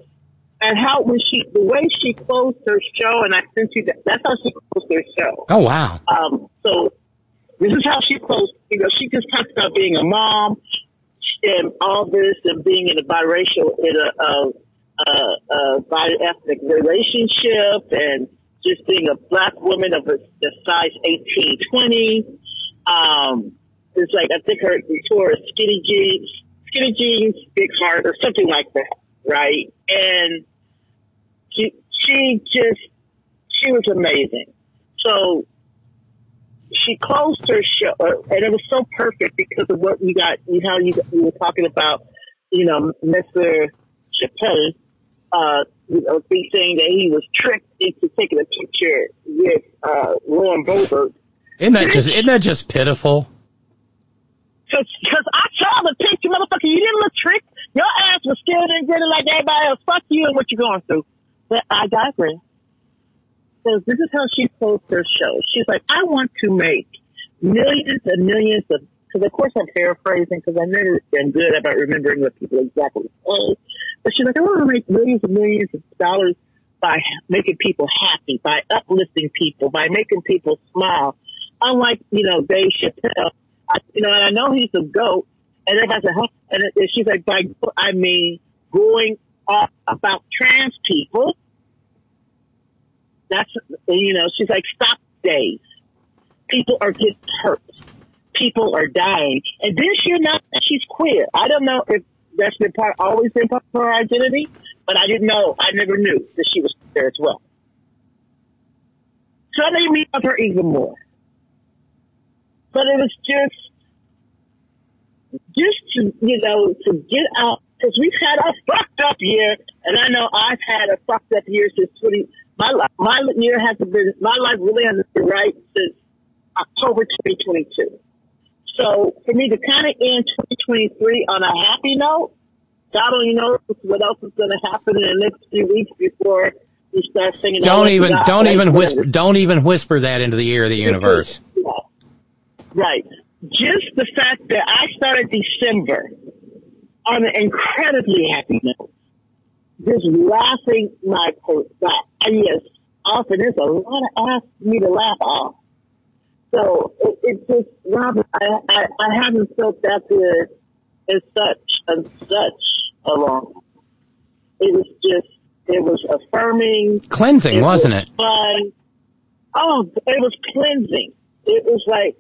[SPEAKER 16] And how when she the way she closed her show and I sent you that that's how she closed her show.
[SPEAKER 1] Oh wow.
[SPEAKER 16] Um so this is how she closed you know, she just talks about being a mom and all this and being in a biracial in a uh uh uh bi-ethnic relationship and just being a black woman of a, a size eighteen twenty. Um it's like I think her before skinny jeans skinny jeans, big heart, or something like that, right? And she she just she was amazing. So she closed her show, uh, and it was so perfect because of what you got, you know, you you were talking about, you know, Mr. Chappelle, uh, you know, be saying that he was tricked into taking a picture with uh, Lauren Boebert.
[SPEAKER 1] Isn't that just isn't that just pitiful?
[SPEAKER 16] Cause, cause I saw the picture, motherfucker. You didn't look tricked. Your ass was scared and grinning like everybody else. Fuck you and what you're going through. But I digress. So this is how she closed her show. She's like, I want to make millions and millions of, cause of course I'm paraphrasing cause I've never been good about remembering what people exactly say. But she's like, I want to make millions and millions of dollars by making people happy, by uplifting people, by making people smile. Unlike, you know, Dave Chappelle, I, you know, and I know he's a goat. And everybody said, huh? And, she's like, by I mean going off about trans people. That's, you know, she's like, stop days. People are getting hurt. People are dying. And she announced that she's queer. I don't know if that's been part, always been part of her identity, but I didn't know. I never knew that she was queer as well. So that made me love her even more. But it was just, just to, you know, to get out, because we've had a fucked up year, and I know I've had a fucked up year since 20, my my year hasn't been, my life really hasn't been right since October 2022. So for me to kind of end 2023 on a happy note, God only knows what else is going to happen in the next few weeks before we start singing.
[SPEAKER 1] Don't even don't even whisper don't even whisper that into the ear of the universe.
[SPEAKER 16] Right. Just the fact that I started December on an incredibly happy note. Just laughing my my yes off, and there's a lot of ass for me to laugh off. So it, it just, Robert, I, I, I haven't felt that good in such and such a long. time. It was just, it was affirming,
[SPEAKER 1] Cleansing,
[SPEAKER 16] It
[SPEAKER 1] wasn't
[SPEAKER 16] was
[SPEAKER 1] it?
[SPEAKER 16] Fun. Oh, it was cleansing. It was like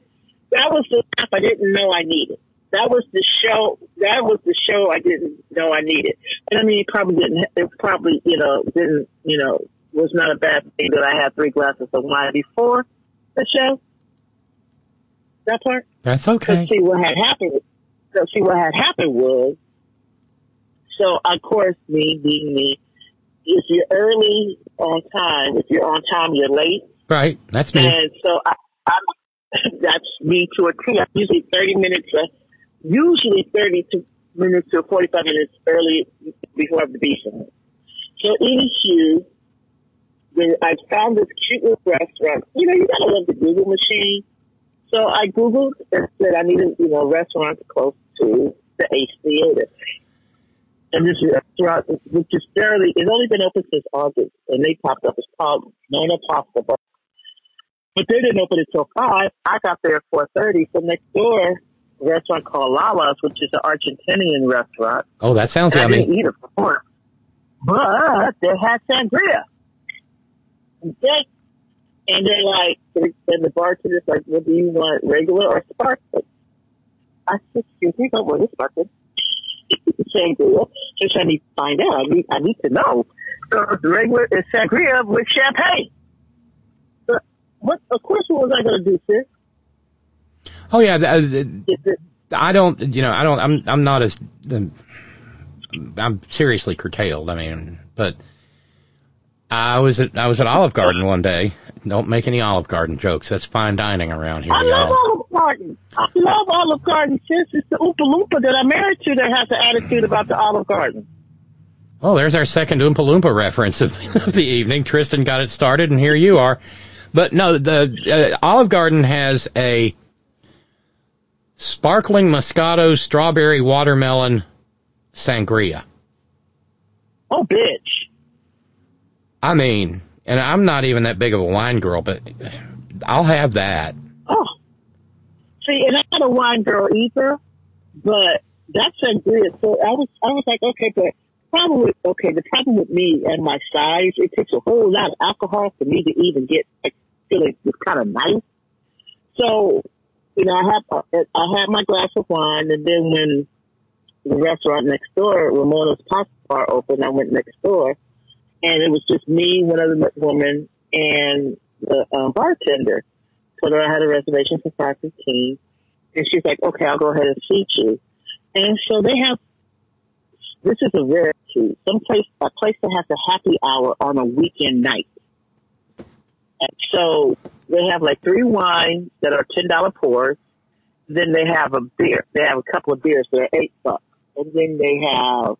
[SPEAKER 16] that was the stuff I didn't know I needed. That was the show. That was the show I didn't know I needed. And I mean, it probably didn't. It probably, you know, didn't, you know, was not a bad thing that I had three glasses of wine before the show. That part.
[SPEAKER 1] That's okay.
[SPEAKER 16] See what had happened. So see what had happened was. So of course, me being me, if you're early on time, if you're on time, you're late.
[SPEAKER 1] Right. That's me.
[SPEAKER 16] And so I, I'm, that's me to a T. I'm usually 30 minutes, uh, usually 30 to minutes to 45 minutes early before the beach. So in issue, when I found this cute little restaurant, you know, you gotta love the Google machine. So I Googled and said I needed, you know, restaurants close to the Ace Theater. And this restaurant, which is fairly, it's only been open since August, and they popped up. It's called Nona Pasta Bar. But they didn't open until 5. I got there at 4.30. So next door, a restaurant called Lala's, which is an Argentinian restaurant.
[SPEAKER 1] Oh, that sounds
[SPEAKER 16] And I
[SPEAKER 1] yummy.
[SPEAKER 16] didn't eat it before. But they had sangria. Okay. And they're like, and the bartender's like, what do you want, regular or sparkling? I said, excuse me, but what is sparkling? sangria. Just I need to find out. I need, I need to know. So it's regular, it's sangria with champagne. But what, of course, what was I going to do, sis?
[SPEAKER 1] Oh yeah. th- uh, I don't. You know. I don't. I'm. I'm not as. I'm seriously curtailed. I mean, but I was at I was at Olive Garden one day. Don't make any Olive Garden jokes. That's fine dining around here.
[SPEAKER 16] I love
[SPEAKER 1] y'all.
[SPEAKER 16] Olive Garden. I love Olive Garden, sis. It's the Oompa Loompa that I'm married to that has the attitude about the Olive Garden.
[SPEAKER 1] Oh, there's our second Oompa Loompa reference of, of the evening. Tristan got it started, and here you are. But no, the uh, Olive Garden has a sparkling Moscato strawberry watermelon sangria.
[SPEAKER 16] Oh, bitch.
[SPEAKER 1] I mean, and I'm not even that big of a wine girl, but I'll have that.
[SPEAKER 16] Oh. See, and I'm not a wine girl either, but that's a good. So I was, I was like, okay, but probably, okay, the problem with me and my size, it takes a whole lot of alcohol for me to even get, like, feeling it's kind of nice. So, you know, I had, I had my glass of wine and then when the restaurant next door, Ramona's Pasta Bar opened, I went next door and it was just me, one other woman, and the um, bartender. Told her I had a reservation for five fifteen, and she's like, "Okay, I'll go ahead and seat you." And so they have. This is a rarity. Some place, a place that has a happy hour on a weekend night. And so they have like three wines that are ten dollar pours. Then they have a beer. They have a couple of beers that are eight bucks, and then they have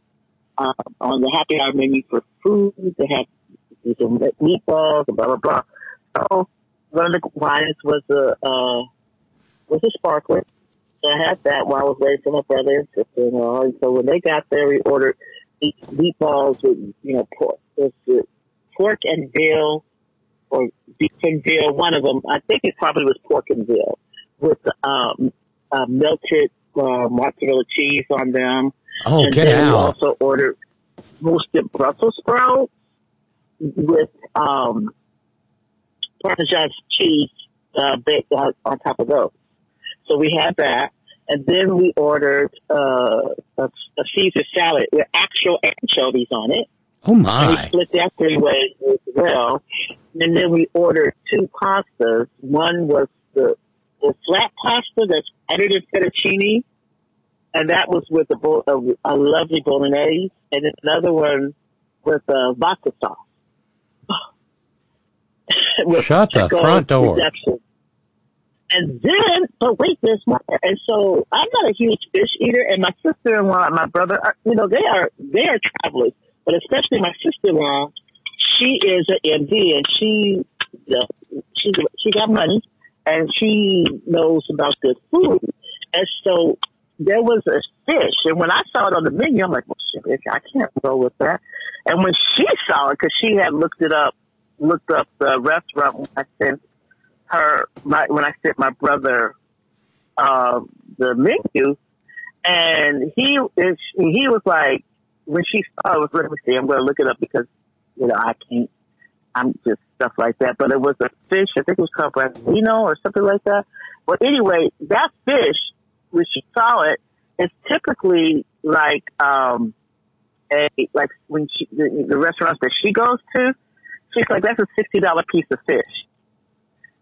[SPEAKER 16] uh, on the happy hour menu for food. They have some meatballs, blah blah blah. So one of the wines was a uh, was a sparkler. So I had that while I was waiting for my brother and sister in law. And so when they got there, we ordered meatballs with you know pork. The pork and veal or beef and veal. One of them, I think it probably was pork and veal with um, uh, melted uh, mozzarella cheese on them.
[SPEAKER 1] Oh,
[SPEAKER 16] and
[SPEAKER 1] get
[SPEAKER 16] then we also ordered roasted Brussels sprouts with um, Parmesan cheese uh, baked on, on top of those. So we had that. And then we ordered uh, a, a Caesar salad with actual anchovies on it.
[SPEAKER 1] Oh
[SPEAKER 16] And we split that three ways as well. And then we ordered two pastas. One was the, the flat pasta that's added in fettuccine, and that was with a, bo- a, a lovely bolognese. And then another one with a vodka sauce. With
[SPEAKER 1] Shut the front door.
[SPEAKER 16] Reception. And then, but wait, there's more. And so I'm not a huge fish eater, and my sister-in-law and my brother, are, you know, they are they are travelers, but especially my sister-in-law, she is an MD, and she uh, she she got money, and she knows about good food, and so there was a fish, and when I saw it on the menu, I'm like, well, shit, bitch, I can't go with that. And when she saw it, because she had looked it up, looked up the restaurant when I sent her my, when I sent my brother uh, the menu, and he he was like when she saw it was let me see I'm going to look it up because you know I can't I'm just stuff like that. But it was a fish. I think it was called Branzino or something like that. But anyway, that fish, when she saw it, is typically like um a like when she the, the restaurants that she goes to, she's like that's a sixty dollar piece of fish,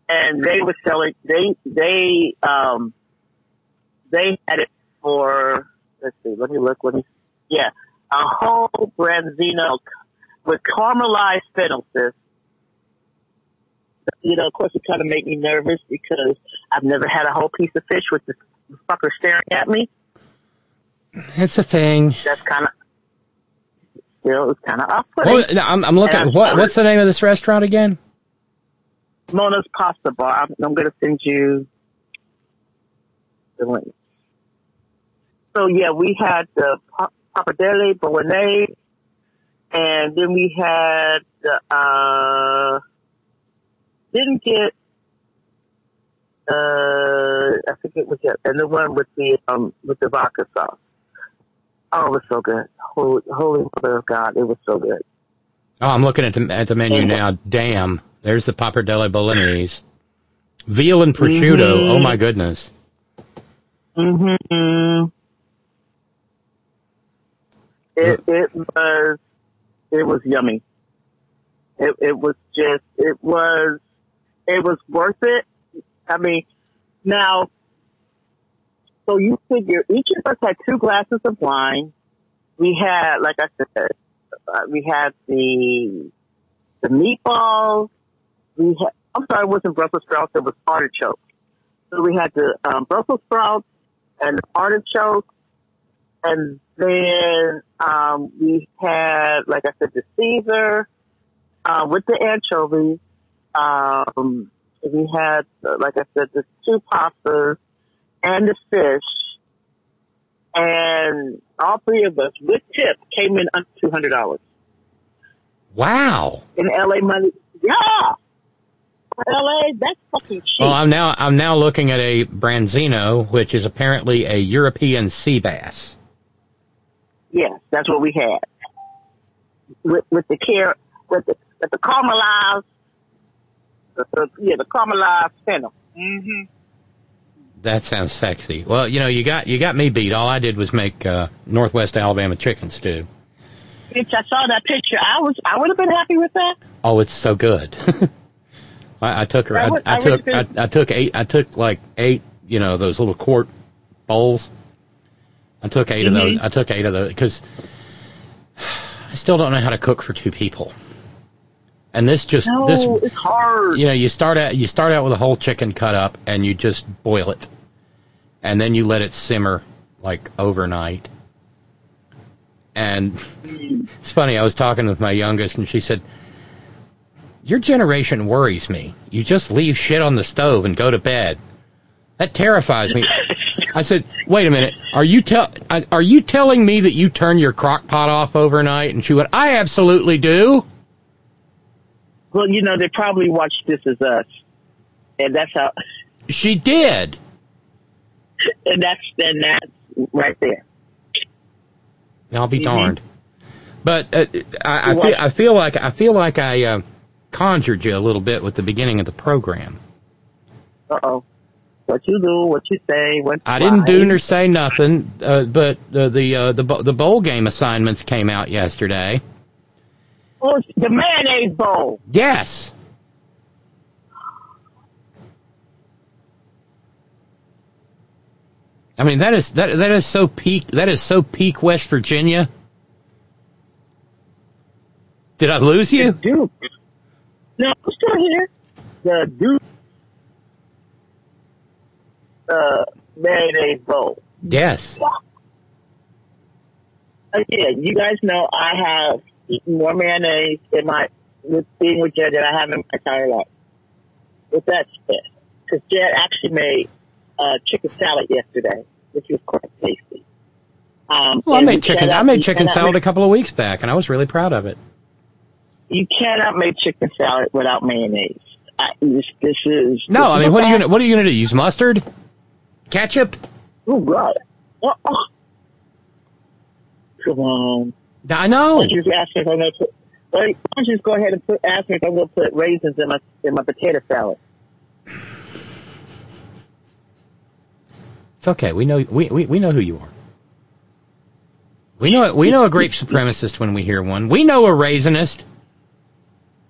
[SPEAKER 16] and they were selling they they um they had it for let's see let me look let me yeah a whole branzino with caramelized fennel sis. You know, of course, it kind of made me nervous because I've never had a whole piece of fish with the fucker staring at me.
[SPEAKER 1] It's a thing.
[SPEAKER 16] That's kind of still it's kind of off
[SPEAKER 1] Well, I'm, I'm looking. What, what's the name of this restaurant again?
[SPEAKER 16] Mona's Pasta Bar. I'm, I'm going to send you the link. So yeah, we had the pa- pappardelle bolognese, and then we had uh didn't get uh I think it was it, and the one with the um with the vodka sauce. Oh, it was so good. Holy, holy mother of God, it was so good.
[SPEAKER 1] Oh, I'm looking at the at the menu now. Damn, there's the pappardelle bolognese, veal and prosciutto.
[SPEAKER 16] Mhm.
[SPEAKER 1] Oh my goodness.
[SPEAKER 16] Mm hmm It it was it was yummy. It it was just it was it was worth it. I mean, now so you figure each of us had two glasses of wine. We had, like I said, uh, we had the the meatballs. We had I'm sorry, it wasn't Brussels sprouts. It was artichokes. So we had the um, Brussels sprouts and artichokes, and then um, we had, like I said, the Caesar uh, with the anchovies. Um, we had, like I said, the two pastas and the fish, and all three of us with tip came in under two hundred dollars
[SPEAKER 1] Wow.
[SPEAKER 16] in LA money. Yeah, LA, that's fucking cheap.
[SPEAKER 1] Well, I'm now I'm now looking at a branzino, which is apparently a European sea bass.
[SPEAKER 16] Yes, that's what we had. With, with the care, with the, with the caramelized, the, the, yeah, the caramelized fennel. hmm
[SPEAKER 1] That sounds sexy. Well, you know, you got you got me beat. All I did was make uh, Northwest Alabama chicken stew.
[SPEAKER 16] Bitch, I saw that picture. I was, I would have been happy with that.
[SPEAKER 1] Oh, it's so good. I, I took her.
[SPEAKER 16] I
[SPEAKER 1] I, I
[SPEAKER 16] I
[SPEAKER 1] took. I, I took eight. I took like eight. You know those little quart bowls. I took 8 of those. I took eight of those because I still don't know how to cook for two people. And this just
[SPEAKER 16] No,
[SPEAKER 1] this
[SPEAKER 16] it's hard.
[SPEAKER 1] you know you start out you start out with a whole chicken cut up and you just boil it, and then you let it simmer like overnight. And it's funny. I was talking with my youngest, and she said, "Your generation worries me. You just leave shit on the stove and go to bed. That terrifies me." I said, "Wait a minute. Are you tell are you telling me that you turn your crock pot off overnight?" And she went, "I absolutely do."
[SPEAKER 16] Well, you know, they probably watched This Is Us, and that's how.
[SPEAKER 1] She did.
[SPEAKER 16] And that's and that's right there.
[SPEAKER 1] I'll be
[SPEAKER 16] Mhm.
[SPEAKER 1] darned. But uh, I, I, feel. I feel like I feel like I uh, conjured you a little bit with the beginning of the program.
[SPEAKER 16] Uh oh. What you do, what you say, what
[SPEAKER 1] I didn't do nor say nothing, uh, but uh, the uh, the the bowl game assignments came out yesterday.
[SPEAKER 16] Oh, the mayonnaise bowl.
[SPEAKER 1] Yes. I mean that is that that is so peak that is so peak West Virginia. Did I lose you?
[SPEAKER 16] Duke. No, I'm still here. The Duke uh, mayonnaise bowl.
[SPEAKER 1] Yes.
[SPEAKER 16] Again, you guys know I have eaten more mayonnaise in my with being with Jed than I have in my entire life. With that said, because Jed actually made uh, chicken salad yesterday, which was quite tasty. Um,
[SPEAKER 1] Well, I made chicken. I made chicken salad a couple of weeks back, and I was really proud of it.
[SPEAKER 16] You cannot make chicken salad without mayonnaise. I, this, this is
[SPEAKER 1] No, I mean, what are you gonna what are you gonna do? Use mustard, ketchup?
[SPEAKER 16] Oh God! Oh, oh. Come on!
[SPEAKER 1] I know.
[SPEAKER 16] I just asked if I know. Well, why don't you just go ahead and put, ask me if I'm going to put raisins in my in my potato salad?
[SPEAKER 1] It's okay. We know we, we, we know who you are. We know we know a grape supremacist when we hear one. We know a raisinist.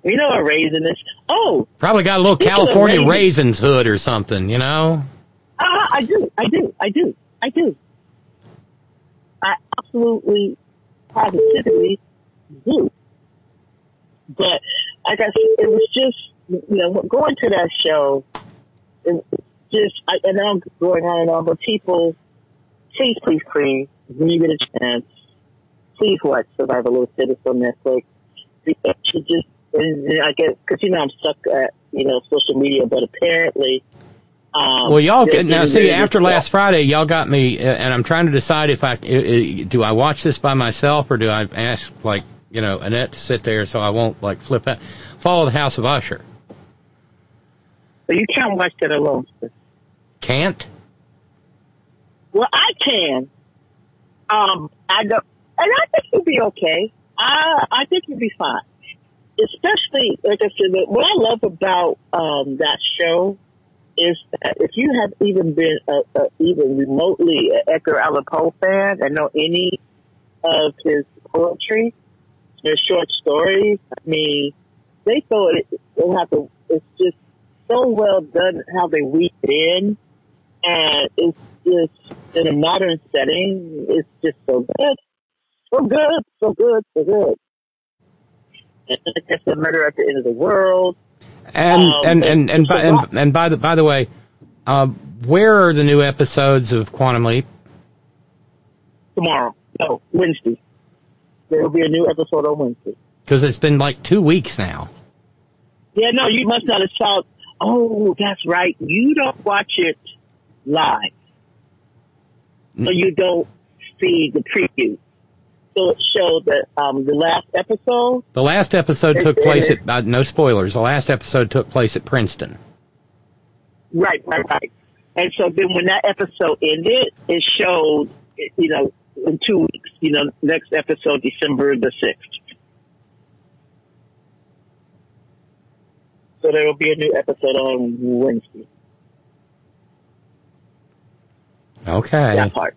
[SPEAKER 16] We know a raisinist. Oh,
[SPEAKER 1] Probably got a little California
[SPEAKER 16] raisins-
[SPEAKER 1] raisins hood or something, you know?
[SPEAKER 16] Ah, I do, I do, I do, I do. I absolutely, positively do. But I said, it was just you know going to that show. It just I, and I'm going on and on, but people, please, please, please, when you get a chance, please watch Survival of Cities on Netflix. You just, I guess because you know I'm stuck at you know social media, but apparently. Um,
[SPEAKER 1] Well, y'all
[SPEAKER 16] they're
[SPEAKER 1] now
[SPEAKER 16] getting
[SPEAKER 1] see
[SPEAKER 16] to
[SPEAKER 1] after last Friday, y'all got me, uh, and I'm trying to decide if I do I watch this by myself or do I ask like you know Annette to sit there so I won't like flip out. Follow the House of Usher.
[SPEAKER 16] But you can't watch that alone. sir.
[SPEAKER 1] Can't.
[SPEAKER 16] Well, I can. Um, I don't, and I think you'll be okay. I I think you'll be fine. Especially, like I said, what I love about um that show is that if you have even been a, a, even remotely an Edgar Allan Poe fan and know any of his poetry, his short stories, I mean, they throw it. They have to. It's just so well done how they weave it in, and it's just in a modern setting. It's just so good, so good, so good, so good. And it's the murder at the end of the world.
[SPEAKER 1] And
[SPEAKER 16] Um,
[SPEAKER 1] and and and by, and, and by the by the way, uh, where are the new episodes of Quantum Leap?
[SPEAKER 16] tomorrow. No, Wednesday. There will be a new episode on Wednesday.
[SPEAKER 1] Because it's been like two weeks now.
[SPEAKER 16] Yeah, no, you must not have saw. Oh, that's right. You don't watch it live, so you don't see the preview. Showed that um, the last episode.
[SPEAKER 1] The last episode
[SPEAKER 16] It-
[SPEAKER 1] took place
[SPEAKER 16] it-
[SPEAKER 1] at uh, no spoilers. The last episode took place at Princeton.
[SPEAKER 16] Right, right, right. And so then when that episode ended, it showed, you know, in two weeks, you know, next episode, December the 6th. So there will be a new episode on Wednesday.
[SPEAKER 1] Okay.
[SPEAKER 16] That part.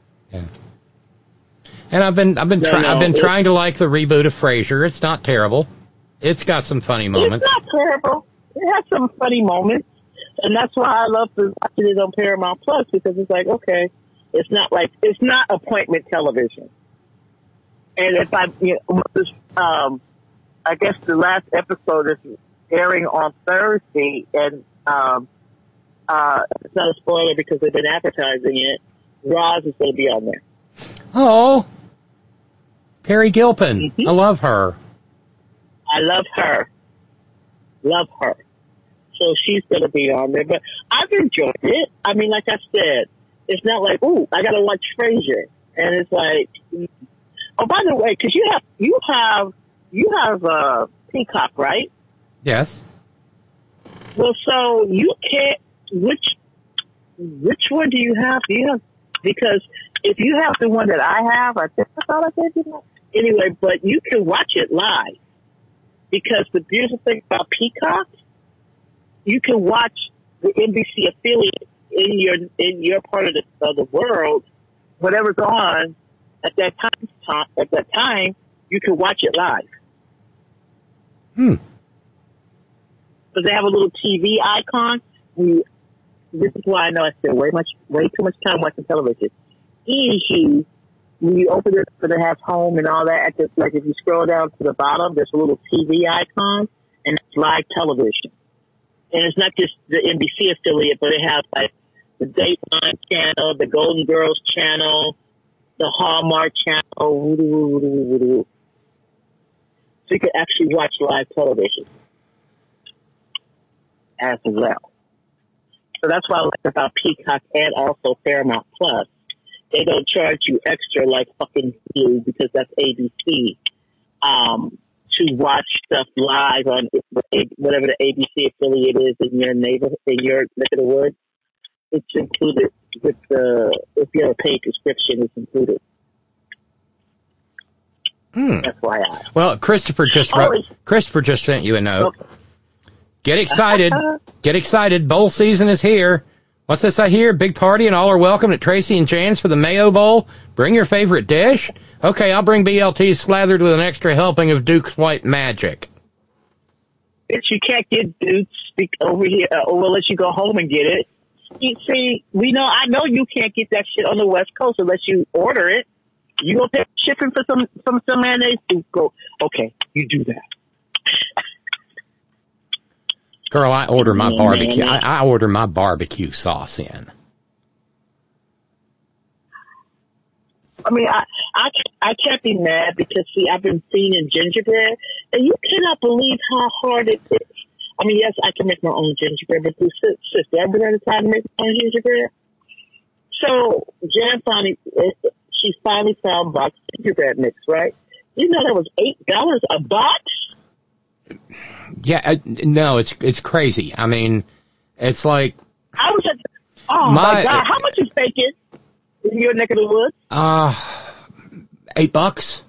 [SPEAKER 1] And I've been I've been
[SPEAKER 16] No,
[SPEAKER 1] try-
[SPEAKER 16] no,
[SPEAKER 1] I've been trying to like the reboot of Frasier. It's not terrible. It's got some funny moments.
[SPEAKER 16] It's not terrible. It has some funny moments. And that's why I love to watch it on Paramount Plus because it's like, okay, it's not like, it's not appointment television. And if I, you know, um, I guess the last episode is airing on Thursday and, um, uh, it's not a spoiler because they've been advertising it. Roz is going to be on there.
[SPEAKER 1] Oh, Peri Gilpin.
[SPEAKER 16] Mm-hmm.
[SPEAKER 1] I love her.
[SPEAKER 16] I love her. Love her. So she's going to be on there. But I've enjoyed it. I mean, like I said, it's not like, ooh, I got to watch Frasier. And it's like, oh, by the way, because you have, you have, you have uh, Peacock, right?
[SPEAKER 1] Yes.
[SPEAKER 16] Well, so you can't, which, which one do you have? Do you have, because if you have the one that I have, I think I thought I gave you that. Anyway, but you can watch it live. Because the beautiful thing about Peacock, you can watch the NBC affiliate in your in your part of the of the world, whatever's on at that time, time at that time, you can watch it live.
[SPEAKER 1] Hmm.
[SPEAKER 16] Because they have a little TV icon. We, this is why I know I spend way much way too much time watching television. Easy. When you open it for the has home and all that, at the, like if you scroll down to the bottom, there's a little TV icon and it's live television. And it's not just the NBC affiliate, but it has like the Dateline channel, the Golden Girls channel, the Hallmark channel. So you can actually watch live television as well. So that's why I like about Peacock and also Paramount Plus. They don't charge you extra like fucking you because that's ABC. Um, to watch stuff live on whatever the ABC affiliate is in your neighborhood, in your neck of the woods. It's included with the, if you have a paid subscription, it's included. Hmm. FYI.
[SPEAKER 1] Well, Christopher just wrote, Christopher just sent you a note. Okay. Get excited. Get excited. Bowl season is here. What's this I hear? Big party and all are welcome at Tracy and Jan's for the Mayo Bowl. Bring your favorite dish. Okay, I'll bring BLT slathered with an extra helping of Duke's White Magic.
[SPEAKER 16] Bitch, you can't get Duke's over here, uh, or we'll let you go home and get it. You see, we know, I know you can't get that shit on the West Coast unless you order it. You gonna pay shipping for some, some, some mayonnaise? Go, okay, you do that.
[SPEAKER 1] Girl, I order my barbecue. I, I order my barbecue sauce in.
[SPEAKER 16] I mean, I, I, I can't be mad because see, I've been seeing in gingerbread, and you cannot believe how hard it is. I mean, yes, I can make my own gingerbread, but this sister, I've been at a time to make my own gingerbread. So Jan finally, eh, she finally found box gingerbread mix, right? You know that was eight dollars a box.
[SPEAKER 1] Yeah, uh, no, it's it's crazy. I mean, it's like
[SPEAKER 16] I was at, oh my, my god, how much is bacon in your neck of the woods?
[SPEAKER 1] Uh eight bucks.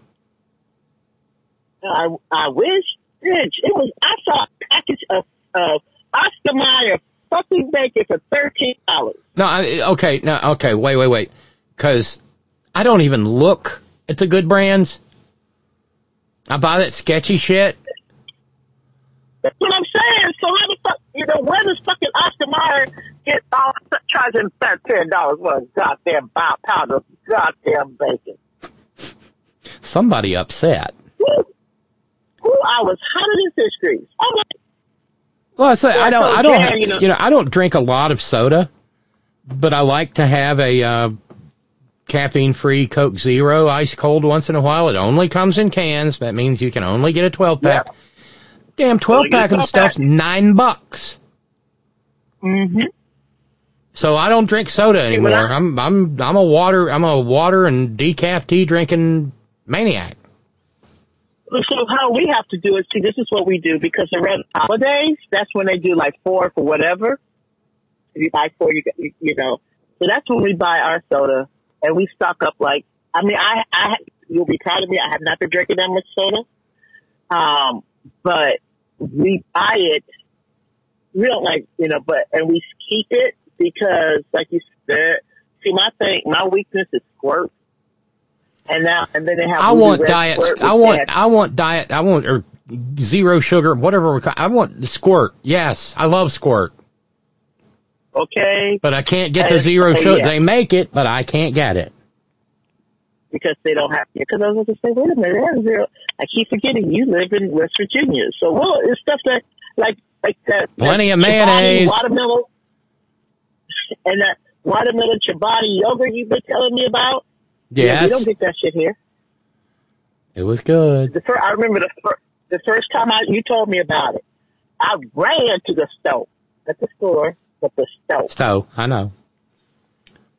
[SPEAKER 16] I I wish. Bitch, it was. I saw a package of of Oscar Mayer fucking bacon for thirteen dollars.
[SPEAKER 1] No, I, okay, no, okay, wait, wait, wait, because I don't even look at the good brands. I buy that sketchy shit.
[SPEAKER 16] That's what I'm saying. So how the fuck, you know, where does fucking Oscar Mayer get all charging ten dollars for a goddamn pound of goddamn bacon?
[SPEAKER 1] Somebody upset.
[SPEAKER 16] Ooh, ooh, I was hotter than fish grease. I'm like,
[SPEAKER 1] well, I say I don't, I don't, you know, you know, I don't drink a lot of soda, but I like to have a uh, caffeine-free Coke Zero ice cold once in a while. It only comes in cans. That means you can only get a 12 pack. Yeah. Damn, 12 pack of the stuff's nine bucks.
[SPEAKER 16] Mm-hmm.
[SPEAKER 1] So I don't drink soda anymore. I, I'm I'm I'm a water I'm a water and decaf tea drinking maniac.
[SPEAKER 16] So how we have to do it, see, this is what we do because around holidays, that's when they do like four for whatever. If you buy four, you, you you know. So that's when we buy our soda and we stock up like, I mean, I, I, you'll be proud of me. I have not been drinking that much soda. Um, but we buy it. We don't like, you know, but, and we keep it because like you said, see my thing, my weakness is squirt. And now, and then they have.
[SPEAKER 1] I want diet. I want. I want diet. I want or zero sugar, whatever. I want the squirt. Yes, I love squirt.
[SPEAKER 16] Okay.
[SPEAKER 1] But I can't get and, the zero sugar. Yeah. They make it, but I can't get it
[SPEAKER 16] because they don't have. Because I was going to say, wait a minute, zero. I keep forgetting you live in West Virginia. So well, it's stuff that like like that.
[SPEAKER 1] Plenty that of mayonnaise.
[SPEAKER 16] Watermelon. And that watermelon Chobani yogurt you've been telling me about.
[SPEAKER 1] Yes.
[SPEAKER 16] Yeah, we don't get that shit here.
[SPEAKER 1] It was good.
[SPEAKER 16] The first, I remember the, fir- the first time I, you told me about it. I ran to the stove at the store, but the stove.
[SPEAKER 1] Stove, I know.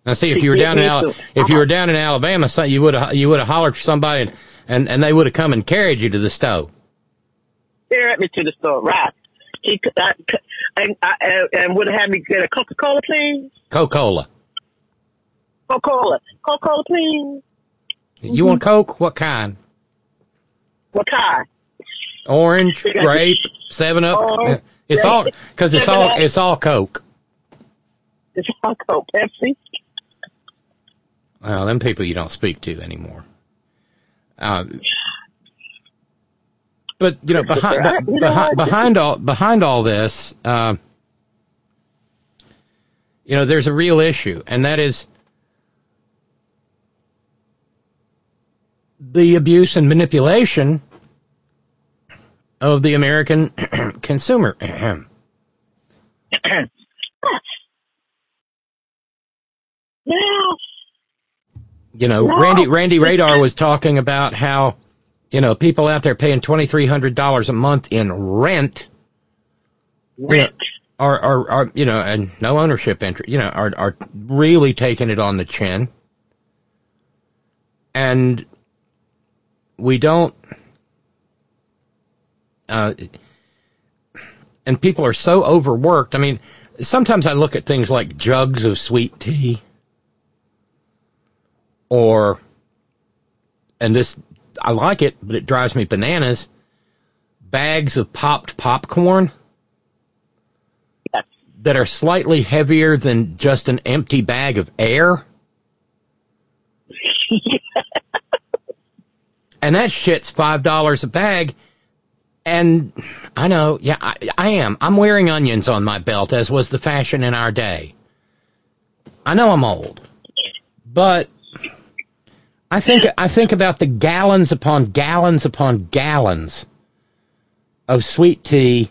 [SPEAKER 1] Now, see, if you were down in Al- if you were down in Alabama, you would have you would have hollered for somebody, and, and and they would have come and carried you to the stove.
[SPEAKER 16] Carried me to the store, right? He I, and I, and would have had me get a Coca Cola, please.
[SPEAKER 1] Coca Cola.
[SPEAKER 16] Coca-Cola. Coca-Cola, please.
[SPEAKER 1] You want Coke? What kind?
[SPEAKER 16] What kind?
[SPEAKER 1] Orange, grape, Seven Up. Orange, it's all because it's all it's all Coke.
[SPEAKER 16] It's all Coke. Pepsi.
[SPEAKER 1] Well, them people you don't speak to anymore. Uh, but you know, behind behind, behind all behind all this, uh, you know, there's a real issue, and that is the abuse and manipulation of the American consumer. you know, Randy Randy Radar was talking about how you know people out there paying twenty three hundred dollars a month in rent.
[SPEAKER 16] Rent.
[SPEAKER 1] are, are are you know and no ownership interest you know are are really taking it on the chin and we don't uh, and people are so overworked. I mean, sometimes I look at things like jugs of sweet tea or and this I like it, but it drives me bananas. Bags of popped popcorn that are slightly heavier than just an empty bag of air. and that shit's five dollars a bag. And I know, yeah, I, I am. I'm wearing onions on my belt, as was the fashion in our day. I know I'm old, but I think I think about the gallons upon gallons upon gallons of sweet tea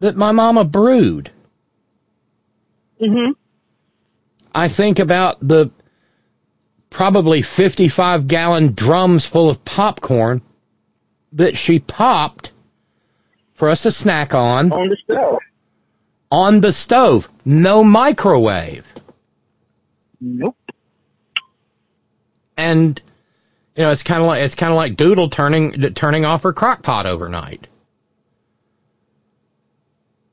[SPEAKER 1] that my mama brewed.
[SPEAKER 16] Mm-hmm.
[SPEAKER 1] I think about the probably 55 gallon drums full of popcorn that she popped for us to snack on.
[SPEAKER 16] On the stove.
[SPEAKER 1] On the stove. No microwave.
[SPEAKER 16] Nope.
[SPEAKER 1] And you know, it's kind of like it's kind of like Doodle turning turning off her crock pot overnight.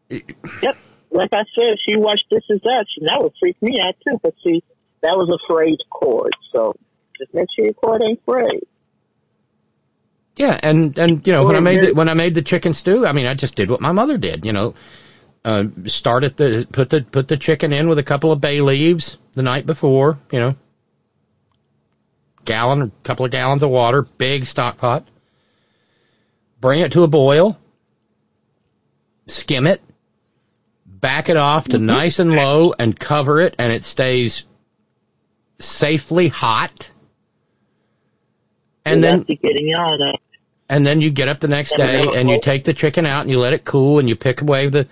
[SPEAKER 16] Yep. Like I said, she watched This Is That. That would freak me out too. But see, that was a frayed cord. So just make sure your cord ain't frayed.
[SPEAKER 1] Yeah, and and you know when I made the, when I made the chicken stew, I mean I just did what my mother did. You know, uh, started the put the put the chicken in with a couple of bay leaves the night before. You know, gallon, a couple of gallons of water, big stock pot. Bring it to a boil. Skim it. Back it off to mm-hmm. nice and low and cover it, and it stays safely hot. And then
[SPEAKER 16] getting
[SPEAKER 1] and then you get up the next day and you take the chicken out and you let it cool and you pick away the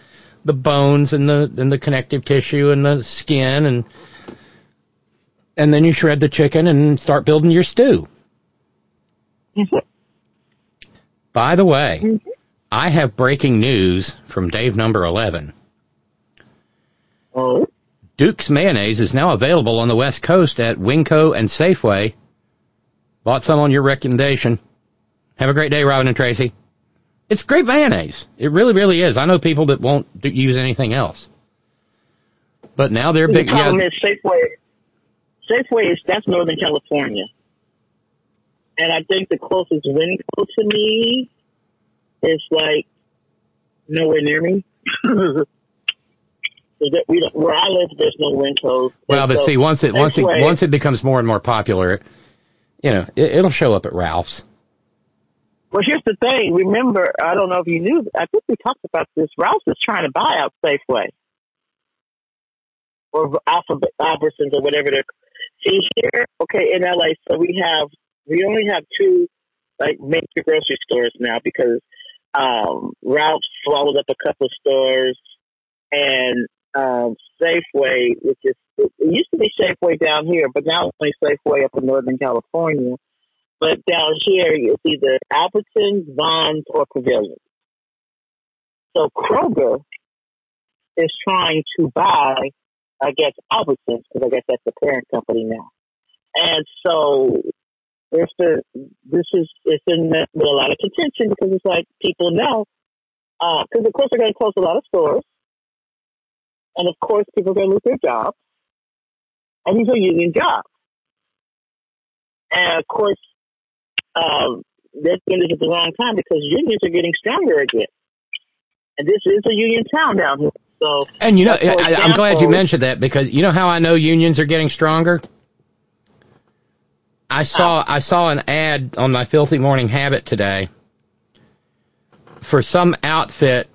[SPEAKER 1] the bones and the and the connective tissue and the skin and and then you shred the chicken and start building your stew.
[SPEAKER 16] Mm-hmm.
[SPEAKER 1] By the way, mm-hmm. I have breaking news from Dave number 11.
[SPEAKER 16] Oh.
[SPEAKER 1] Duke's mayonnaise is now available on the West Coast at Winco and Safeway. Bought some on your recommendation. Have a great day, Robyn and Tracy. It's great mayonnaise. It really, really is. I know people that won't use anything else. But now they're big.
[SPEAKER 16] The problem yeah. is Safeway. Safeway is that's Northern California, and I think the closest Winco to me is like nowhere near me. that we don't, where I live, there's no Winco.
[SPEAKER 1] Well, but so see, once it once it once it becomes more and more popular, you know, it, it'll show up at Ralph's.
[SPEAKER 16] Well, here's the thing. Remember, I don't know if you knew. I think we talked about this. Ralph's is trying to buy out Safeway or Alphabet Albertsons or whatever they're. See here, okay, in LA, so we have we only have two like major grocery stores now because um, Ralph's swallowed up a couple stores, and um, Safeway, which is it used to be Safeway down here, but now it's only Safeway up in Northern California. But down here, it's either Albertsons, Vons, or Pavilion. So Kroger is trying to buy, I guess, Albertsons, because I guess that's the parent company now. And so there's the, this is, it's in with a lot of contention because it's like people know, because uh, of course they're going to close a lot of stores. And of course people are going to lose their jobs. And these are union jobs. And of course, um, they're doing this at the wrong time because unions are getting stronger again. And this is a union town down here. So,
[SPEAKER 1] and you know, I, I'm glad you mentioned that because you know how I know unions are getting stronger. I saw I saw an ad on my Filthy Morning Habit today for some outfit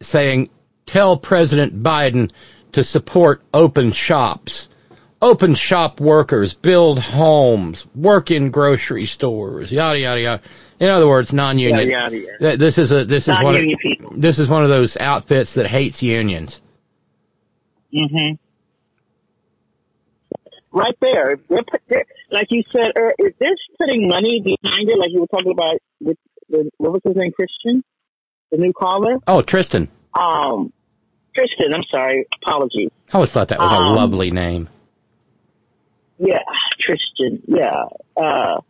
[SPEAKER 1] saying, "Tell President Biden to support open shops." open shop workers, build homes, work in grocery stores, yada yada yada. In other words, non-union.
[SPEAKER 16] Yada, yada, yada.
[SPEAKER 1] This is a this is one of, this is one of those outfits that hates unions.
[SPEAKER 16] Mhm. Right there, they're, they're, like you said, er, if they're putting money behind it, like you were talking about with, with what was his name, Christian, the new caller.
[SPEAKER 1] Oh, Tristan.
[SPEAKER 16] Um, Tristan. I'm sorry. Apologies.
[SPEAKER 1] I always thought that was um, a lovely name.
[SPEAKER 16] Yeah, Tristan. Yeah. Uh,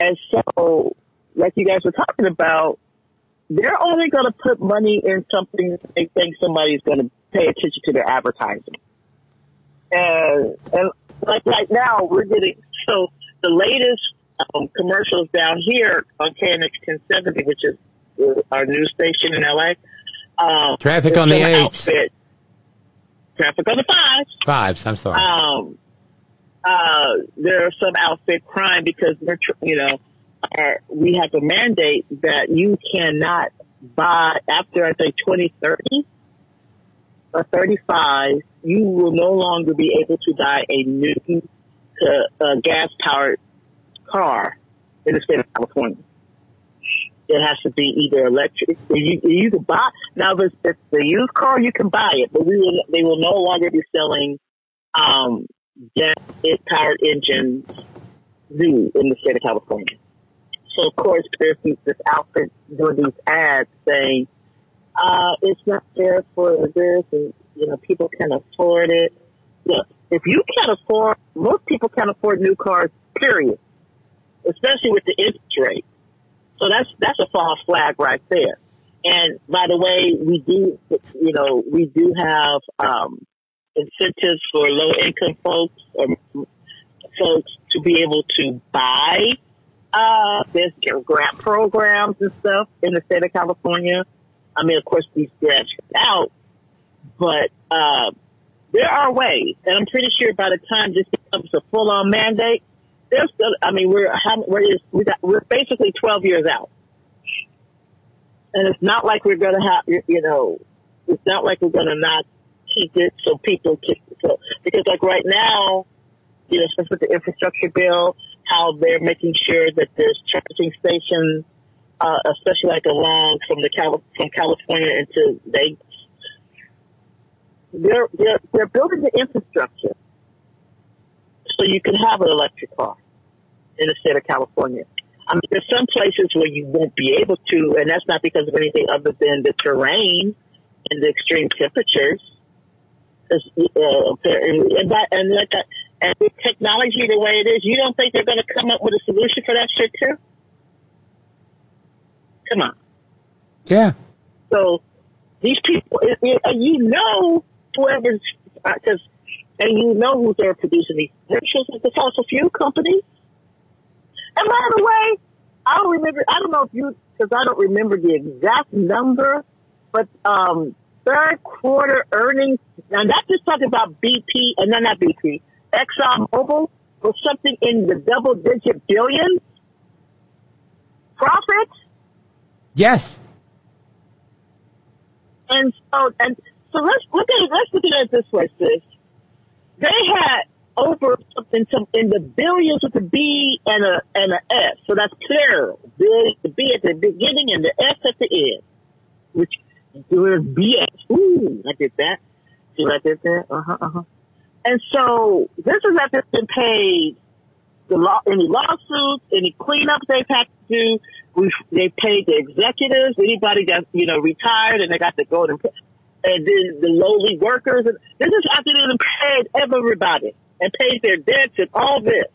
[SPEAKER 16] and so, like you guys were talking about, they're only going to put money in something they think somebody's going to pay attention to their advertising. And, and like right now, we're getting, so the latest um, commercials down here on KNX 1070, which is uh, our news station in LA. Um,
[SPEAKER 1] Traffic on the eights.
[SPEAKER 16] outfit- Traffic on the fives.
[SPEAKER 1] Fives, I'm sorry.
[SPEAKER 16] Um, uh, there are some outfit crime because we're, you know, our, we have a mandate that you cannot buy after I think 2030 or 35, you will no longer be able to buy a new uh, uh, gas powered car in the state of California. It has to be either electric. You, you can buy now. If it's, used car, you can buy it, but we will. They will no longer be selling um, gas powered engines new in the state of California. So of course, these- this outfit doing these ads saying uh, it's not fair for this, and you know people can afford it. Look, if you can't afford, most people can't afford new cars. Period. Especially with the interest rate. So that's that's a false flag right there. And by the way, we do, you know, we do have um, incentives for low income folks, um, folks to be able to buy. Uh, there's grant programs and stuff in the state of California. I mean, of course, these grants out, but uh, there are ways, and I'm pretty sure by the time this becomes a full on mandate, there's still. I mean, we're we're we got we're basically 12 years out, and it's not like we're going to have you know, it's not like we're going to not keep it so people can so because like right now, you know, especially with the infrastructure bill, how they're making sure that there's charging stations, uh, especially like along from the Cal- from California into they they're they're they're building the infrastructure so you can have an electric car in the state of California. I mean, there's some places where you won't be able to, and that's not because of anything other than the terrain and the extreme temperatures. Uh, and that, and that, and with technology the way it is, you don't think they're going to come up with a solution for that shit too? Come on.
[SPEAKER 1] Yeah.
[SPEAKER 16] So these people, it, it, and you know, whoever's, because, and you know who they're producing these commercials. It's the fossil fuel companies. And by the way, I don't remember, I don't know if you, because I don't remember the exact number, but, um, third quarter earnings, and that's just talking about BP, and not, not BP, Exxon Mobil was something in the double digit billions profits.
[SPEAKER 1] Yes.
[SPEAKER 16] And so, and so let's look at it. Let's look at it this way, sis. They had over something some in the billions with a B and a and a S. So that's plural. Bill- The B at the beginning and the S at the end, which was BS. Ooh, I did that. See what I did there? Uh huh. Uh huh. And so this is after been paid the law, any lawsuits, any cleanups they've had to do. We they paid the executives, anybody that you know retired and they got the golden, and then the lowly workers. And this is after they've paid everybody and paid their debts and all this.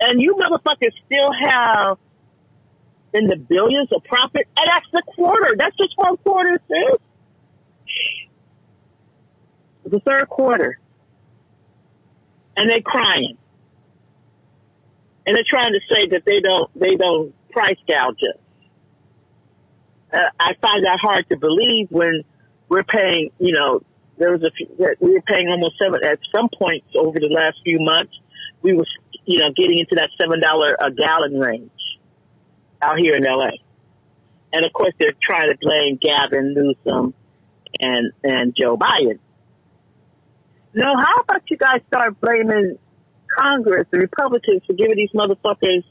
[SPEAKER 16] And you motherfuckers still have in the billions of profit, and that's the quarter. That's just one quarter, sis. The third quarter, and they're crying and they're trying to say that they don't they don't price gouge us. Uh, I find that hard to believe when we're paying. You know, there was a few, we were paying almost seven at some points over the last few months. We were you know getting into that seven dollar a gallon range out here in L.A. And of course, they're trying to blame Gavin Newsom and and Joe Biden. No, how about you guys start blaming Congress, the Republicans, for giving these motherfuckers,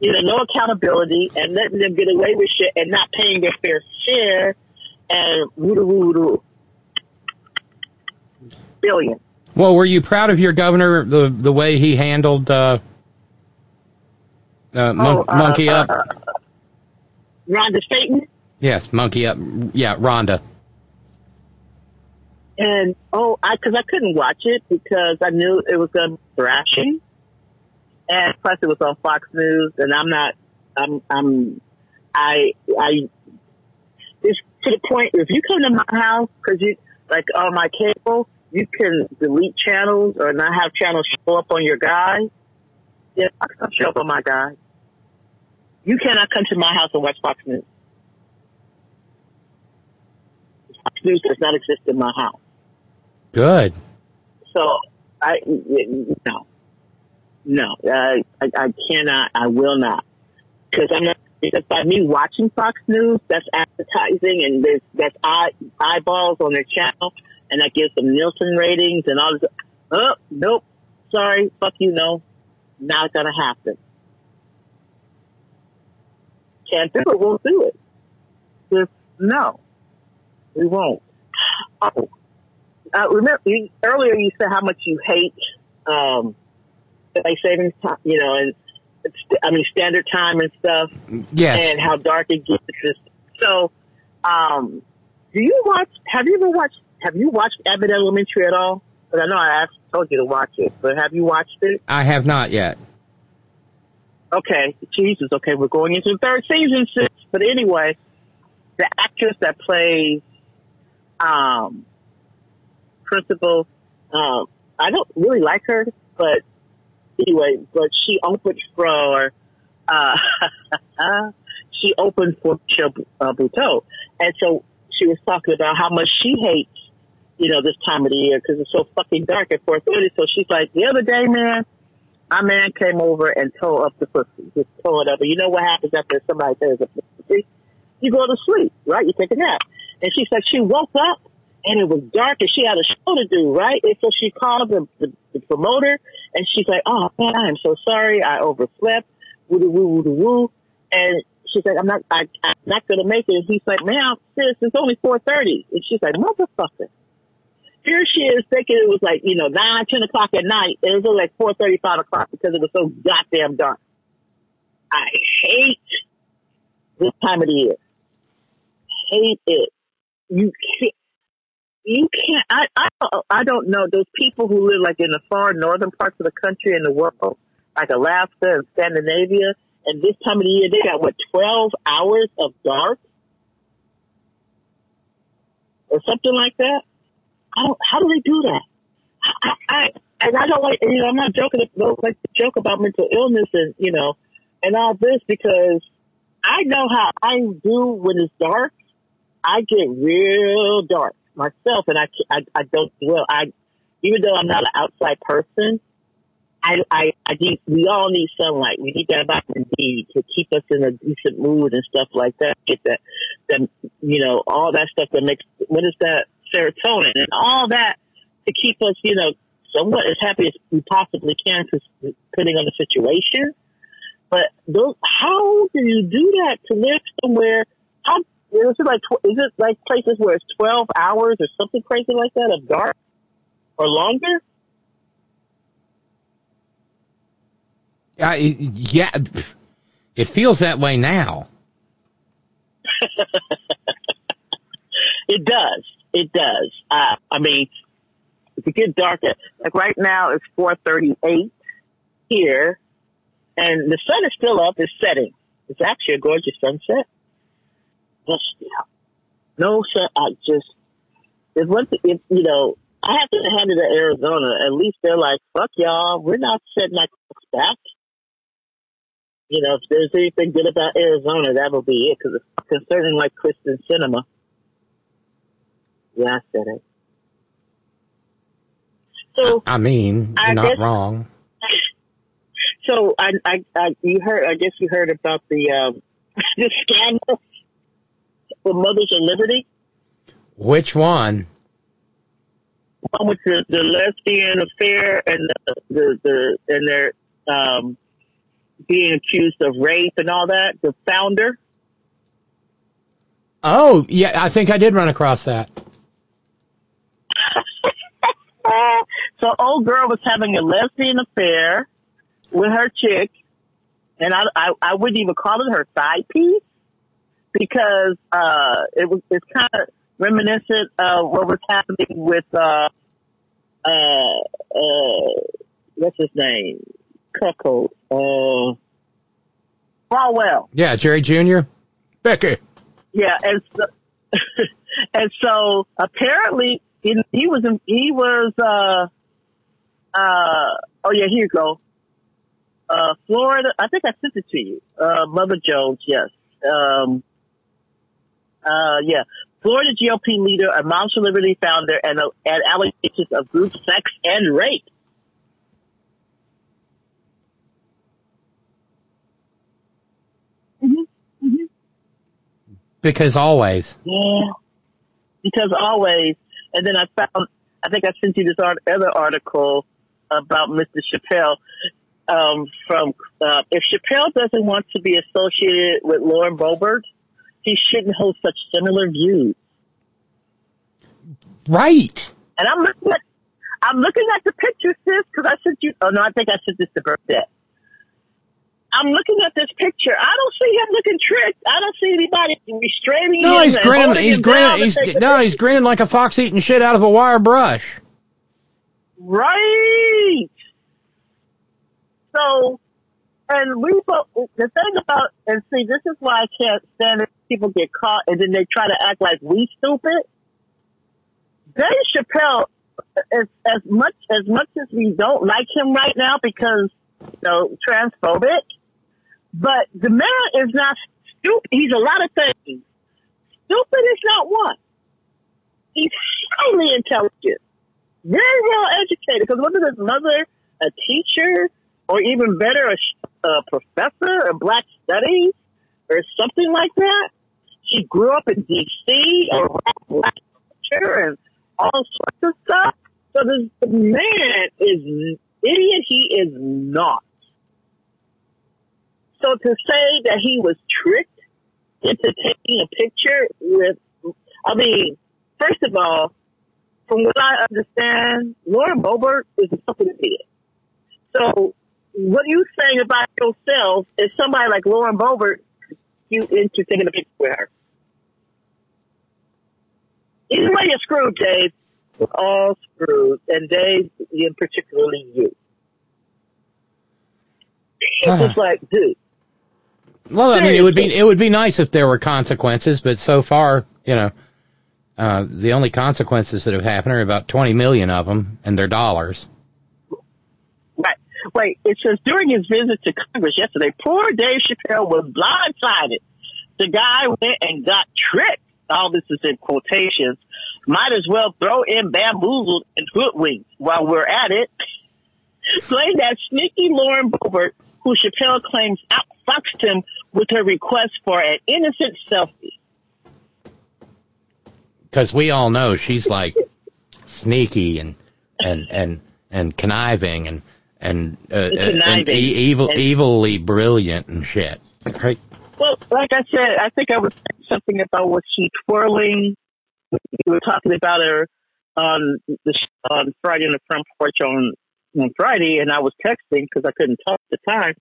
[SPEAKER 16] you know, no accountability and letting them get away with shit and not paying their fair share and woo woo woo billion.
[SPEAKER 1] Well, were you proud of your governor the the way he handled uh, uh, mon-
[SPEAKER 16] Oh, uh,
[SPEAKER 1] monkey
[SPEAKER 16] uh,
[SPEAKER 1] up?
[SPEAKER 16] uh, Rhonda Staten
[SPEAKER 1] yes, monkey up. Yeah, Rhonda.
[SPEAKER 16] And oh, I because I couldn't watch it because I knew it was going to be thrashing, and plus it was on Fox News, and I'm not, I'm, I'm, I, I, it's to the point if you come to my house because you like on my cable, you can delete channels or not have channels show up on your guide. Yeah, don't show up on my guide. You cannot come to my house and watch Fox News. Fox News does not exist in my house.
[SPEAKER 1] Good.
[SPEAKER 16] So I no, no, I I, I cannot, I will not, because I'm not. Because by me watching Fox News, that's advertising and there's that's eye, eyeballs on their channel, and that gives them Nielsen ratings and all this. Oh, nope, sorry, fuck you, no, not gonna happen. Can't do it, won't do it. Just no, we won't. Oh, uh, remember you, earlier you said how much you hate um, like savings time, you know, and I mean standard time and stuff.
[SPEAKER 1] Yes.
[SPEAKER 16] And how dark it gets. So, um, do you watch? Have you ever watched? Have you watched Abbott Elementary at all? Because I know I asked, told you to watch it, but have you watched it?
[SPEAKER 1] I have not yet.
[SPEAKER 16] Okay, Jesus. Okay, we're going into the third season, sis. But anyway, the actress that plays um, principal, um, I don't really like her, but anyway, but she opened for, uh, she opened for Michelle uh, Buteau. And so she was talking about how much she hates, you know, this time of the year because it's so fucking dark at 4.30. So she's like, the other day, man, my man came over and tore up the pussy. Just tore it up. And you know what happens after somebody tears the pussy? You go to sleep, right? You take a nap. And she said she woke up and it was dark and she had a show to do, right? And so she called the, the, the promoter and she's like, oh man, I am so sorry. I overslept. Woo woo woo woo. And she's like, I'm not, I, I'm not going to make it. And he's like, man, sis, it's only 4.30. And she's like, motherfucker. Here she is thinking it was like, you know, 9, 10 o'clock at night. And it was like 4.30, 5 o'clock because it was so goddamn dark. I hate this time of the year. Hate it. You can't, you can't. I, I I don't know those people who live like in the far northern parts of the country and the world, like Alaska and Scandinavia, and this time of the year they got what twelve hours of dark or something like that. I don't. How do they do that? I, I and I don't like. You know, I'm not joking. I don't like to joke about mental illness and you know, and all this because I know how I do when it's dark. I get real dark myself, and I, I, I don't dwell. I, even though I'm not an outside person, I, I, I need, we all need sunlight. We need that vitamin D to keep us in a decent mood and stuff like that. Get that, that, you know, all that stuff that makes, what is that? Serotonin and all that to keep us, you know, somewhat as happy as we possibly can, depending on the situation. But those, how do you do that to live somewhere? How is it like is it like places where it's twelve hours or something crazy like that of dark or longer?
[SPEAKER 1] Uh, yeah, it feels that way now.
[SPEAKER 16] it does. It does. Uh, I mean, if it gets darker, like right now it's 4:38 here, and the sun is still up. It's setting. It's actually a gorgeous sunset. Still, no, sir. I just if one, if you know, I have to hand it to Arizona. At least they're like, fuck y'all. We're not setting our clocks back. You know, if there's anything good about Arizona, that'll be it. Because it's concerning like Kyrsten Sinema. Yeah, I said it. So
[SPEAKER 1] I mean, you're
[SPEAKER 16] I
[SPEAKER 1] not
[SPEAKER 16] guess-
[SPEAKER 1] wrong.
[SPEAKER 16] So I, I, I, you heard. I guess you heard about the um, the scandal for Mothers of Liberty.
[SPEAKER 1] Which one?
[SPEAKER 16] One with the, the lesbian affair and the, the, the and their um, being accused of rape and all that. The founder.
[SPEAKER 1] Oh, yeah, I think I did run across that.
[SPEAKER 16] so old girl was having a lesbian affair with her chick, and I, I, I wouldn't even call it her side piece because uh, it was it's kind of reminiscent of what was happening with uh, uh, uh, what's his name, Cuckold, uh, Falwell.
[SPEAKER 1] Yeah, Jerry Jr. Becky.
[SPEAKER 16] Yeah, and so, and so apparently in, he was he was uh uh oh yeah here you go uh, Florida. I think I sent it to you. Uh, Mother Jones. Yes. Um, uh, yeah. Florida GOP leader, a Moms for Liberty founder, and, uh, and allegations of group sex and rape.
[SPEAKER 1] Because always.
[SPEAKER 16] Yeah. Because always. And then I found, I think I sent you this art, other article about Mr. Chappelle. Um, from, uh, if Chappelle doesn't want to be associated with Lauren Boebert, he shouldn't hold such similar views.
[SPEAKER 1] Right.
[SPEAKER 16] And I'm looking at, I'm looking at the picture, sis, because I sent you, oh no, I think I sent this to Burnett. I'm looking at this picture. I don't see him looking tricked. I don't see anybody restraining
[SPEAKER 1] No,
[SPEAKER 16] him.
[SPEAKER 1] he's grinning. He's grinning. He's
[SPEAKER 16] taking
[SPEAKER 1] no, he's grinning like a fox eating shit out of a wire brush.
[SPEAKER 16] Right. So, and we both, the thing about, and see, this is why I can't stand it. People get caught and then they try to act like we stupid. Dave Chappelle, as, as much, as much as we don't like him right now because, you know, transphobic, but the man is not stupid. He's a lot of things. Stupid is not one. He's highly intelligent, very well educated. Because wasn't his mother a teacher, or even better, a, a professor of black studies, or something like that? She grew up in D.C. or black culture and all sorts of stuff. So this man is idiot. He is not. So to say that he was tricked into taking a picture with, I mean, first of all, from what I understand, Lauren Boebert is a fucking idiot. So what are you saying about yourself is somebody like Lauren Boebert, you into taking a picture with her. Either way, you're screwed, Dave. We're all screwed, and Dave, in particularly you. It's just like, dude,
[SPEAKER 1] Well, I mean, it would be it would be nice if there were consequences, but so far, you know, uh, the only consequences that have happened are about twenty million of them, and they're dollars.
[SPEAKER 16] Wait, it says during his visit to Congress yesterday, poor Dave Chappelle was blindsided. The guy went and got tricked. All this is in quotations. Might as well throw in bamboozled and hoodwinked while we're at it. Playing that sneaky Lauren Boebert, who Chappelle claims outfoxed him with her request for an innocent selfie.
[SPEAKER 1] Because we all know she's like sneaky and and and and conniving and and, uh, and e- evil,
[SPEAKER 16] And-
[SPEAKER 1] evilly brilliant and shit. Right?
[SPEAKER 16] Well, like I said, I think I was saying something about was she twirling. We were talking about her on the on Friday on the front porch on on Friday, and I was texting because I couldn't talk at the time.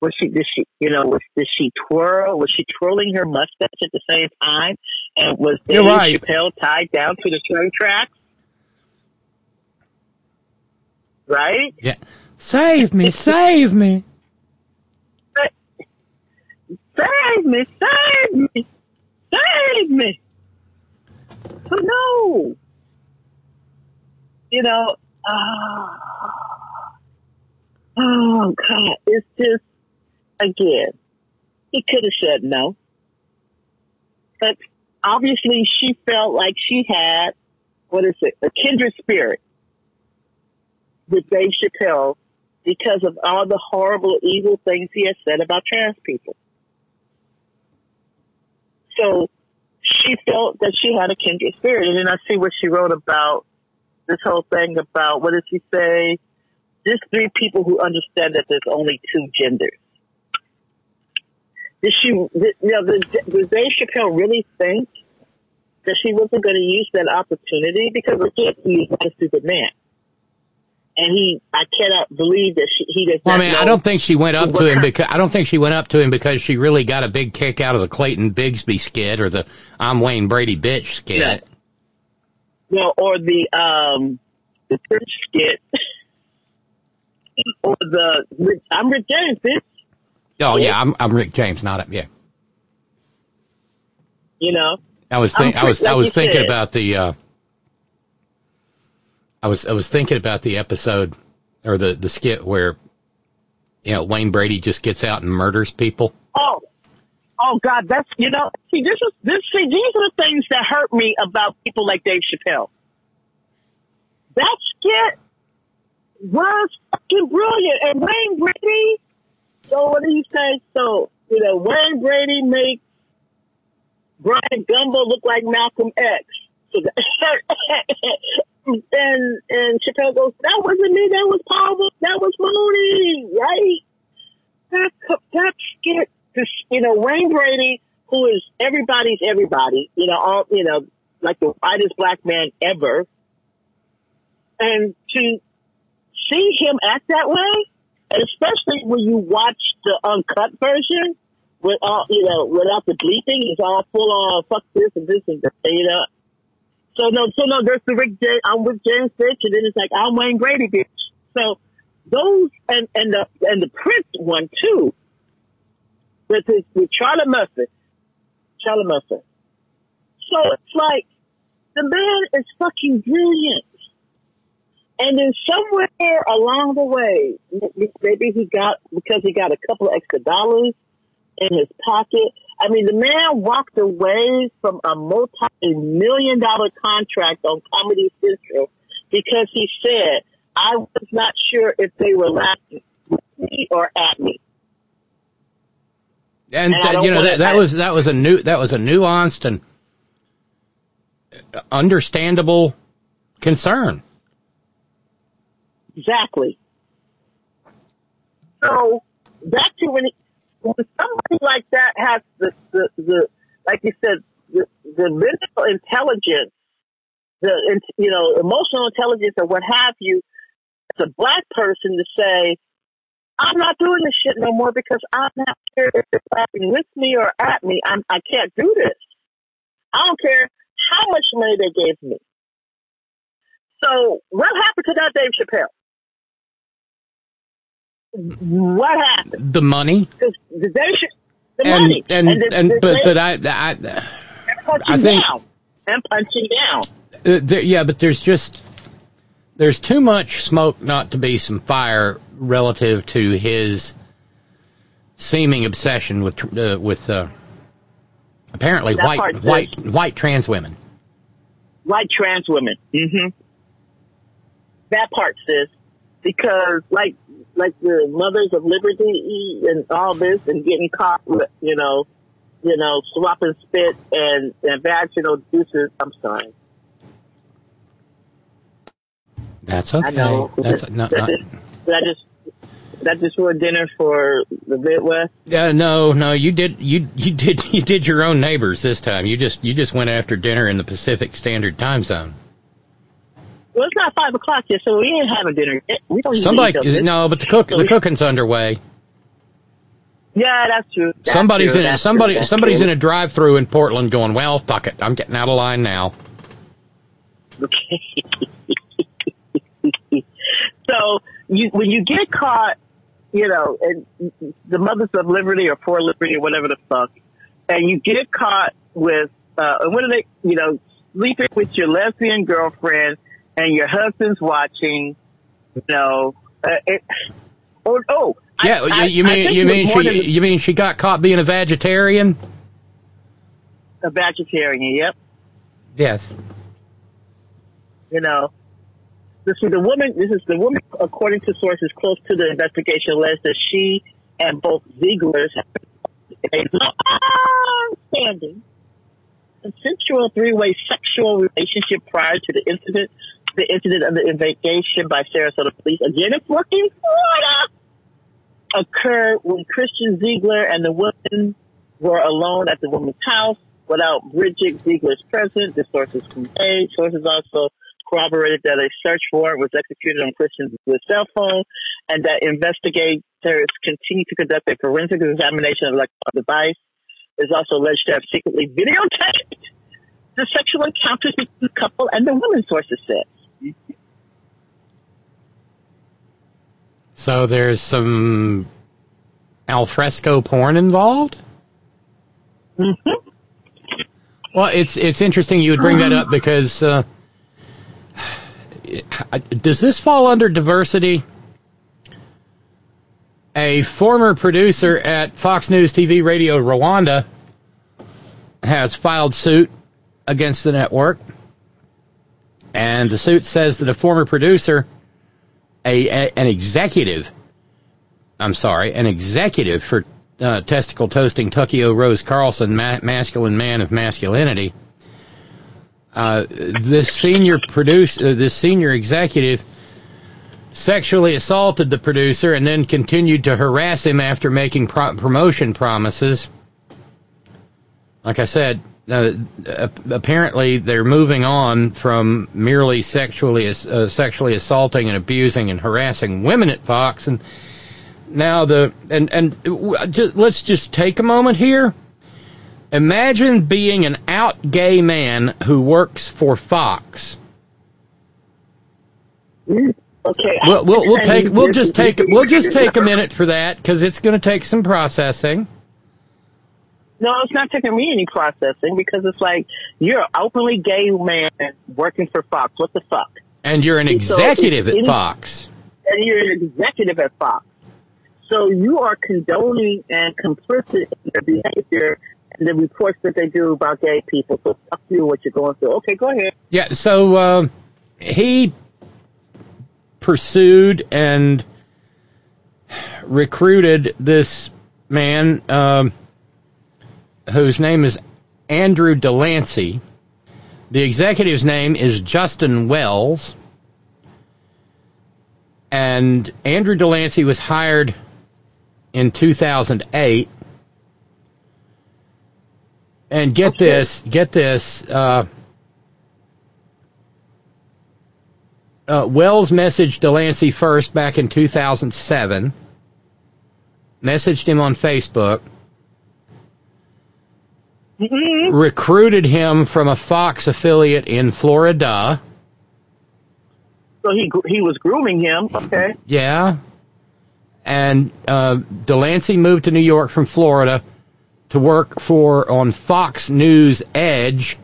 [SPEAKER 16] Was she? Did she? You know? Was did she twirl? Was she twirling her mustache at the same time? And was
[SPEAKER 1] You're
[SPEAKER 16] Dave
[SPEAKER 1] right.
[SPEAKER 16] Chappelle tied down to the train tracks? Right?
[SPEAKER 1] Yeah. Save me! Save me!
[SPEAKER 16] Save me! Save me! Save me! So no! You know, ah, oh God, it's just, again, he could have said no. But obviously she felt like she had, what is it, a kindred spirit with Dave Chappelle because of all the horrible, evil things he has said about trans people. So she felt that she had a kindred spirit. And then I see what she wrote about this whole thing about, what did she say? Just three people who understand that there's only two genders. Did she, did, you know, did, did Dave Chappelle really think that she wasn't going to use that opportunity? Because again, he's a stupid man. And he, I cannot believe that she, he does
[SPEAKER 1] Well, I mean, I don't think she went up to him because I don't think she went up to him because she really got a big kick out of the Clayton Bigsby skit or the I'm Wayne Brady bitch skit.
[SPEAKER 16] Yeah. Well, or the um the church skit, or the I'm Rick James, bitch.
[SPEAKER 1] Oh yeah, I'm I'm Rick James, not yeah.
[SPEAKER 16] You know,
[SPEAKER 1] I was think I was I was thinking
[SPEAKER 16] said.
[SPEAKER 1] about the uh I was I was thinking about the episode or the the skit where you know, Wayne Brady just gets out and murders people?
[SPEAKER 16] Oh, oh God, that's you know. See, this is this. See, these are the things that hurt me about people like Dave Chappelle. That skit was fucking brilliant, and Wayne Brady. So what do you say? So you know, Wayne Brady makes Bryant Gumbel look like Malcolm X. So that, and and Chappelle goes, "That wasn't me. That was Paul. That was Mooney, right?" That that skit, this, you know, Wayne Brady, who is everybody's everybody, you know, all you know, like the whitest black man ever, and to see him act that way, and especially when you watch the uncut version with all, you know, without the bleeping, it's all full on fuck this and this and that, you know. So no, so no, there's the Rick J. I'm with James Fitch, and then it's like I'm Wayne Brady, bitch. So those and and the and the Prince one too, with his with Charlie Murphy, Charlie Murphy. So it's like the man is fucking brilliant. And then somewhere along the way, maybe he got, because he got a couple of extra dollars in his pocket. I mean, the man walked away from a multi-million dollar contract on Comedy Central because he said, I was not sure if they were laughing at me or at me.
[SPEAKER 1] And, and uh, you know that, that was that was a new that was a nuanced and understandable concern.
[SPEAKER 16] Exactly. So back to when, when somebody like that has the, the, the like you said, the, the mental intelligence, the you know emotional intelligence or what have you, as a black person to say, I'm not doing this shit no more because I'm not sure if they're with me or at me. I'm I can't do this. I don't care how much money they gave me. So what happened to that Dave Chappelle? What happened?
[SPEAKER 1] The money.
[SPEAKER 16] The, the, the
[SPEAKER 1] and,
[SPEAKER 16] money.
[SPEAKER 1] And and,
[SPEAKER 16] the,
[SPEAKER 1] and but but I I I think
[SPEAKER 16] down. and punching down.
[SPEAKER 1] Uh, there, yeah, but there's just there's too much smoke not to be some fire relative to his seeming obsession with uh, with uh, apparently
[SPEAKER 16] That
[SPEAKER 1] white
[SPEAKER 16] part,
[SPEAKER 1] white white trans women.
[SPEAKER 16] White trans women. Mm-hmm. That part, sis. Because like like the mothers of liberty and all this and getting caught with, you know, you know, swapping spit and, and vaginal juices. I'm sorry.
[SPEAKER 1] That's okay.
[SPEAKER 16] I know.
[SPEAKER 1] That's not, not,
[SPEAKER 16] I just I just ruin dinner for the Midwest?
[SPEAKER 1] Yeah, no, no, you did, you you did, you did your own neighbors this time. You just, you just went after dinner in the Pacific Standard Time Zone.
[SPEAKER 16] Well, it's not five o'clock yet, so we ain't having dinner. yet. We don't.
[SPEAKER 1] Somebody, no, but the cook,
[SPEAKER 16] So
[SPEAKER 1] the
[SPEAKER 16] we-
[SPEAKER 1] cooking's underway.
[SPEAKER 16] Yeah, that's true. That's
[SPEAKER 1] somebody's
[SPEAKER 16] true.
[SPEAKER 1] in, a,
[SPEAKER 16] That's
[SPEAKER 1] somebody,
[SPEAKER 16] true.
[SPEAKER 1] Somebody's
[SPEAKER 16] true.
[SPEAKER 1] in a drive-through in Portland, going, well, fuck it, I'm getting out of line now. Okay.
[SPEAKER 16] So you when you get caught, you know, and the mothers of liberty or for liberty or whatever the fuck, and you get caught with uh and what are they you know, sleeping with your lesbian girlfriend and your husband's watching, you know, uh, it or oh
[SPEAKER 1] Yeah,
[SPEAKER 16] I,
[SPEAKER 1] you,
[SPEAKER 16] I- I
[SPEAKER 1] mean,
[SPEAKER 16] think
[SPEAKER 1] you mean she,
[SPEAKER 16] than
[SPEAKER 1] you mean she got caught being a vegetarian?
[SPEAKER 16] a vegetarian, yep.
[SPEAKER 1] Yes.
[SPEAKER 16] you know, this is the woman. This is the woman, according to sources close to the investigation, alleged that she and both Ziegler's had a long-standing, consensual three-way sexual relationship prior to the incident. The incident of the investigation by Sarasota police, again in fucking Florida, occurred when Christian Ziegler and the woman were alone at the woman's house without Bridget Ziegler's presence. The sources conveyed. Sources also corroborated that a search warrant was executed on Christian Ziegler's cell phone and that investigators continue to conduct a forensic examination of the device. It's also alleged to have secretly videotaped the sexual encounters between the couple and the woman, sources said.
[SPEAKER 1] So there's some alfresco porn involved.
[SPEAKER 16] Mm-hmm.
[SPEAKER 1] Well, it's it's interesting you would bring that up because uh, does this fall under diversity? A former producer at Fox News TV Radio Rwanda has filed suit against the network. And the suit says that a former producer, a, a an executive, I'm sorry, an executive for uh, testicle toasting Tukio Rose Carlson, ma- masculine man of masculinity, uh, this senior producer, uh, this senior executive, sexually assaulted the producer and then continued to harass him after making pro- promotion promises. Like I said, uh, apparently they're moving on from merely sexually uh, sexually assaulting and abusing and harassing women at Fox, and now the and and just, let's just take a moment here. Imagine being an out gay man who works for Fox.
[SPEAKER 16] Okay.
[SPEAKER 1] We'll we'll, we'll take we'll just take we'll just take a minute for that because it's going to take some processing.
[SPEAKER 16] No, it's not taking me any processing because it's like you're an openly gay man working for Fox. What the fuck?
[SPEAKER 1] And you're an executive so at Fox.
[SPEAKER 16] And you're an executive at Fox. So you are condoning and complicit in the behavior and the reports that they do about gay people. So fuck you what you're going through. Okay, go ahead.
[SPEAKER 1] Yeah, so uh, he pursued and recruited this man. Um, whose name is Andrew Delancey. The executive's name is Justin Wells. And Andrew Delancey was hired in 2008. And get okay. this, get this, uh, uh, Wells messaged Delancey first back in 2007, messaged him on Facebook,
[SPEAKER 16] Mm-hmm.
[SPEAKER 1] recruited him from a Fox affiliate in Florida.
[SPEAKER 16] So he he was grooming him. Okay.
[SPEAKER 1] Yeah. And uh, Delancey moved to New York from Florida to work for on Fox News Edge,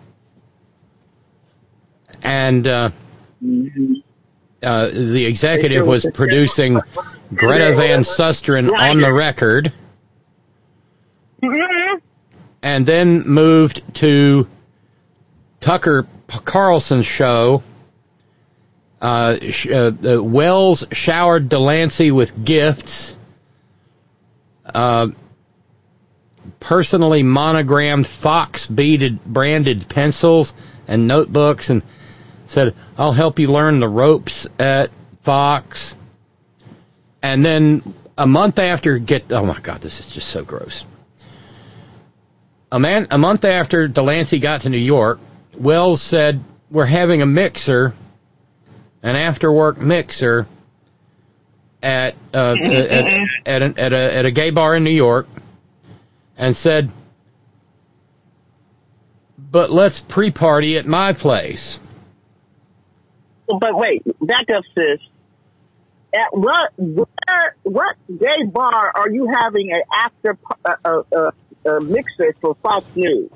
[SPEAKER 1] and uh,
[SPEAKER 16] mm-hmm.
[SPEAKER 1] uh, the executive was producing Greta Van Susteren on the record.
[SPEAKER 16] Mm-hmm
[SPEAKER 1] and then moved to Tucker Carlson's show. Uh, uh, Wells showered Delancey with gifts, uh, personally monogrammed Fox beaded branded pencils and notebooks, and said, "I'll help you learn the ropes at Fox." And then a month after, get oh my god, this is just so gross. A, man, a month after Delancey got to New York, Wells said, We're having a mixer, an after work mixer, at, uh, at, at, an, at, a, at a gay bar in New York, and said, But let's pre party at my place.
[SPEAKER 16] But wait, back up, sis. At what where, what gay bar are you having an after uh, uh, uh mixer for Fox News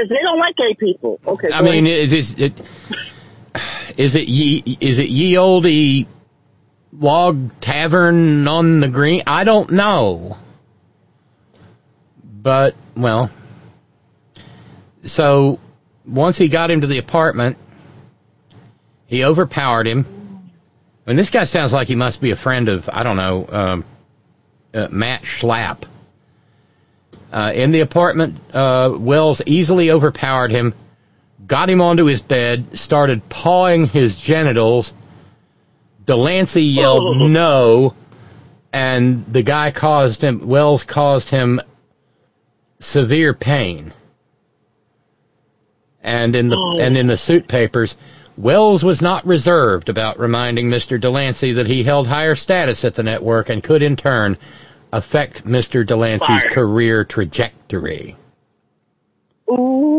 [SPEAKER 16] because they don't like gay people. Okay.
[SPEAKER 1] I mean, is it is it ye, is it ye olde log tavern on the green? I don't know, but well, so once he got him to the apartment, he overpowered him. And this guy sounds like he must be a friend of I don't know um, uh, Matt Schlapp. Uh, in the apartment, uh, Wells easily overpowered him, got him onto his bed, started pawing his genitals. Delancey yelled oh. no, and the guy caused him, Wells caused him severe pain. And in the, oh. and in the suit papers, Wells was not reserved about reminding Mr. Delancey that he held higher status at the network and could in turn affect Mr. Delancey's Fire. career trajectory?
[SPEAKER 16] Ooh.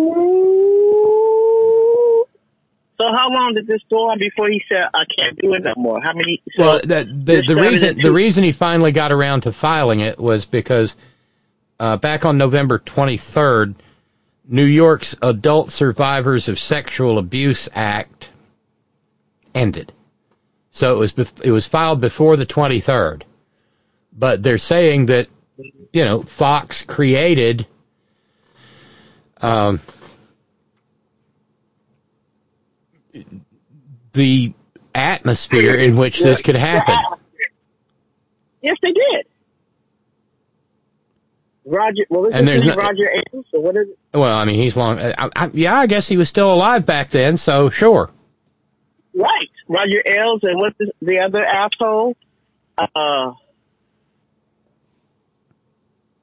[SPEAKER 16] So how long did this go on before he said I can't do it no more? How many? So
[SPEAKER 1] well, the the, the reason the reason he finally got around to filing it was because uh, back on November 23rd, New York's Adult Survivors of Sexual Abuse Act ended. So it was bef- it was filed before the 23rd. But they're saying that you know Fox created um, the atmosphere in which this could happen.
[SPEAKER 16] Yes, they did. Roger,
[SPEAKER 1] And there's no-
[SPEAKER 16] Roger Ailes, or what is it?
[SPEAKER 1] Well, I mean, he's long. I, I, yeah, I guess he was still alive back then, so sure.
[SPEAKER 16] Right, Roger Ailes, and what's the, the other asshole? Uh,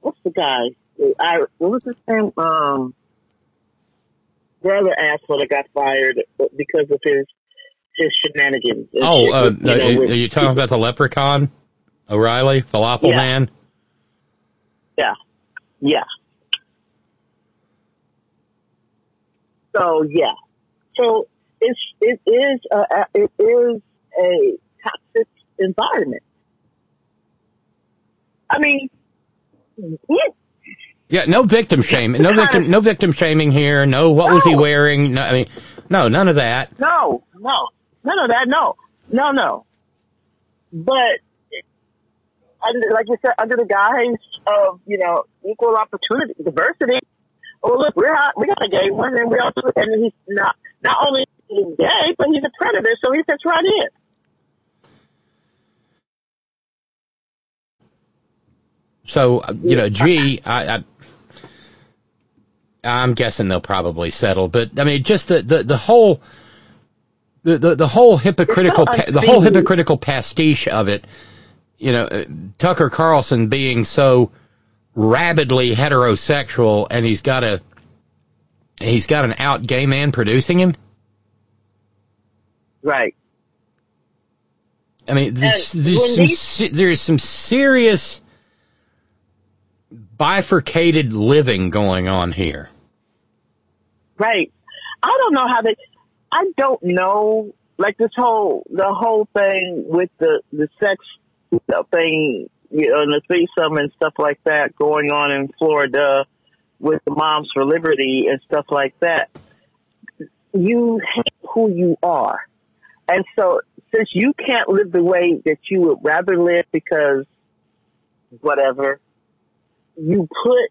[SPEAKER 16] what's the guy? I what was his name? Um, the other asshole that got fired because of his his shenanigans.
[SPEAKER 1] Oh, uh,
[SPEAKER 16] you know,
[SPEAKER 1] are
[SPEAKER 16] with-
[SPEAKER 1] you talking about the leprechaun, O'Reilly, falafel
[SPEAKER 16] Yeah.
[SPEAKER 1] man?
[SPEAKER 16] Yeah, yeah. So yeah, so it's it is a- it is a toxic environment. I mean, yeah,
[SPEAKER 1] no victim shaming. No victim. No victim shaming here. No, what was he wearing? No, I mean, no, none of that.
[SPEAKER 16] no, no, none of that. No, no, no. But under, like you said, under the guise of you know equal opportunity, diversity. Oh look, we're hot, we got a gay one, and we also and he's not not only gay, but he's a predator, so he fits right in.
[SPEAKER 1] So you know, gee, I, I I'm guessing they'll probably settle. But I mean, just the the, the whole the, the the whole hypocritical pa- the whole hypocritical pastiche of it. You know, Tucker Carlson being so rabidly heterosexual, and he's got a he's got an out gay man producing him.
[SPEAKER 16] Right.
[SPEAKER 1] I mean, there's, there's some there's some serious bifurcated living going on here.
[SPEAKER 16] Right. I don't know how they. I don't know. Like this whole the whole thing with the the sex thing, you know, and the threesome and stuff like that going on in Florida with the Moms for Liberty and stuff like that. You hate who you are, and so since you can't live the way that you would rather live because whatever, you put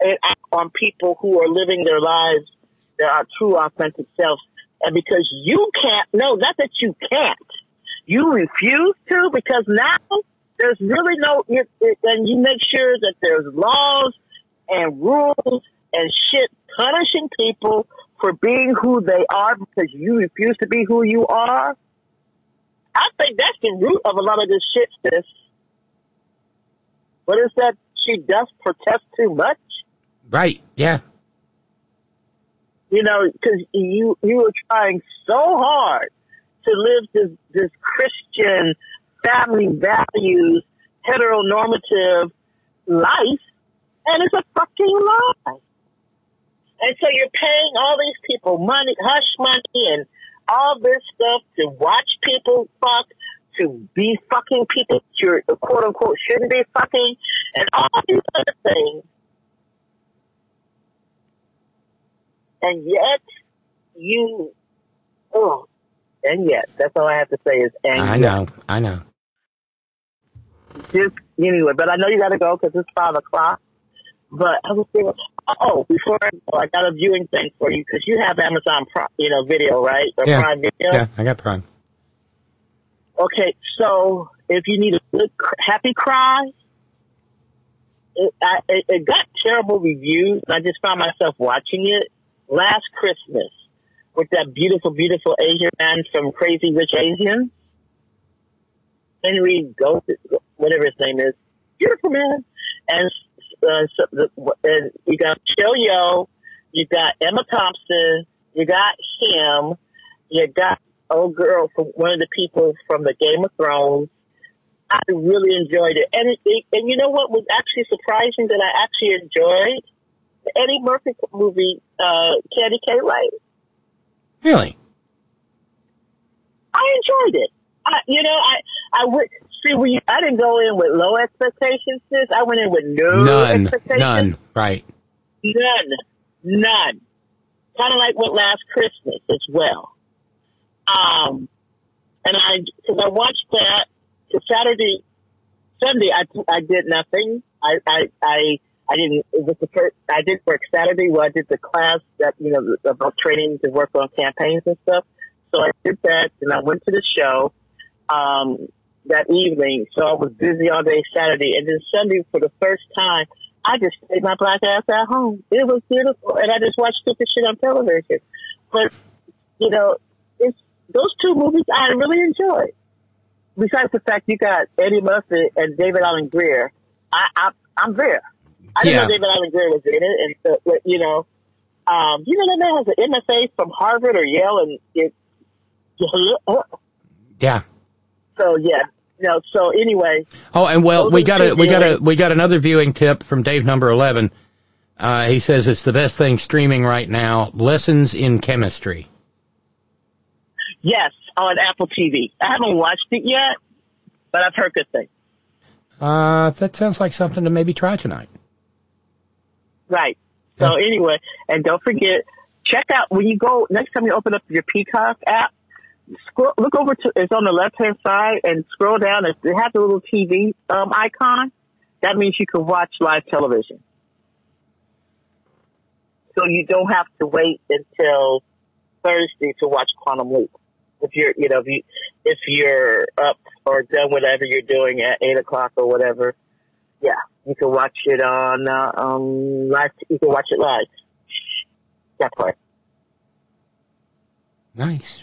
[SPEAKER 16] it on people who are living their lives their our true authentic selves. And because you can't, no, not that you can't, you refuse to because now there's really no, and you make sure that there's laws and rules and shit punishing people for being who they are because you refuse to be who you are. I think that's the root of a lot of this shit, sis. What is that? She does protest too much.
[SPEAKER 1] Right? Yeah.
[SPEAKER 16] you know, because you you were trying so hard to live this this Christian family values heteronormative life, and it's a fucking lie. And so you're paying all these people money, hush money, and all this stuff to watch people fuck, to be fucking people that you're quote unquote shouldn't be fucking, and all these other things. And yet, you, oh, and yet, that's all I have to say is, and
[SPEAKER 1] I
[SPEAKER 16] yet.
[SPEAKER 1] know. I know.
[SPEAKER 16] Just anyway, but I know you got to go because it's five o'clock. But I was thinking, oh, before I go, I got a viewing thing for you because you have Amazon Prime, you know, video, right? Or
[SPEAKER 1] Yeah.
[SPEAKER 16] Prime Video.
[SPEAKER 1] Yeah, I got Prime.
[SPEAKER 16] Okay, so if you need a good happy cry, it, I, it, it got terrible reviews. I just found myself watching it last Christmas with that beautiful, beautiful Asian man from Crazy Rich Asians. Henry Goat, whatever his name is. Beautiful man. And, uh, so the, and you got Chill Yo, you got Emma Thompson, you got him, you got old girl from one of the people from the Game of Thrones. I really enjoyed it. And it, and you know what was actually surprising that I actually enjoyed? The Eddie Murphy movie, uh, Candy Cane Lane.
[SPEAKER 1] Really?
[SPEAKER 16] I enjoyed it. I, you know, I, I would, see, we, I didn't go in with low expectations, sis. I went in with no
[SPEAKER 1] None.
[SPEAKER 16] expectations.
[SPEAKER 1] None. Right.
[SPEAKER 16] None. None. Kind of like what last Christmas as well. Um, and I, cause I watched that Saturday, Sunday, I I did nothing. I I I. I didn't. It was the first. I did work Saturday where I did the class that you know about training to work on campaigns and stuff. So I did that, and I went to the show um, that evening. So I was busy all day Saturday, and then Sunday for the first time, I just stayed my black ass at home. It was beautiful, and I just watched stupid shit on television. But you know, those two movies I really enjoyed. Besides the fact you got Eddie Murphy and David Alan Grier, I, I I'm there. I didn't
[SPEAKER 1] Yeah.
[SPEAKER 16] know David Alan Grier was in it, and so, you know, um, you know that man has an MFA from Harvard or Yale, and it.
[SPEAKER 1] Yeah.
[SPEAKER 16] So yeah, no. So anyway,
[SPEAKER 1] Oh, and well, we got a we got a we got another viewing tip from Dave number eleven. Uh, he says it's the best thing streaming right now. Lessons in chemistry.
[SPEAKER 16] Yes, on Apple TV. I haven't watched it yet, but I've heard good things.
[SPEAKER 1] Uh, that sounds like something to maybe try tonight.
[SPEAKER 16] Right. So anyway, and don't forget, check out when you go next time you open up your Peacock app. Scroll, look over to it's on the left hand side and scroll down. It it has a little TV um, icon. That means you can watch live television. So you don't have to wait until Thursday to watch Quantum Leap. If you're, you know, if you if you're up or done whatever you're doing at eight o'clock or whatever, yeah, you can watch it on uh, um live. You can watch it live. That part.
[SPEAKER 1] Nice.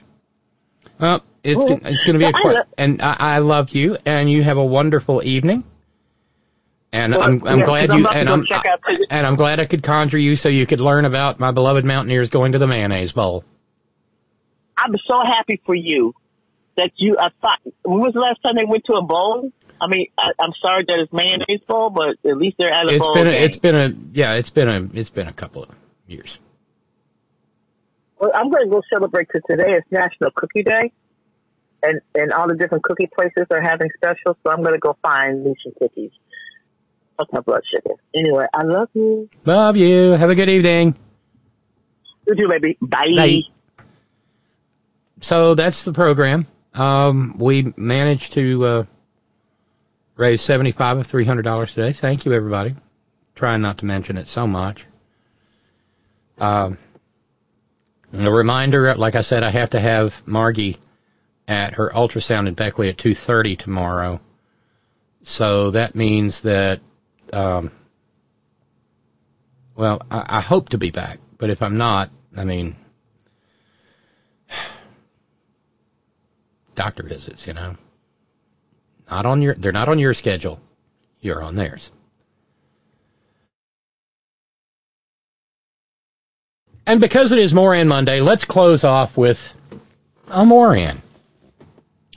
[SPEAKER 1] Well, it's
[SPEAKER 16] Well,
[SPEAKER 1] it's going to be a quite,
[SPEAKER 16] lo-
[SPEAKER 1] and I, I love you, and you have a wonderful evening. And
[SPEAKER 16] Well,
[SPEAKER 1] I'm I'm
[SPEAKER 16] yeah,
[SPEAKER 1] glad
[SPEAKER 16] 'cause I'm
[SPEAKER 1] you and I'm
[SPEAKER 16] the-
[SPEAKER 1] and I'm glad I could conjure you so you could learn about my beloved Mountaineers going to the mayonnaise bowl.
[SPEAKER 16] I'm so happy for you that you. I thought. When was the last time they went to a bowl? I mean, I, I'm sorry that it's mayonnaise bowl, but at least they're at a
[SPEAKER 1] It's
[SPEAKER 16] bowl.
[SPEAKER 1] been a,
[SPEAKER 16] game.
[SPEAKER 1] it's been a yeah it's been a it's been a couple of years.
[SPEAKER 16] Well, I'm going to go celebrate because today is National Cookie Day, and and all the different cookie places are having specials. So I'm going to go find me some cookies. Fuck my blood sugar. Anyway, I love you.
[SPEAKER 1] Love you. Have a good evening.
[SPEAKER 16] You too, baby. Bye.
[SPEAKER 1] Bye. So that's the program. Um, we managed to uh, raise seventy-five of three hundred dollars today. Thank you, everybody. Trying not to mention it so much. Um, a reminder, like I said, I have to have Margie at her ultrasound in Beckley at two thirty tomorrow. So that means that, um, well, I, I hope to be back, but if I'm not, I mean, doctor visits, you know. Not on your they're not on your schedule. You're on theirs. And because it is Moran Monday, let's close off with a Moran.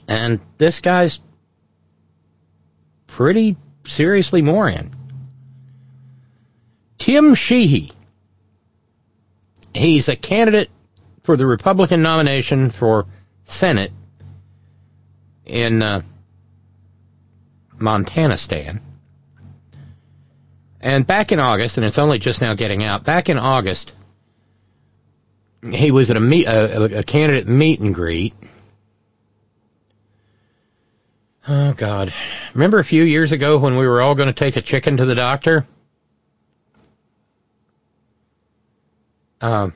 [SPEAKER 1] And this guy's pretty seriously Moran. Tim Sheehy. He's a candidate for the Republican nomination for Senate in uh, Montana Stan. And back in August, and it's only just now getting out, back in August, he was at a, meet, a, a candidate meet and greet. Oh, God. Remember a few years ago when we were all going to take a chicken to the doctor? Um,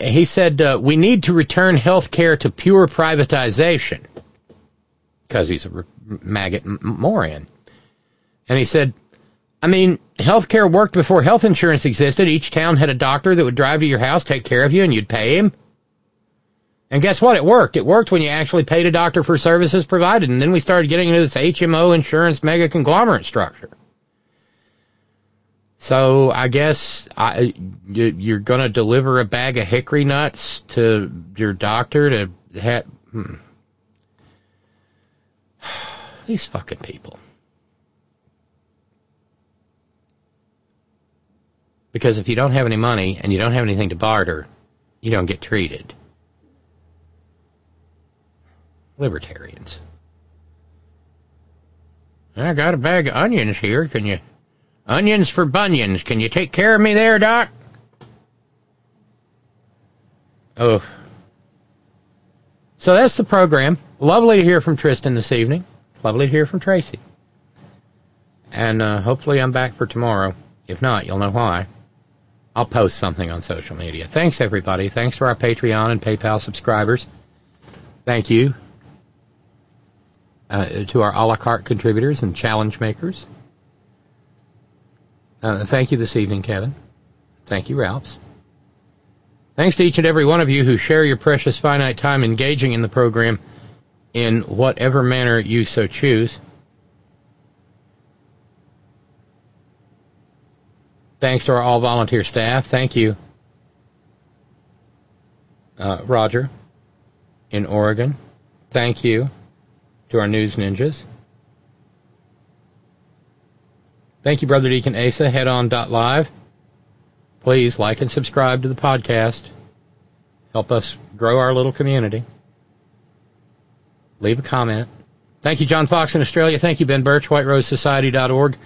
[SPEAKER 1] he said, uh, we need to return health care to pure privatization. Because he's a re- maggot m- moron. And he said, I mean, healthcare worked before health insurance existed. Each town had a doctor that would drive to your house, take care of you, and you'd pay him. And guess what? It worked. It worked when you actually paid a doctor for services provided. And then we started getting into this HMO insurance mega conglomerate structure. So I guess I, you- you're going to deliver a bag of hickory nuts to your doctor to have. Hmm. These fucking people. Because if you don't have any money and you don't have anything to barter, you don't get treated. Libertarians. I got a bag of onions here. Can you? Onions for bunions. Can you take care of me there, Doc? Oh. So that's the program. Lovely to hear from Tristan this evening. Lovely to hear from Tracy. And uh, hopefully I'm back for tomorrow. If not, you'll know why. I'll post something on social media. Thanks, everybody. Thanks to our Patreon and PayPal subscribers. Thank you uh, to our a la carte contributors and challenge makers. Uh, thank you this evening, Kevin. Thank you, Ralphs. Thanks to each and every one of you who share your precious finite time engaging in the program in whatever manner you so choose. Thanks to our all volunteer staff. Thank you, uh, Roger in Oregon. Thank you to our news ninjas. Thank you, Brother Deacon Asa. Head on live. Please like and subscribe to the podcast. Help us grow our little community. Leave a comment. Thank you, John Fox in Australia. Thank you, Ben Birch, WhiteRoseSociety.org.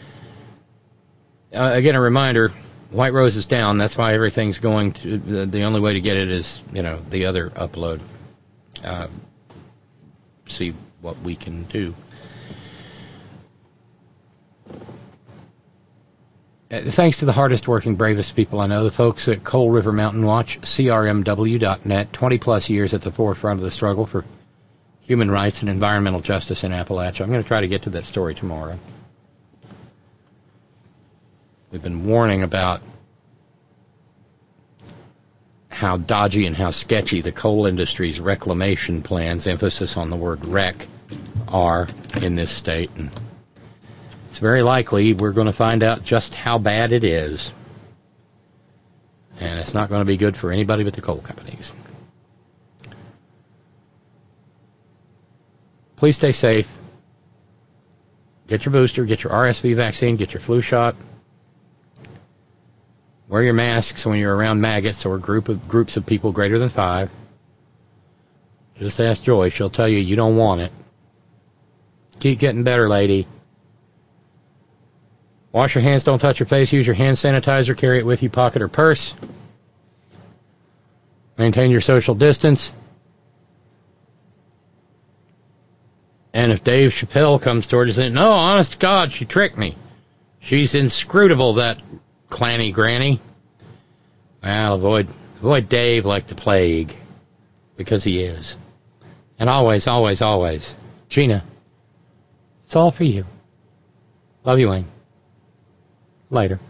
[SPEAKER 1] Uh, again, a reminder, White Rose is down. That's why everything's going to, the, the only way to get it is, you know, the other upload. Uh, see what we can do. Uh, thanks to the hardest working, bravest people I know, the folks at Coal River Mountain Watch, CRMW.net, 20 plus years at the forefront of the struggle for human rights and environmental justice in Appalachia. I'm going to try to get to that story tomorrow. We've been warning about how dodgy and how sketchy the coal industry's reclamation plans, emphasis on the word wreck, are in this state. And it's very likely we're going to find out just how bad it is. And it's not going to be good for anybody but the coal companies. Please stay safe. Get your booster, get your RSV vaccine, get your flu shot. Wear your masks when you're around maggots or group of groups of people greater than five. Just ask Joy; she'll tell you you don't want it. Keep getting better, lady. Wash your hands, don't touch your face, use your hand sanitizer, carry it with you, pocket or purse. Maintain your social distance. And if Dave Chappelle comes toward you saying, No, honest to God, she tricked me. She's inscrutable, that clanny granny. Well, avoid avoid Dave like the plague. Because he is. And always, always, always. Gina. It's all for you. Love you, Wayne. Later.